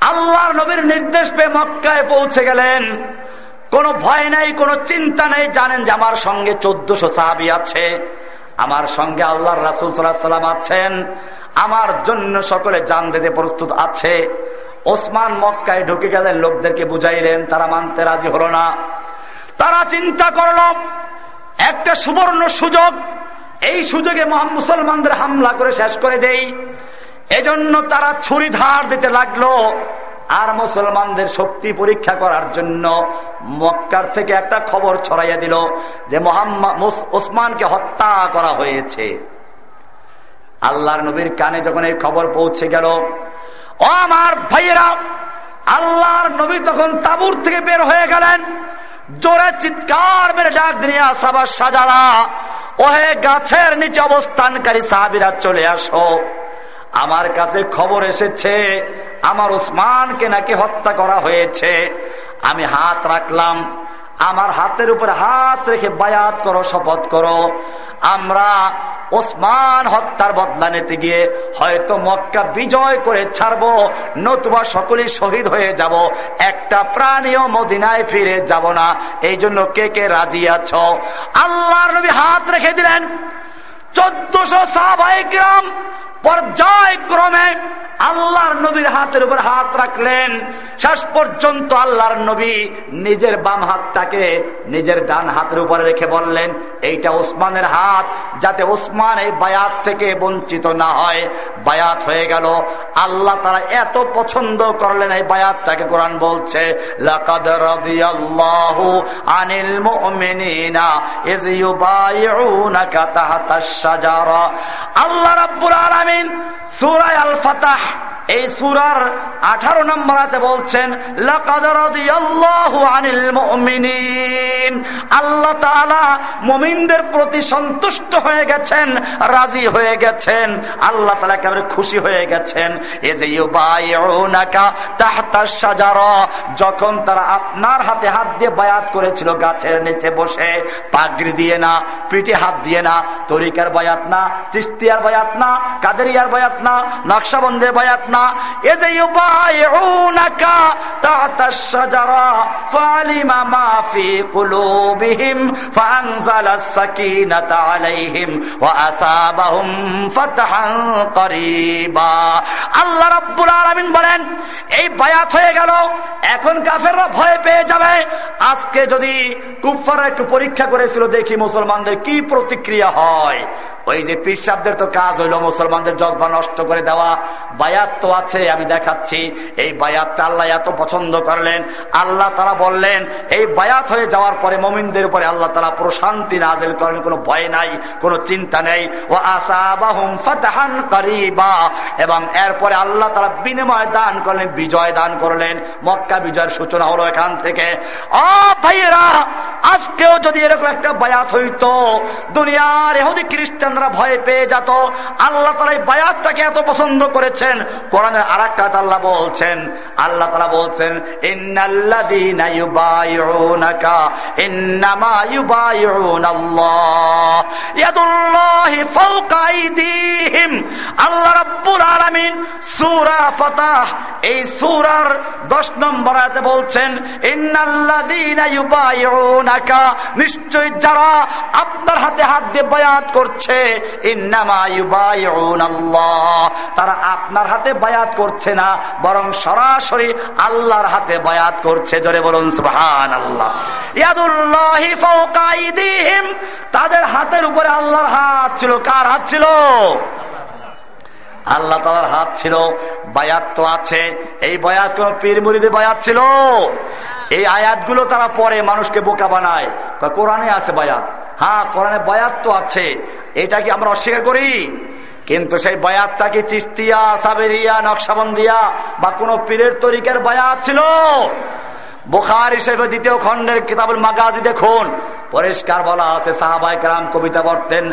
আল্লাহর নবীর নির্দেশ পেয়ে মক্কায় পৌঁছে গেলেন। কোনো ভয় নাই, কোনো চিন্তা নেই। জানেন যে আমার সঙ্গে চোদ্দশো সাহাবি আছে। আমার সঙ্গে আল্লাহর রাসুল সাল্লাম আছেন। আমার জন্য সকলে জান দিতে প্রস্তুত আছে। ওসমান মক্কায় ঢুকে গেলেন, লোকদেরকে বুঝাইলেন, তারা মানতে রাজি হল না। তারা চিন্তা করল, একটা সুবর্ণ সুযোগ। এই সুযোগে মুসলমানদের হামলা করে শেষ করে দেই। এজন্য তারা ছুরি ধার দিতে লাগল। আর মুসলমানদের শক্তি পরীক্ষা করার জন্য মক্কার থেকে একটা খবর ছড়াইয়া দিল যে মোহাম্মদ ওসমানকে হত্যা করা হয়েছে। আল্লাহর নবীর কানে যখন এই খবর পৌঁছে গেল, ও আমার ভাইয়েরা, আল্লাহর নবী তখন তাবুর থেকে বের হয়ে গেলেন। জোরে চিৎকার মেরে ডাক দিয়ে আসাবার সাজারা, ওহে গাছের নিচে অবস্থানকারী সাহাবিরা চলে আসো। আমার কাছে খবর এসেছে আমার ওসমানকে নাকি হত্যা করা হয়েছে। আমি হাত রাখলাম। আমার হাতের উপরে হাত রেখে বায়াত করো, শপথ করো। আমরা ওসমান হত্যার বদলা নিতে গিয়ে হয়তো মক্কা বিজয় করে ছাড়ব, নতুবা সকলে শহীদ হয়ে যাব। একটা প্রাণীও মদিনায় ফিরে যাব না। এই জন্য কে কে রাজি আছ? আল্লাহর নবী হাত রেখে দিলেন। চোদ্দশো সাহাবাই গ্রাম পর্যায়ক্রমে আল্লাহর নবীর হাতের উপর হাত রাখলেন। শেষ পর্যন্ত আল্লাহর নবী নিজের বাম হাতটাকে নিজের ডান হাতের উপরে রেখে বললেন, এইটা ওসমানের হাত, যাতে ওসমান এই বায়াত থেকে বঞ্চিত না হয়। বায়াত হয়ে গেল। আল্লাহ তারা এত পছন্দ করলেন এই বায়াতটাকে, কোরআন বলছে আনিল আল্লাহ রাব্বুল আলামিন সূরা আল ফাতাহ এই সুরার আঠারো নম্বর হাতে বলছেন আল্লাহ মমিনদের প্রতি সন্তুষ্ট হয়ে গেছেন, রাজি হয়ে গেছেন, আল্লাহ তালা একেবারে খুশি হয়ে গেছেন। এ যে যখন তারা আপনার হাতে হাত দিয়ে বায়াত করেছিল, গাছের নিচে বসে, পাগড়ি দিয়ে না, পিঠে হাত দিয়ে না, তরিকার বয়াত না চিস্তিয়ার বায়াত না কাদেরিয়ার বয়াত না, নকশাবন্দের বয়াত না। এ যে আল্লাহ বলেন, এই বায়াত হয়ে গেল, এখন কাফেররা ভয় পেয়ে যাবে। আজকে যদি কুফারা একটু পরীক্ষা করেছিল দেখি মুসলমানদের কি প্রতিক্রিয়া হয়। ওই যে পিসাবদের তো কাজ হইল মুসলমানদের জজবা নষ্ট করে দেওয়া। বায়াত তো আছে, আমি দেখাচ্ছি। এই বায়াতটা আল্লাহ এত পছন্দ করলেন। আল্লাহ তারা বললেন, এই বায়াত হয়ে যাওয়ার পরে মমিনদের উপরে আল্লাহ তারা প্রশান্তি নাজেল করেন, কোনো ভয় নাই, কোনো চিন্তা নেই। ও আসাবাহুম ফাতাহান এবং এরপরে আল্লাহ তারা বিনিময় দান করলেন, বিজয় দান করলেন। মক্কা বিজয়ের সূচনা হলো এখান থেকে। অ ভাইয়েরা, আজকেও যদি এরকম একটা বায়াত হইতো, দুনিয়ার এহুদি খ্রিস্টান মুসলমানরা ভয় পেয়ে যেত। আল্লাহ তালা এই বায়াতটাকে এত পছন্দ করেছেন। কোরআনের আর একটা আল্লাহ বলছেন, আল্লাহ তালা বলছেন নিশ্চয় যারা আপনার হাতে হাত দিয়ে বয়াত করছে তারা আপনার হাতে বায়াত করছে না, বরং সরাসরি আল্লাহর হাতে বায়াত করছে। জোরে বলুন সুহান আল্লাহ তাদের হাতের উপরে আল্লাহর হাত ছিল। কার হাত ছিল? আল্লাহ তালার হাত ছিল। বায়াত তো আছে। এই বয়াত কোন পীর মুড়িদে বায়াত ছিল? এই আয়াতগুলো তারা পরে মানুষকে বোকা বানায়। কোরআনে আছে বায়াত। হ্যাঁ কোরআনে বয়াত তো আছে। এটা কি আমরা অস্বীকার করি? কিন্তু সেই বয়াতটা কি চিস্তিয়া, সাবেরিয়া, নকশাবন্দিয়া বা কোন পীরের তরিকের বয়াত ছিল? বোখার হিসেবে দ্বিতীয় খণ্ডের কিতাবুল মাগাজি দেখুন। পরিষ্কার বলা আছে সাহাবাই কালাম কবিতা বলতেন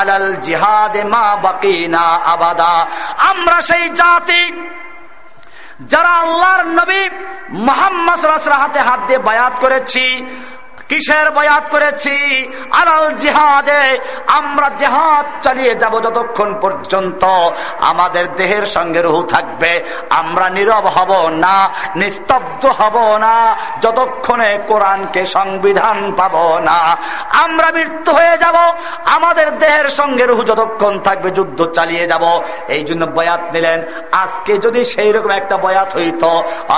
আলাল জিহাদে মা বাকিনা আবাদা। আমরা সেই জাতি যারা আল্লাহর নবী মোহাম্মদ হাতে হাত দিয়ে বায়াত করেছি কিসের বয়াত করেছি? আলাল জিহাদে, আমরা জেহাদ চালিয়ে যাব যতক্ষণ পর্যন্ত আমাদের দেহের সঙ্গে রুহু থাকবে। আমরা নীরব হব না, নিস্তব্ধ হব না, যতক্ষণে কোরআনকে সংবিধান পাব না। আমরা মৃত্যু হয়ে যাব, আমাদের দেহের সঙ্গে রুহু যতক্ষণ থাকবে যুদ্ধ চালিয়ে যাব। এই জন্য বয়াত নিলেন। আজকে যদি সেই রকম একটা বয়াত হইত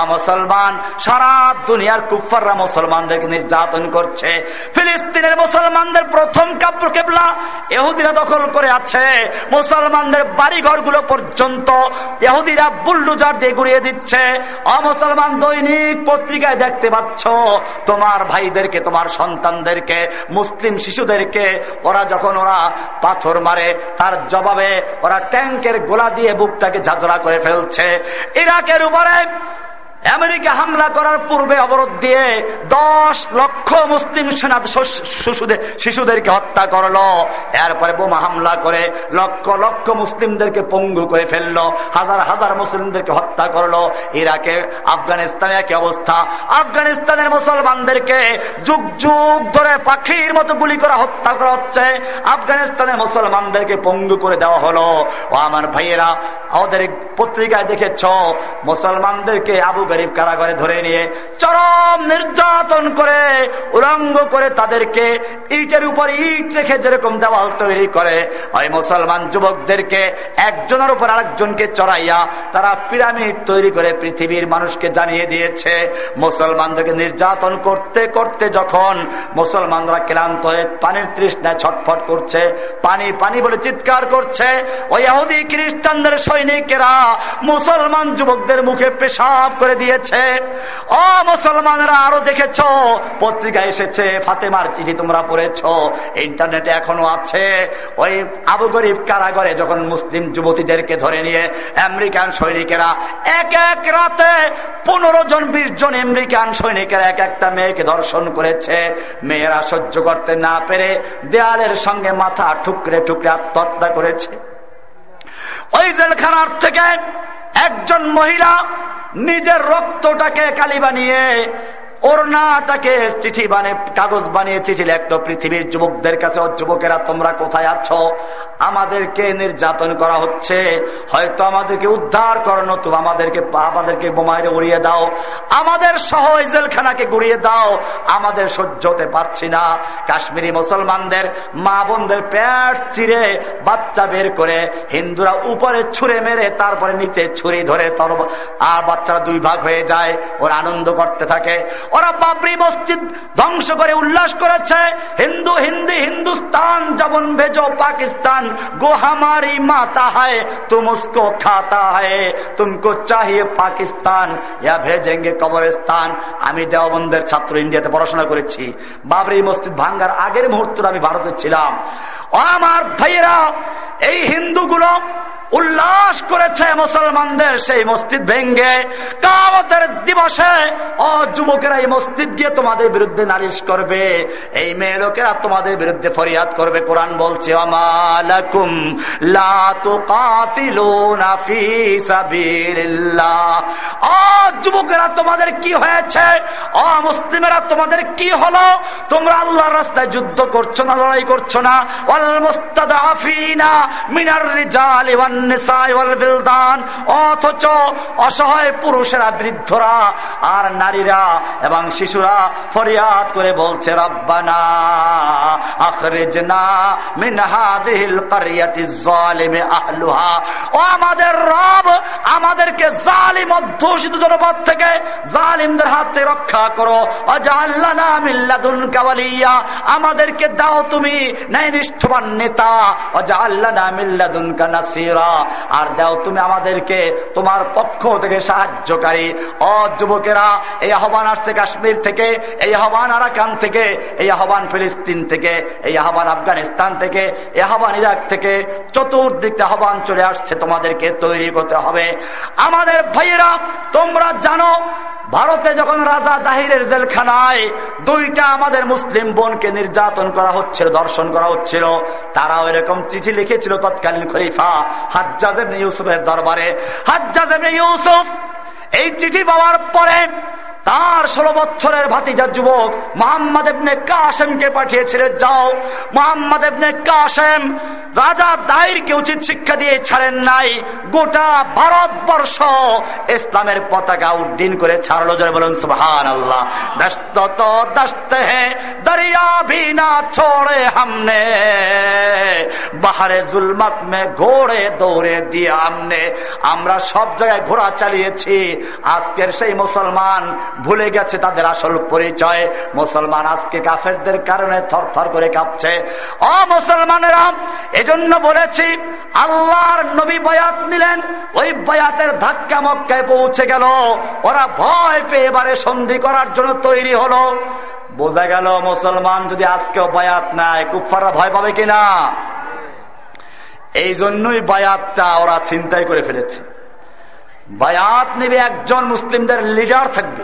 মুসলমান, সারা দুনিয়ার কুফাররা মুসলমানদেরকে নির্যাতন করছে। ফিলিস্তিনের মুসলমানদের প্রথম কাব্য কেবলা এহুদিরা দখল করে আছে। মুসলমানদের বাড়ি ঘরগুলো পর্যন্ত এহুদিরা বুল্ডুজার দিয়ে গুড়িয়ে দিচ্ছে। অমুসলমান দৈনিক পত্রিকায় দেখতে পাচ্ছ, তোমার ভাইদেরকে, তোমার সন্তানদেরকে, মুসলিম শিশুদেরকে, ওরা যখন ওরা পাথর মারে, তার জবাবে ওরা ট্যাঙ্কের গোলা দিয়ে বুকটাকে ঝাঁঝরা করে ফেলছে। ইরাকের উপরে আমেরিকা হামলা করার পূর্বে অবরোধ দিয়ে দশ লক্ষ মুসলিম সেনা শিশুদেরকে হত্যা করল। এরপরে বোমা হামলা করে লক্ষ লক্ষ মুসলিমদেরকে পঙ্গু করে ফেলল। হাজার হাজার মুসলিমদেরকে হত্যা করল। ইরাকে, আফগানিস্তানে একই অবস্থা। আফগানিস্তানের মুসলমানদেরকে যুগ যুগ ধরে পাখির মতো গুলি করা, হত্যা করা হচ্ছে। আফগানিস্তানের মুসলমানদেরকে পঙ্গু করে দেওয়া হলো। ও আমার ভাইয়েরা, ওদের পত্রিকায় দেখেছ, মুসলমানদেরকে আবু গরিব কারাগারে ধরে নিয়ে চরম নির্যাতন করে, উলঙ্গ করে তাদেরকে ইটের উপর ইট রেখে যেরকম দেওয়াল তৈরি করে, ওই মুসলমান যুবকদেরকে একজনের উপর আরেকজনকে চড়াইয়া তারা পিরামিড তৈরি করে পৃথিবীর মানুষকে জানিয়ে দিয়েছে। মুসলমানদেরকে নির্যাতন করতে করতে যখন মুসলমানরা ক্লান্ত হয়ে পানির তৃষ্ণায় ছটফট করছে, পানি পানি বলে চিৎকার করছে, ওই খ্রিস্টানদের সৈনিকেরা মুসলমান যুবকদের মুখে পেশাব করে দিয়েছে। ও মুসলমানরা, আরও দেখেছ? পত্রিকা এসেছে, ফাতেমার চিঠি তোমরা পড়েছ, ইন্টারনেটে এখনও আছে। ওই আবু গরিব কারাগরে যখন মুসলিম যুবতীদেরকে ধরে নিয়ে আমেরিকান সৈনিকেরা এক এক রাতে পনেরো জন, বিশ জন আমেরিকান সৈনিকেরা এক একটা মেয়েকে ধর্ষণ করেছে। মেয়েরা সহ্য করতে না পেরে দেয়ালের সঙ্গে মাথা ঠুকরে ঠুকরে আত্মহত্যা করেছে। ওই জেলখানার থেকে একজন মহিলা নিজের রক্তটাকে কালি বানিয়ে ওরনাটাকে চিঠি বানিয়ে, কাগজ বানিয়ে চিঠি লেখলো, পৃথিবীর যুবকদের কাছে যুবকেরা, তোমরা কোথায় আছো? আমাদেরকে নির্যাতন করা হচ্ছে। হয়তো আমাদেরকে উদ্ধার করো নতুন আমাদেরকে আমাদেরকে বোমায় উড়িয়ে দাও। আমাদের সহ জেলখানাকে গুড়িয়ে দাও। আমাদের সহ্য হতে পারছি না। কাশ্মীরি মুসলমানদের, মা বোনদের প্যাট চিরে বাচ্চা বের করে হিন্দুরা উপরে ছুঁড়ে মেরে তারপরে নিচে ছুরি ধরে তর আর বাচ্চারা দুই ভাগ হয়ে যায়। ওরা আনন্দ করতে থাকে। ওরা বাবরি মসজিদ ধ্বংস করে উল্লাস করেছে। হিন্দু, হিন্দি, হিন্দুস্তান যেমন ভেজো পাকিস্তান গো হামারি মাতা হায় উসকো খাতা হায় তুমকো চাহিয়ে পাকিস্তান ইয়া ভেজেঙ্গে কবরস্থান আমি দেওবন্দের ছাত্র ইন্ডিয়াতে পড়াশোনা করেছি। বাবরি মসজিদ ভাঙ্গার আগের মুহূর্তে আমি ভারতে ছিলাম। আমার ভাইয়েরা, এই হিন্দুগুলো উল্লাস করেছে মুসলমানদের সেই মসজিদ ভেঙ্গে। কামতের দিবসে ও যুবকেরা এই মসজিদ গিয়ে তোমাদের বিরুদ্ধে নালিশ করবে। এই মেয়ে লোকেরা তোমাদের বিরুদ্ধে ফরিয়াদ করবে। কোরআন বলছে আমালাকুম ও যুবকেরা তোমাদের কি হয়েছে? ও মুসলিমেরা তোমাদের কি হলো? তোমরা আল্লাহর রাস্তায় যুদ্ধ করছ না, লড়াই করছ না? মিনার রিজাল অথচ অসহায় পুরুষেরা, বৃদ্ধরা আর নারীরা এবং শিশুরা ফরিয়াদ করে বলছে, রব্বানা ও আমাদের রব, আমাদেরকে জালিম অধ্যুষিত জনপদ থেকে জালিমদের হাতে রক্ষা করো। আমাদেরকে দাও তুমি ন্যায়নিষ্ঠবান নেতা অজা আল্লাহ মিল্লাদুনকা নাসিরা আর দাও তুমি আমাদেরকে তোমার পক্ষ থেকে সাহায্যকারী। অ যুবকেরা, এই আহ্বান আসছে কাশ্মীর থেকে, এই আহ্বান আরাকান থেকে, এই আহ্বান ফিলিস্তিন থেকে, এই আহ্বান আফগানিস্তান থেকে, এই আহ্বান ইরাক থেকে। চতুর্দিক আহ্বান চলে আসছে, তোমাদেরকে তৈরি করতে হবে। আমাদের ভাইয়েরা, তোমরা জানো, ভারতে যখন রাজা দাহিরের জেলখানায় দুইটা আমাদের মুসলিম বোনকে নির্যাতন করা হচ্ছিল, দর্শন করা হচ্ছিল, তারাও এরকম চিঠি লিখেছিল তৎকালীন খলিফা হাজ্জাজ ইউসুফের দরবারে হাজ্জাজ ইউসুফ এই চিঠি পাওয়ার পরে তার ষোলো বছরের ভাতিজা যুবক মোহাম্মদ এবনে কাসেমকে পাঠিয়েছিলেন যাও। মোহাম্মদ এবনে কাসেম রাজা দায়েরকে উচিত শিক্ষা দিয়ে ছাড়েন নাই। গোটা ভারতবর্ষ ইসলামের পতাকা উড্ডীন করে ছাড়লো জয় বলুন সুহান আল্লাহ দস্ত দস্তে দরিয়া ভি ছোড়ে হামনে। বাহারে জুলমত মে ঘোড়ে দৌড়ে দিয়ে আমনে আমরা সব জায়গায় ঘোড়া চালিয়েছি। আজকের সেই মুসলমান ভুলে গেছে তাদের আসল পরিচয়। মুসলমান আজকে কাফেরদের কারণে থর থর করে কাঁপছে। অ মুসলমানেরা, এজন্য বলেছি, আল্লাহর নবী বয়াত নিলেন, ওই বয়াতের ধাক্কা মক্কায় পৌঁছে গেল। ওরা ভয় পেয়ে এবারে সন্ধি করার জন্য তৈরি হলো। বোঝা গেল মুসলমান যদি আজকেও বয়াত নাই কুফারা ভয় পাবে কিনা? এই জন্যই বায়াতটা ওরা চিন্তাই করে ফেলেছে। বায়াত নেবে একজন মুসলিমদের লিডার থাকবে।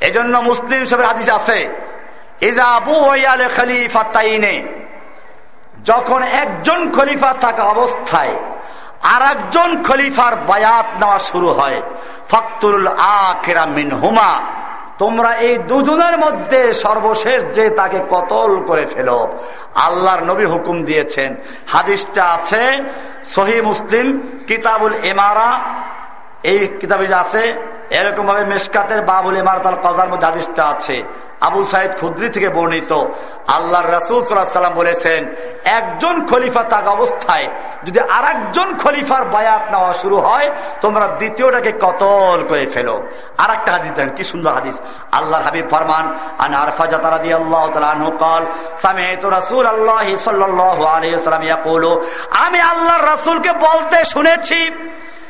এজন্য মুসলিম সবের হাদিস আছে যখন একজন খলিফা থাকা অবস্থায় আর একজন খলিফার বায়াত নেওয়া শুরু হয় ফক্তুল আখেরা মিন হুমা তোমরা এই দুজনের মধ্যে সর্বশেষ যে তাকে কতল করে ফেল। আল্লাহর নবী হুকুম দিয়েছেন। হাদিসটা আছে সহি মুসলিম, কিতাবুল এমারা এই কিতাবে যে আছে এরকম ভাবে মেসকাতের বাবুল ইমারতাল কজার মধ্যে আদিসটা আছে। আবুল সাইদ খুদ্রি থেকে বর্ণিত। আল্লাহ রাসুল সাল্লাম বলেছেন, একজন খলিফা তাক অবস্থায় যদি আর খলিফার বায়াত নেওয়া শুরু হয়, তোমরা দ্বিতীয়টাকে কতল করে ফেলো। আর একটা হাদিস দেন, কি সুন্দর হাদিস। আল্লাহ হাবিব ফরমান, আন আরফা জাতারা দিয়ে আল্লাহ কল সামেত রাসুল আল্লাহ সাল্লাহ আলিয়া আমি আল্লাহর রাসুলকে বলতে শুনেছি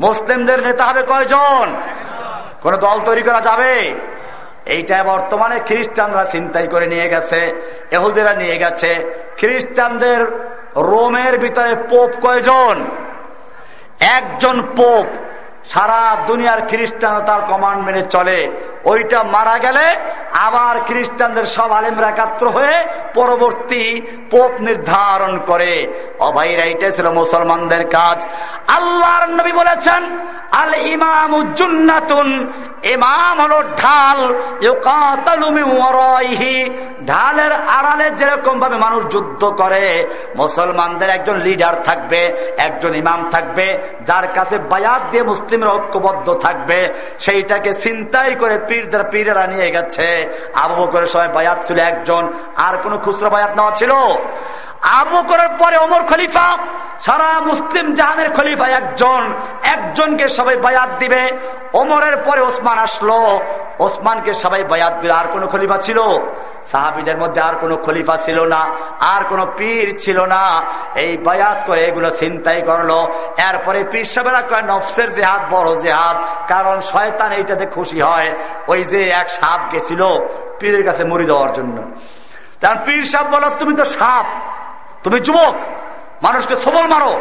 মুসলিমদের নেতা হবে কয়জন? কোন দল তৈরি করা যাবে? এইটা বর্তমানে খ্রিস্টানরা চিন্তাই করে নিয়ে গেছে এহুদেরা নিয়ে গেছে। খ্রিস্টানদের রোমের ভিতরে পোপ কয়জন? একজন পোপ সারা দুনিয়ার খ্রিস্টান তার কমান্ড মেনে চলে। ওইটা মারা গেলে আবার খ্রিস্টানদের সব আলিমরা একাত্র হয়ে পরবর্তী পোপ নির্ধারণ করে। অভাইরা এইটাই ছিল মুসলমানদের কাজ। আল্লাহর নবী বলেছেন, আল ইমাম উজ্জুন্নাতুন ইমাম হলো ঢাল ঢালের আড়ালে যেরকম ভাবে মানুষ যুদ্ধ করে, মুসলমানদের একজন লিডার থাকবে, একজন ইমাম থাকবে, যার কাছে বায়াত দিয়ে মুসলিমরা ঐক্যবদ্ধ থাকবে, সেইটাকে চিন্তাই করে পীরদের পীরেরা নিয়ে গেছে। আবু করে সবাই বায়াত ছিল একজন, আর কোনো খুচরা বায়াত নেওয়া ছিল? আবু করার পরে অমর খলিফা, সারা মুসলিম জাহানের খলিফা একজন, একজনকে সবাই বায়াত দিবে। ওমরের পরে ওসমান আসলো। ওসমানকে সবাই বায়াত দিল। আর কোন খলিফা ছিল? সাহাবিদের মধ্যে আর কোনো খলিফা ছিল না, আর কোনো পীর ছিল না। এই বায়াত করে এগুলো চিন্তাই করল। এরপরে পীর সাহেবেরা কয়, নফসের জেহাদ বড় জেহাদ, কারণ শয়তান এইটাতে খুশি হয়। ওই যে এক সাপ গেছিল, পীরের কাছে মরি দেওয়ার জন্য। তার পীর সাহেব বলো তুমি তো সাপ তুমি যুবক, মানুষকে সবল মারো,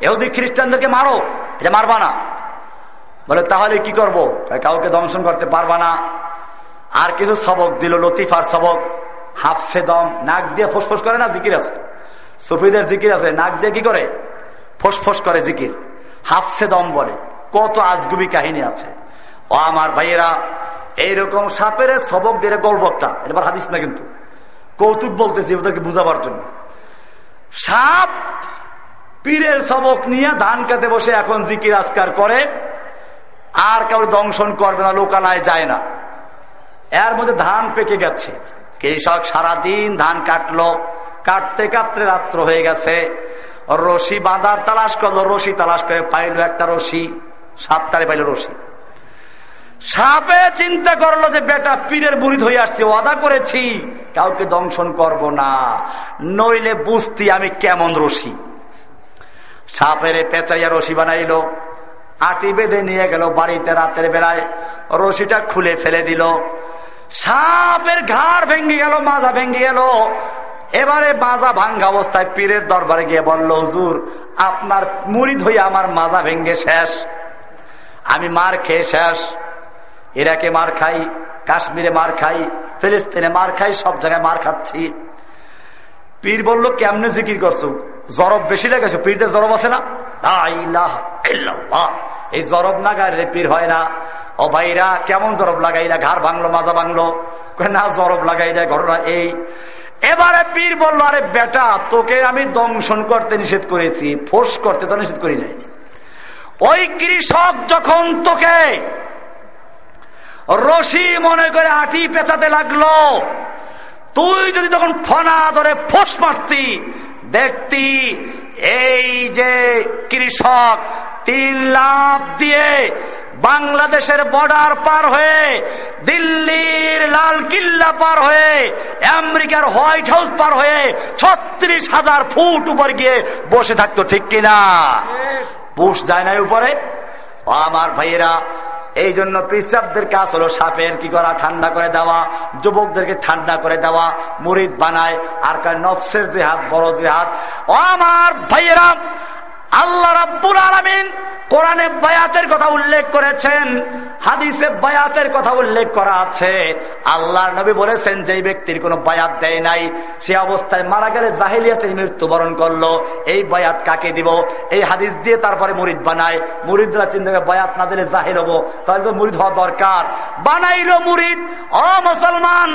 এহুদি খ্রিস্টানদেরকে মারো, এটা মারবা না। বলে, তাহলে কি করব? কাউকে দংশন করতে পারবা না। আর কিছু সবক দিল, লতিফার সবক। হাফসে দম, নাক দিয়ে ফোসফোস করে না জিকির আছে? সুফিদের জিকির আছে, নাক দিয়ে কি করে? ফোসফোস করে জিকির। হাফসে দম বলে, কত আজগুবি কাহিনী আছে। ও আমার ভাইয়েরা, এইরকম সাপের সবক দিয়ে গল্পটা এবার হাদিস না কিন্তু। কৌতুক বলতেছি ওদেরকে বুঝাবার জন্য। সাপ পীরের সবক নিয়ে ধান কাতে বসে এখন জিকির আজকার করে, আর কারও দংশন করবে না, লোকালয় যায় না। এর মধ্যে ধান পেকে গেছে। কৃষক সারাদিন ধান কাটলো, কাটতে কাটতে রাত্র হয়ে গেছে। রশি বাঁধার তালাশ করল, রশি তালাশ করে পাইল একটা রশি, সাপটারে পাইল রশি। সাপে চিন্তা করল যে বেটা পীরের বুড়ি হয়ে আসছে, ওয়াদা করেছি, কাউকে দংশন করব না। নইলে বুঝতি আমি কেমন রশি সাপের পেঁচাইয়া রশি বানাইল, আটি বেঁধে নিয়ে গেল বাড়িতে রাতের বেলায়, রশিটা খুলে ফেলে দিল। সাপের ঘাড় ভেঙে গেল, মাজা ভেঙে গেল। এবারে মাজা ভাঙ্গা অবস্থায় পীরের দরবারে গিয়ে বলল, হুজুর, আপনার মুড়ি ধুয়ে আমার মাজা ভেঙ্গে শেষ। আমি মার খেয়ে শেষ। ইরাকে মার খাই, কাশ্মীরে মার খাই, ফিলিস্তিনে মার খাই, সব জায়গায় মার খাচ্ছি। পীর বলল, কেমনে জিকির করছ? জরব বেশি লেগেছো, পীরদের জরব আছে না? এই জরব না গায়ে পীর হয় না। ও ভাইরা, কেমন জরব লাগাই না? ঘাড় ভাঙলো, মাজা ভাঙলো? না, জরব লাগাই না, ঘটনা এই। এবারে পীর বলল, আরে বেটা, তোকে আমি দংশন করতে নিষেধ করেছি, ফোর্স করতে তো নিষেধ করি নাই। ওই কৃষক যখন তোকে রশি মনে করে আটি পেঁচাতে লাগল। তুই যদি তখন ফনা ধরে ফোস মারতি দেখতি এই যে কৃষক তিন লাভ দিয়ে বাংলাদেশের বর্ডার পার হয়ে দিল্লির লাল কিল্লা পার হয়ে আমেরিকার হোয়াইট হাউস পার হয়ে ছত্রিশ হাজার ফুট উপর গিয়ে বসে থাকতো ঠিক কিনা? পুষ যায় না উপরে? আমার ভাইয়েরা এই জন্য পিসাবদের কাজ হলো সাপের কি করা? ঠান্ডা করে দেওয়া, যুবকদেরকে ঠান্ডা করে দেওয়া, মুরিদ বানায়, আর কার নফসের হাত বড় যে হাত আমার ভাইয়েরা আল্লাহ রাব্বুল আলমিন কোরআনে বায়াতের কথা উল্লেখ করেছেন, হাদিসে বায়াতের কথা উল্লেখ করা আছে। আল্লাহ নবী বলেছেন যে ব্যক্তির কোনো বায়াত দেয় নাই, সে অবস্থায় মারা গেলে জাহিলিয়াতের মৃত্যুবরণ করল। এই বায়াত কাকে দিব? এই হাদিস দিয়ে তারপরে মুরিদ বানায়। মুরিদরা চিন্তা বায়াত না দিলে জাহির হব। তাহলে তো মুরিদ হওয়া দরকার। বানাইলো মুরিদ অ মুসলমান,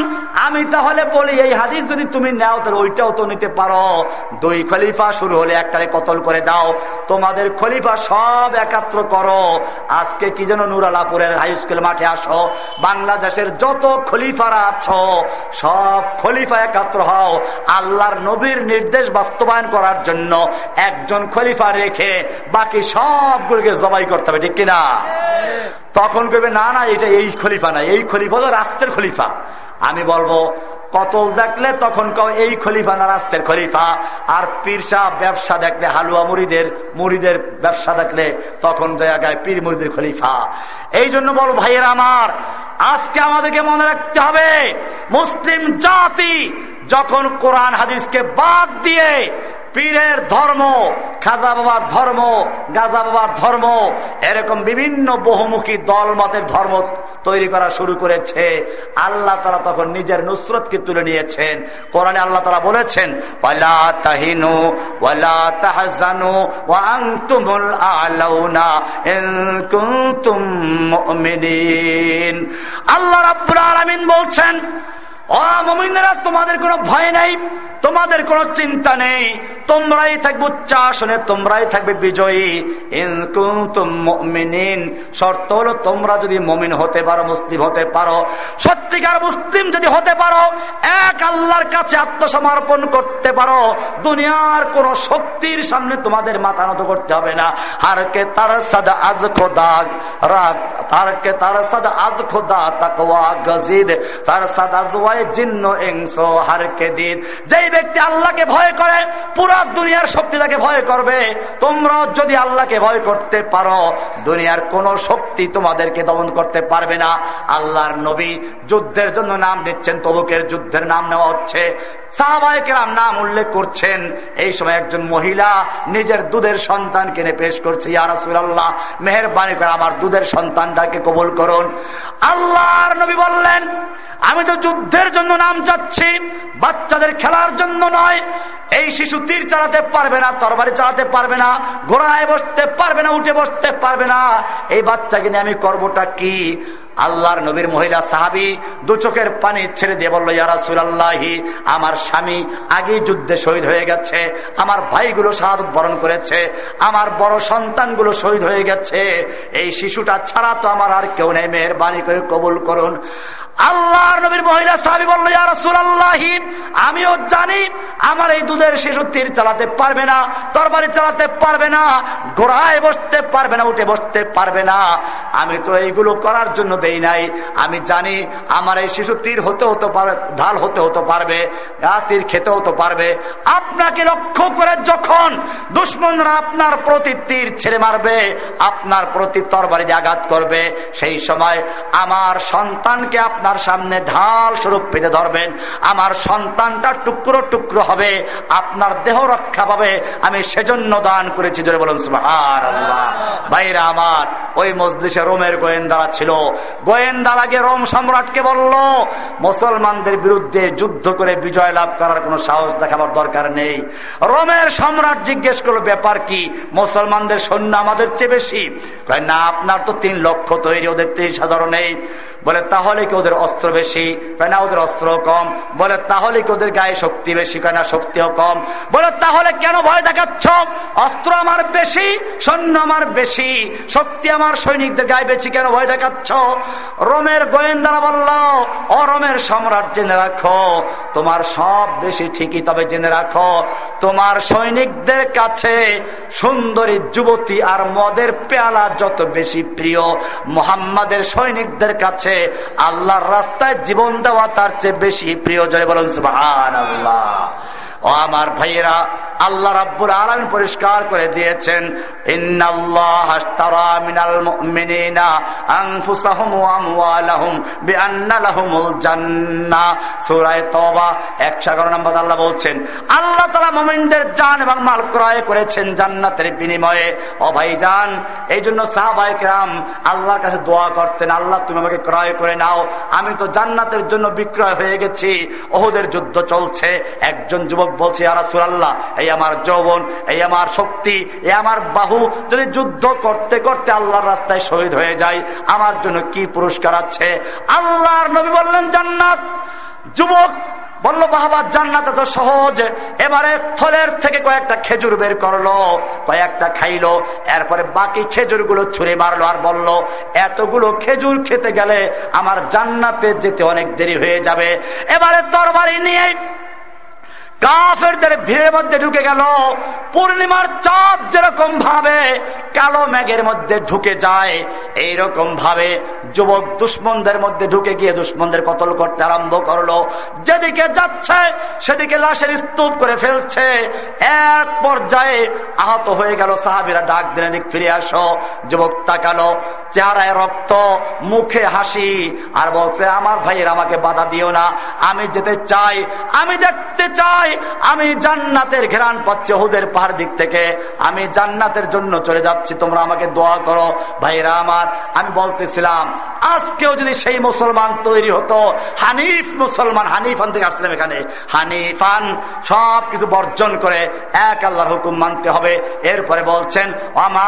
আমি তাহলে বলি, এই হাদিস যদি তুমি নাও, তাহলে ওইটাও তো নিতে পারো। দুই খলিফা শুরু হলে একটারে কতল করে দাও। তোমাদের খলিফা সব একাত্র করো। আজকে কি যেন নুরালাপুরের হাই স্কুল মাঠে আসো। বাংলাদেশের যত খলিফারা আছো সব খলিফা একাত্র হও। আল্লাহর নবীর নির্দেশ বাস্তবায়ন করার জন্য একজন খলিফা রেখে বাকি সবগুলোকে জবাই করতে হবে ঠিক কিনা? তখন কইবে না না এটা এই খলিফা না এই খলিফা তো রাষ্ট্রের খলিফা। আমি বলব কতল দেখলে তখন কও, এই খলিফা না রাস্তের খলিফা। আর পীরসা ব্যবসা দেখলে, হালুয়া মুড়িদের মুড়িদের ব্যবসা দেখলে তখন জায়গায় পীর মুড়িদের খলিফা। এই জন্য বল, ভাইয়ের আমার, আজকে আমাদেরকে মনে রাখতে হবে, মুসলিম জাতি যখন কোরআন হাদিসকে বাদ দিয়ে পীরের ধর্ম, খাজা বাবার ধর্ম, গাজা বাবার ধর্ম, এরকম বিভিন্ন বহুমুখী দল মতের ধর্ম তৈরি করা শুরু করেছে, আল্লাহ তারা তখন নিজের নুসরতকে তুলে নিয়েছেন। কোরআনে আল্লাহ তারা বলেছেন তাহিনু আল্লাহ রাব্বুল আলামিন বলছেন তোমাদের কোনো ভয় নাই, তোমাদের কোনো চিন্তা নেই। তোমরাই থাকবে উচ্চাসনে, তোমরাই থাকবে বিজয়ী। শর্ত হলো তোমরা যদি মমিন হতে পারো, মুসলিম হতে পারো। সত্যিকার মুসলিম যদি হতে পারো, এক আল্লাহর কাছে আত্মসমর্পণ করতে পারো। দুনিয়ার কোন শক্তির সামনে তোমাদের মাথা নত করতে হবে না। আর কে তার সাদা আজ খোদাগ রাগ তার কে তার সাদা আজ খোদা, তাকওয়া গজিদ। তার সাদা দিদ যেই ব্যক্তি আল্লাহকে ভয় করে, পুরা দুনিয়ার শক্তি তাকে ভয় করবে। তোমরাও যদি আল্লাহকে ভয় করতে পারো, দুনিয়ার কোন শক্তি তোমাদেরকে দমন করতে পারবে না। আল্লাহর নবী যুদ্ধের জন্য নাম দিচ্ছেন তবুকের যুদ্ধের নাম নেওয়া হচ্ছে। সাহাবাহিকেরাম নাম উল্লেখ করছেন, এই সময় একজন মহিলা নিজের দুধের সন্তান কিনে পেশ করছে ইয়ারসুল্লাহ মেহরবানি করে আমার দুধের সন্তানটাকে কবল করুন। আল্লাহর নবী বললেন, আমি তো যুদ্ধের জন্য নাম চাচ্ছি, বাচ্চাদের খেলার জন্য নয়, এই শিশু তীর চালাতে পারবে না, তরবারি চালাতে পারবে না ঘোড়ায় বসতে পারবে না, উঠে বসতে পারবে না, এই বাচ্চাকে নিয়ে আমি করবোটা কি? আল্লাহর নবীর মহিলা সাহাবি দু চোখের পানি ছেড়ে দিয়ে বলল ইয়ারা সুরাল্লাহি আমার স্বামী আগে যুদ্ধে শহীদ হয়ে গেছে, আমার ভাইগুলো শাহাদ বরণ করেছে, আমার বড় সন্তানগুলো শহীদ হয়ে গেছে, এই শিশুটা ছাড়া তো আমার আর কেউ নেই, মেহরবানি করে কবুল করুন। আল্লাহর নবীর মহিলা সাহাবি বলল, ইয়া রাসূলুল্লাহি, আমিও জানি আমার এই দুধের শিশু তীর চালাতে পারবে না, তরবারি চালাতে পারবে না ঘোড়ায় বসতে পারবে না, উঠে বসতে পারবে না আমি তো এইগুলো করার জন্য দেই নাই। আমি জানি আমার এই শিশু তীর হতে হতে পারে, ঢাল হতে হতে পারবে তীর খেতে হতে পারবে। আপনাকে লক্ষ্য করে যখন দুশ্মনরা আপনার প্রতি তীর ছেড়ে মারবে, আপনার প্রতি তরবারি আঘাত করবে, সেই সময় আমার সন্তানকে আপনার সামনে ঢাল স্বরূপ পেতে ধরবেন। আমার সন্তানটা টুকরো টুকরো হবে, আপনার দেহ রক্ষা পাবে। আমি সেজন্য দান করেছি, জোরে বলুন আল্লাহ বাইরে আমার, ওই মসজিদে রোমের গোয়েন্দারা ছিল। গোয়েন্দারা গিয়ে রোম সম্রাটকে বলল, মুসলমানদের বিরুদ্ধে যুদ্ধ করে বিজয় লাভ করার কোনো সাহস দেখাবার দরকার নেই। রোমের সম্রাট জিজ্ঞেস করল, ব্যাপার কি? মুসলমানদের সৈন্য আমাদের চেয়ে বেশি? না, আপনার তো তিন লক্ষ তৈরি, ওদের তেইশ হাজারও নেই। বলে, তাহলে কি ওদের অস্ত্র বেশি? না, ওদের অস্ত্র কম। বলে, তাহলে কি ওদের গায়ে শক্তি বেশি? না, শক্তিও কম। বলে, তাহলে কেন ভয় দেখাচ্ছ? অস্ত্র আমার বেশি, সৈন্য আমার বেশি, শক্তি আমার সৈনিকদের গায়ে বেশি কেন ভয় দেখাচ্ছ? রোমের গোয়েন্দারা বলল ও রোমের সম্রাট জেনে রাখো, তোমার সব বেশি ঠিকই তবে জেনে রাখো, তোমার সৈনিকদের কাছে সুন্দরী যুবতী আর মদের পেয়ালা যত বেশি প্রিয়, মোহাম্মদের সৈনিকদের কাছে আল্লাহর রাস্তায় জীবন দেওয়া তার চেয়ে বেশি প্রিয়। জয় বলুন সুবাহ আল্লাহ ও আমার ভাইয়েরা, আল্লাহ রাব্বুর আলম পরিষ্কার করে দিয়েছেন আল্লাহ বলছেন, আল্লাহ তালা ক্রয় করেছেন জান্নাতের বিনিময়ে। ও এই জন্য আল্লাহর কাছে দোয়া করতেন, আল্লাহ, তুমি আমাকে ক্রয় করে নাও, আমি তো জান্নাতের জন্য বিক্রয় হয়ে গেছি, ওহুদের যুদ্ধ চলছে, একজন যুবক বলছে আর সুরাল্লাহ এই আমার যৌবন, এই আমার শক্তি, এই আমার বাহু, যদি যুদ্ধ করতে করতে আল্লাহর রাস্তায় শহীদ হয়ে যায়, আমার জন্য কি পুরস্কার আছে? আল্লাহর নবী বললেন, জান্নাত। যুবক বলল, বাবা, জান্নাত এত সহজ। এবারে থলের থেকে কয়েকটা খেজুর বের করল, কয়েকটা খাইলো, এরপরে বাকি খেজুরগুলো ছুঁড়ে মারলো আর বলল, এতগুলো খেজুর খেতে গেলে আমার জান্নাতে যেতে অনেক দেরি হয়ে যাবে। এবারে তরবারি নিয়ে কাফেরদের ভিড়ের মধ্যে ঢুকে গেল। পূর্ণিমার চাঁদ যেরকম ভাবে, কালো মেঘের মধ্যে ঢুকে যায়, এইরকম ভাবে যুবক দুশ্মনদের মধ্যে ঢুকে গিয়ে দুশ্মনদের কতল করতে আরম্ভ করল। যেদিকে যাচ্ছে, সেদিকে লাশের স্তূপ করে ফেলছে। এক পর্যায়ে আহত হয়ে গেল সাহাবিরা, ডাক দিনে দিক ফিরে আসো। যুবক তাকালো, চেহারায় রক্ত, মুখে হাসি, আর বলছে, আমার ভাইয়ের আমাকে বাধা দিও না। আমি যেতে চাই, আমি দেখতে চাই, আমি জান্নাতের ঘেরান পাচ্ছি হুদের পাহাড় দিক থেকে। আমি জান্নাতের জন্য চলে যাচ্ছি, তোমরা আমাকে দোয়া করো। ভাইরা আমার, আমি বলতেছিলাম আজকেও যদি সেই মুসলমান তৈরি হতো, হানিফ মুসলমান, হানিফান থেকে আসছিলাম এখানে। হানিফান সব কিছু বর্জন করে এক আল্লাহর হুকুম মানতে হবে। এরপরে বলছেন আমা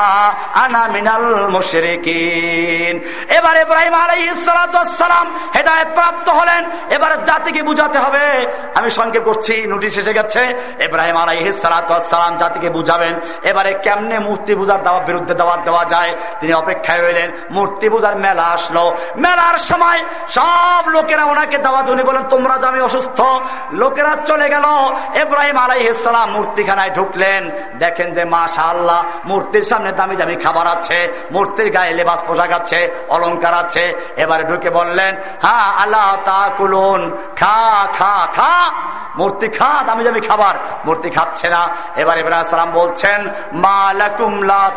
আনা মিনাল মুশরিকিন। এবার ইব্রাহিম আলাইহিসসালাম হেদায়েত প্রাপ্ত হলেন। এবার জাতিকে বুঝাতে হবে। আমি সংক্ষেপ করছি, নোটিশ এসে গেছে। ইব্রাহিম আলাইহিসসালাম জাতিকে বুঝাবেন। এবারে কেমনে মূর্তি পূজার দাওয়া বিরুদ্ধে দাওয়াত দেওয়া যায়? তিনি অপেক্ষায় রইলেন। মূর্তি পূজার মেলা আসলো। মেলার সময় সব লোকেরা ওনাকে দাওয়াত উনি বলেন তোমরা যে আমি অসুস্থ। লোকেরা চলে গেল। এব্রাহিম আলাইহিসালাম মূর্তিখানায় ঢুকলেন। দেখেন যে মাশা আল্লাহ মূর্তির সামনে দামি দামি খাবার আছে, মূর্তির গায়ে লেবাস পোশাক আছে অলঙ্কার আছে। এবারে ঢুকে বললেন হ্যাঁ আল্লাহ তা কুলুন, খা খা খা। মূর্তি খাত আমি যাবি খাবার। মূর্তি খাচ্ছে না। এবার ইব্রাহিম সালাম বলছেন মালাকুমলা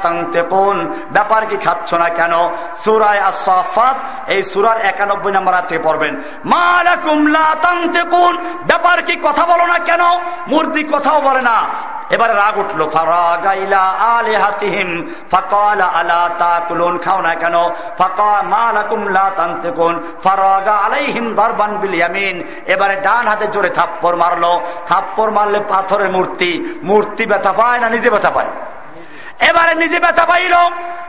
কোন ব্যাপার কি খাচ্ছ না কেন? সুরায় আসাফাত এই সুরার একানব্বই নম্বর থেকে পড়বেন। মালাকুমলা কোন ব্যাপার কি কথা বলো না কেন? মূর্তি কথাও বলে না। এবারে রাগ উঠল। খাও না কেন? এবারে ডান হাতে জোরে থাপ্পড় মারলো। থাপ্পর মারলে পাথরের মূর্তি মূর্তি ব্যথা পায় না নিজে ব্যথা পায়? এবারে নিজে ব্যথা পাইল,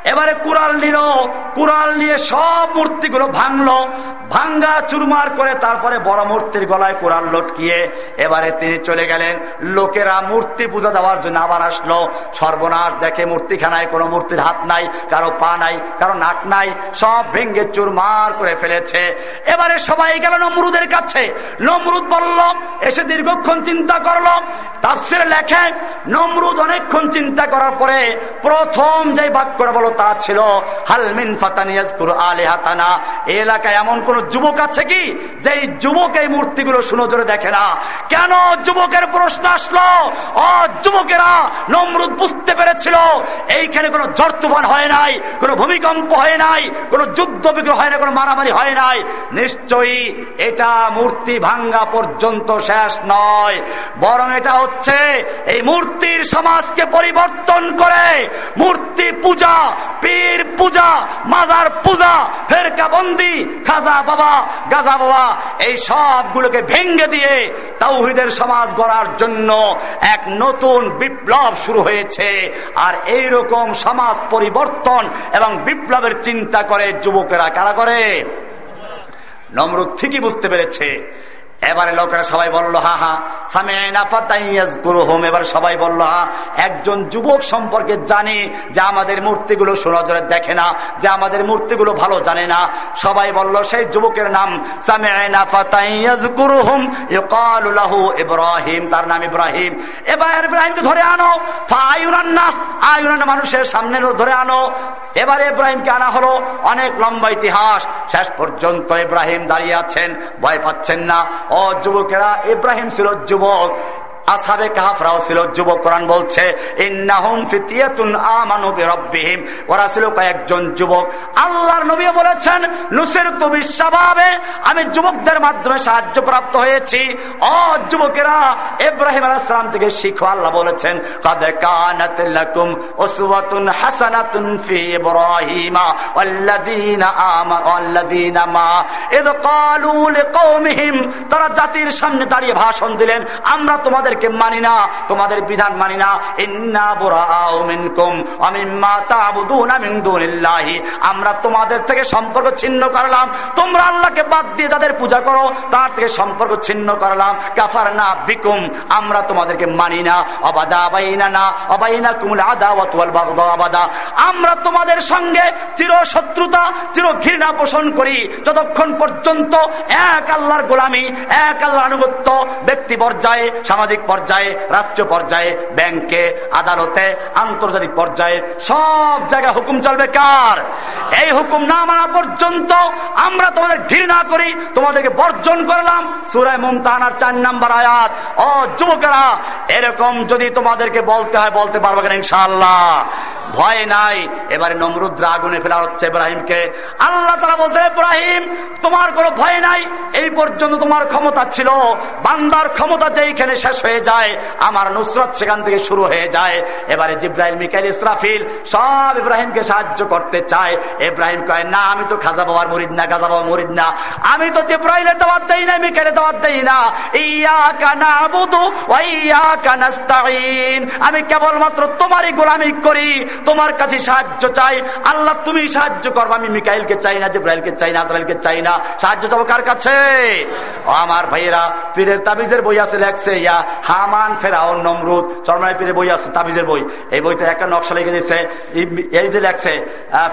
এবারে কুড়াল নিল, কুড়াল নিয়ে সব মূর্তিগুলো ভাঙলো, ভাঙ্গা চুরমার করে তারপরে বড় মূর্তির গলায় কোরআন লটকিয়ে এবারে তিনি চলে গেলেন। লোকেরা মূর্তি পূজা দেওয়ার জন্য আবার আসলো। সর্বনাশ দেখে মূর্তিখানায় কোনো মূর্তির হাত নাই, কারও পা নাই, কারও নাক নাই, সব ভেঙ্গে চুরমার করে ফেলেছে। এবারে সবাই গেল নমরুদের কাছে। নমরুদ বলল, এসে দীর্ঘক্ষণ চিন্তা করল। তাফসিরে লেখে নমরুদ অনেকক্ষণ চিন্তা করার পরে প্রথম যে বাক্যটা বলো তা ছিল হালমিন ফাতানিয়াজকুর আলে হাতানা এলাকায় এমন কোন যুবক আছে কি যে যুবক এই মূর্তিগুলো সুনজরে দেখে না? কেন যুবকের প্রশ্ন আসলো? ও যুবকেরা নমরুদ বুঝতে পেরেছিল, এইখানে কোনো জর্তুবান হয় নাই, কোনো ভূমিকম্প হয় নাই, কোনো যুদ্ধ বিগ্রহ হয় না কোনো মারামারি হয় নাই। নিশ্চয়ই এটা মূর্তি ভাঙ্গা পর্যন্ত শেষ নয়, বরং এটা হচ্ছে এই মূর্তির সমাজকে পরিবর্তন করে মূর্তি পূজা, পীর পূজা, মাজার পূজা, ফেরকা বন্দি, খাজা বাবা, গাজা বাবা, এই সবগুলোকে ভেঙ্গে দিয়ে তাওহিদের সমাজ গড়ার জন্য এক নতুন বিপ্লব শুরু হয়েছে। আর এই রকম সমাজ পরিবর্তন এবং বিপ্লবের চিন্তা করে যুবকেরা কারা করে? নমরুদ ঠিকই বুঝতে পেরেছে। এবারে লোকেরা সবাই বলল, হা হা। সামিয়াকুরুহম এবার সবাই বলল, হা, একজন যুবক সম্পর্কে জানে যে আমাদের মূর্তিগুলো সুনজরে দেখে না, যে আমাদের মূর্তিগুলো ভালো জানে না। সবাই বলল, সেই যুবকের নাম ইব্রাহিম, তার নাম ইব্রাহিম। এবার ইব্রাহিমকে ধরে আনো। নাস আয়ুরান মানুষের সামনে ধরে আনো। এবারে ইব্রাহিমকে আনা হলো। অনেক লম্বা ইতিহাস। শেষ পর্যন্ত ইব্রাহিম দাঁড়িয়ে আছেন, ভয় পাচ্ছেন না। ও যুবকেরা ইব্রাহিম ছিল যুবক আসাবে কাহাফরাও ছিল, যুবক কোরআন বলছে ওরা ছিল কয়েকজন যুবক। আল্লাহর নবী বলেছেন, নুসের তো বিশ্বাবে। আমি যুবকদের মাধ্যমে সাহায্য প্রাপ্ত হয়েছি। ও যুবকেরা, ইব্রাহিম আলাইহিস সালাম থেকে শিখো, আল্লাহ বলেছেন, কাদ কানাত লাকুম হাসানাতুন ফি ইব্রাহিমা ওয়াল্লাযীনা আমানু ওয়াল্লাযীনা মা, ইদ ক্বালু লিকওমিহিম। তারা জাতির সামনে দাঁড়িয়ে ভাষণ দিলেন, আমরা তোমাদেরকে মানি না, তোমাদের বিধান মানি না। আমরা তোমাদের থেকে সম্পর্ক ছিন্ন করলাম। তোমরা আল্লাহকে বাদ দিয়ে যাদের পূজা করো, তার থেকে সম্পর্ক ছিন্ন করলাম। কাফার না বিকুম, আমরা তোমাদেরকে মানি না। অবাদা অবাইনা না অবাইনা কুমুল আদা বাগদা অবাদা। আমরা তোমাদের সঙ্গে চির শত্রুতা চির ঘৃণা পোষণ করি। যতক্ষণ পর্যন্ত এক আল্লাহর গোলামি, এক আল্লাহর আনুগত্য ব্যক্তি পর্যায়ে সামাজিক পর্যায়ে, রাষ্ট্রীয় পর্যায়ে, ব্যাংকে, আদালতে, আন্তর্জাতিক পর্যায়ে, সব জায়গায় হুকুম চলবে কার? এই হুকুম না মানা পর্যন্ত আমরা তোমাদের ঘৃণা করি, তোমাদেরকে বর্জন করলাম। সুরায় মুমতানার চার নাম্বার আয়াত, ও যুবকেরা, এরকম যদি তোমাদেরকে বলতে হয়, বলতে পারবে কেন ইনশাল্লাহ ভয় নাই। এবারে নমরুদ্রা আগুনে ফেলা হচ্ছে ইব্রাহিমকে। আল্লাহ তারা বলছে, ইব্রাহিম, তোমার কোনো ভয় নাই। এই পর্যন্ত তোমার ক্ষমতা ছিল। বান্দার ক্ষমতা যেইখানে শেষ হয়ে যায়, আমার নুসরত সেখান থেকে শুরু হয়ে যায়। এবারে জিব্রাহিম মিকাইল, ইসরাফিল সব ইব্রাহিমকে সাহায্য করতে চায়। ইব্রাহিম কয়, না, আমি তো খাজা বাবার মরিদ না খাজা বাবা মরিদ না। আমি তো জিব্রাহিলের দাওয়াত দেই না, মিকাইলের দাওয়াত দেই না। ইয়া কানা বুধু ইয়া কানাস্তাইন আমি কেবলমাত্র তোমারই গোলামি করি। তোমার কাছে সাহায্য চাই। আল্লাহ, তুমি সাহায্য করব। আমি মিকাইলকে চাই না, জিব্রাইলকে চাই না, আজরাইলকে চাই না। সাহায্য চাবো কার কাছে? আমার ভাইয়েরা, পীরের তাবিজের বই আছে, লেখছে ইয়া হামান, ফেরাউন, নমরুদ। চরমায় পীরের বই আছে, তাবিজের বই। এই বইতে একটা নকশা লিখে দিচ্ছে এই যে লেখছে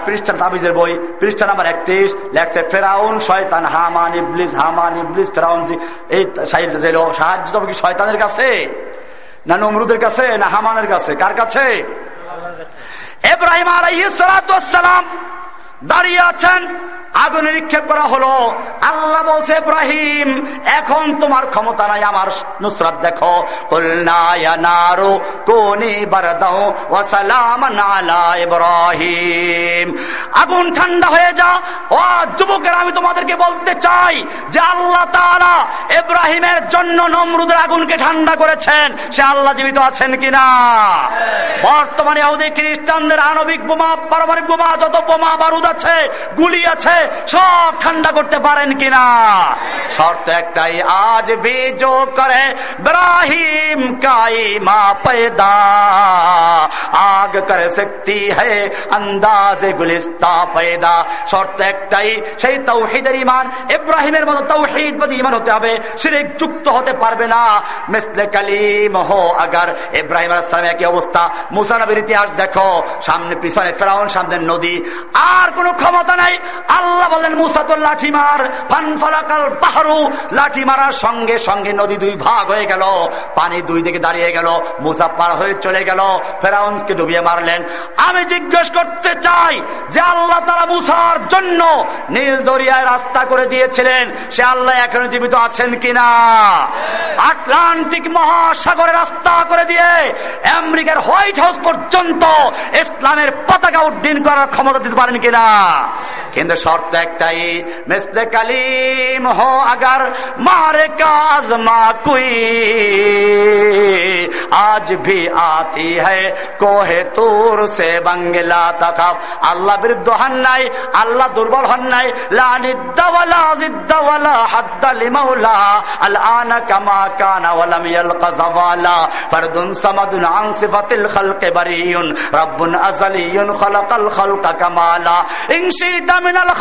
পৃষ্ঠা তাবিজের বই। পৃষ্ঠা নাম্বার একত্রিশ, লেখছে, ফেরাউন, শয়তান, হামান, ইবলিস হামান, ইবলিস, ফেরাউন এই সাহায্য চাবো কি শয়তানের কাছে? না নমরুদের কাছে? না হামানের কাছে? কার কাছে? এব্রাহিম আলাইসালাম দাঁড়িয়ে আছেন আগুনে নিক্ষেপ করা হলো, আল্লাহ বলছে, ইব্রাহিম, এখন তোমার ক্ষমতা নাই, আমার নুসরাত দেখো। ইব্রাহিম। আগুন ঠান্ডা হয়ে যা। ও যুবকের, আমি তোমাদেরকে বলতে চাই যে আল্লাহ তাআলা ইব্রাহিমের জন্য নমরুদের আগুনকে ঠান্ডা করেছেন। সে আল্লাহ জীবিত আছেন কিনা? বর্তমানে খ্রিস্টানদের আণবিক বোমা, পারমাণবিক বোমা, যত বোমা বারুদ আছে, গুলি আছে সব ঠান্ডা করতে পারেন কিনা? শর্ত একটাই, আজ বিজো করে ব্রাহিম কাই মা पैदा আগ করে শক্তি হে, আন্দাজে গুলিস্তা পয়দা। শর্ত একটাই, সেই তৌহিদের ইমান ইব্রাহিমের মতো তৌহিদবাদী ইমান হতে হবে। শিরিক যুক্ত হতে পারবে না। মিসলে কালিম হো, আগার ইব্রাহিম আসলাম একই অবস্থা। মুসানবের ইতিহাস দেখো, সামনে পিছনে ফেরাউন, সামনে নদী। আর কোন ক্ষমতা নাই। আল্লাহ বলেন মুসাতুল লাঠি মার। ফানফালাকাল পাহাড়ু। লাঠি মারার সঙ্গে সঙ্গে নদী দুই ভাগ হয়ে গেল। পানি দুই দিকে দাঁড়িয়ে গেল। মুসা পার হয়ে চলে গেল। ফেরাউনকে ডুবিয়ে মারলেন। আমি জিজ্ঞেস করতে চাই যে আল্লাহ তারা মুসার জন্য নীল দরিয়ায় রাস্তা করে দিয়েছিলেন। সে আল্লাহ এখনও জীবিত আছেন কিনা? আটলান্টিক মহাসাগরে রাস্তা করে দিয়ে আমেরিকার হোয়াইট হাউস পর্যন্ত ইসলামের পতাকা উড্ডীন করার ক্ষমতা দিতে পারেন কিনা? কিন্তু শর্ত একটাই মিসলে কালিম হো আগার মারে কাজ মা কুই আজ ভি আতি হ্যায় কোহে তুর সে বাঙ্গেলা তাকাব আল্লাহ বিরুদ্ধ হন নাই আল্লাহ দুর্বল হন নাই লানিদ্দাওয়ালা জিদ্দাওয়ালা হাদ্দালি মাওলা আল আনা কামা কানা ওয়ালাম ইয়ালকা জাওয়ালা ফারদুন সামাদুন আন সিফাতিল খালকে বারিয়ুন রাব্বুন আযালিয়ুন খালাকাল খালকা কামালা ইন শিতা মিনাল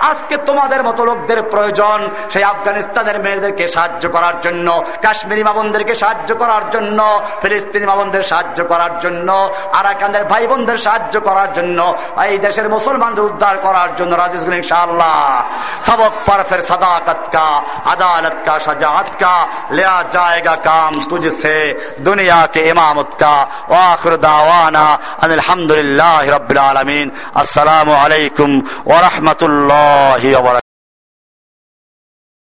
আজকে তোমাদের মতো লোকদের প্রয়োজন, সেই আফগানিস্তানের মেয়েদেরকে সাহায্য করার জন্য, কাশ্মীরি মামনদেরকে সাহায্য করার জন্য, ফিলিস্তিনি মামনদের সাহায্য করার জন্য আরাকানের ভাই বোনদের সাহায্য করার জন্য, এই দেশের মুসলমানদের উদ্ধার করার জন্য রাজেশ গুলি ইনশাআল্লাহ। সবক পর ফের আদালত কা সজাত কা, লিয়া জায়গা কাম তুঝসে দুনিয়া কে ইমামত কা وآخر دعوانا أن الحمد لله رب العالمين. السلام عليكم ورحمة الله وبركاته.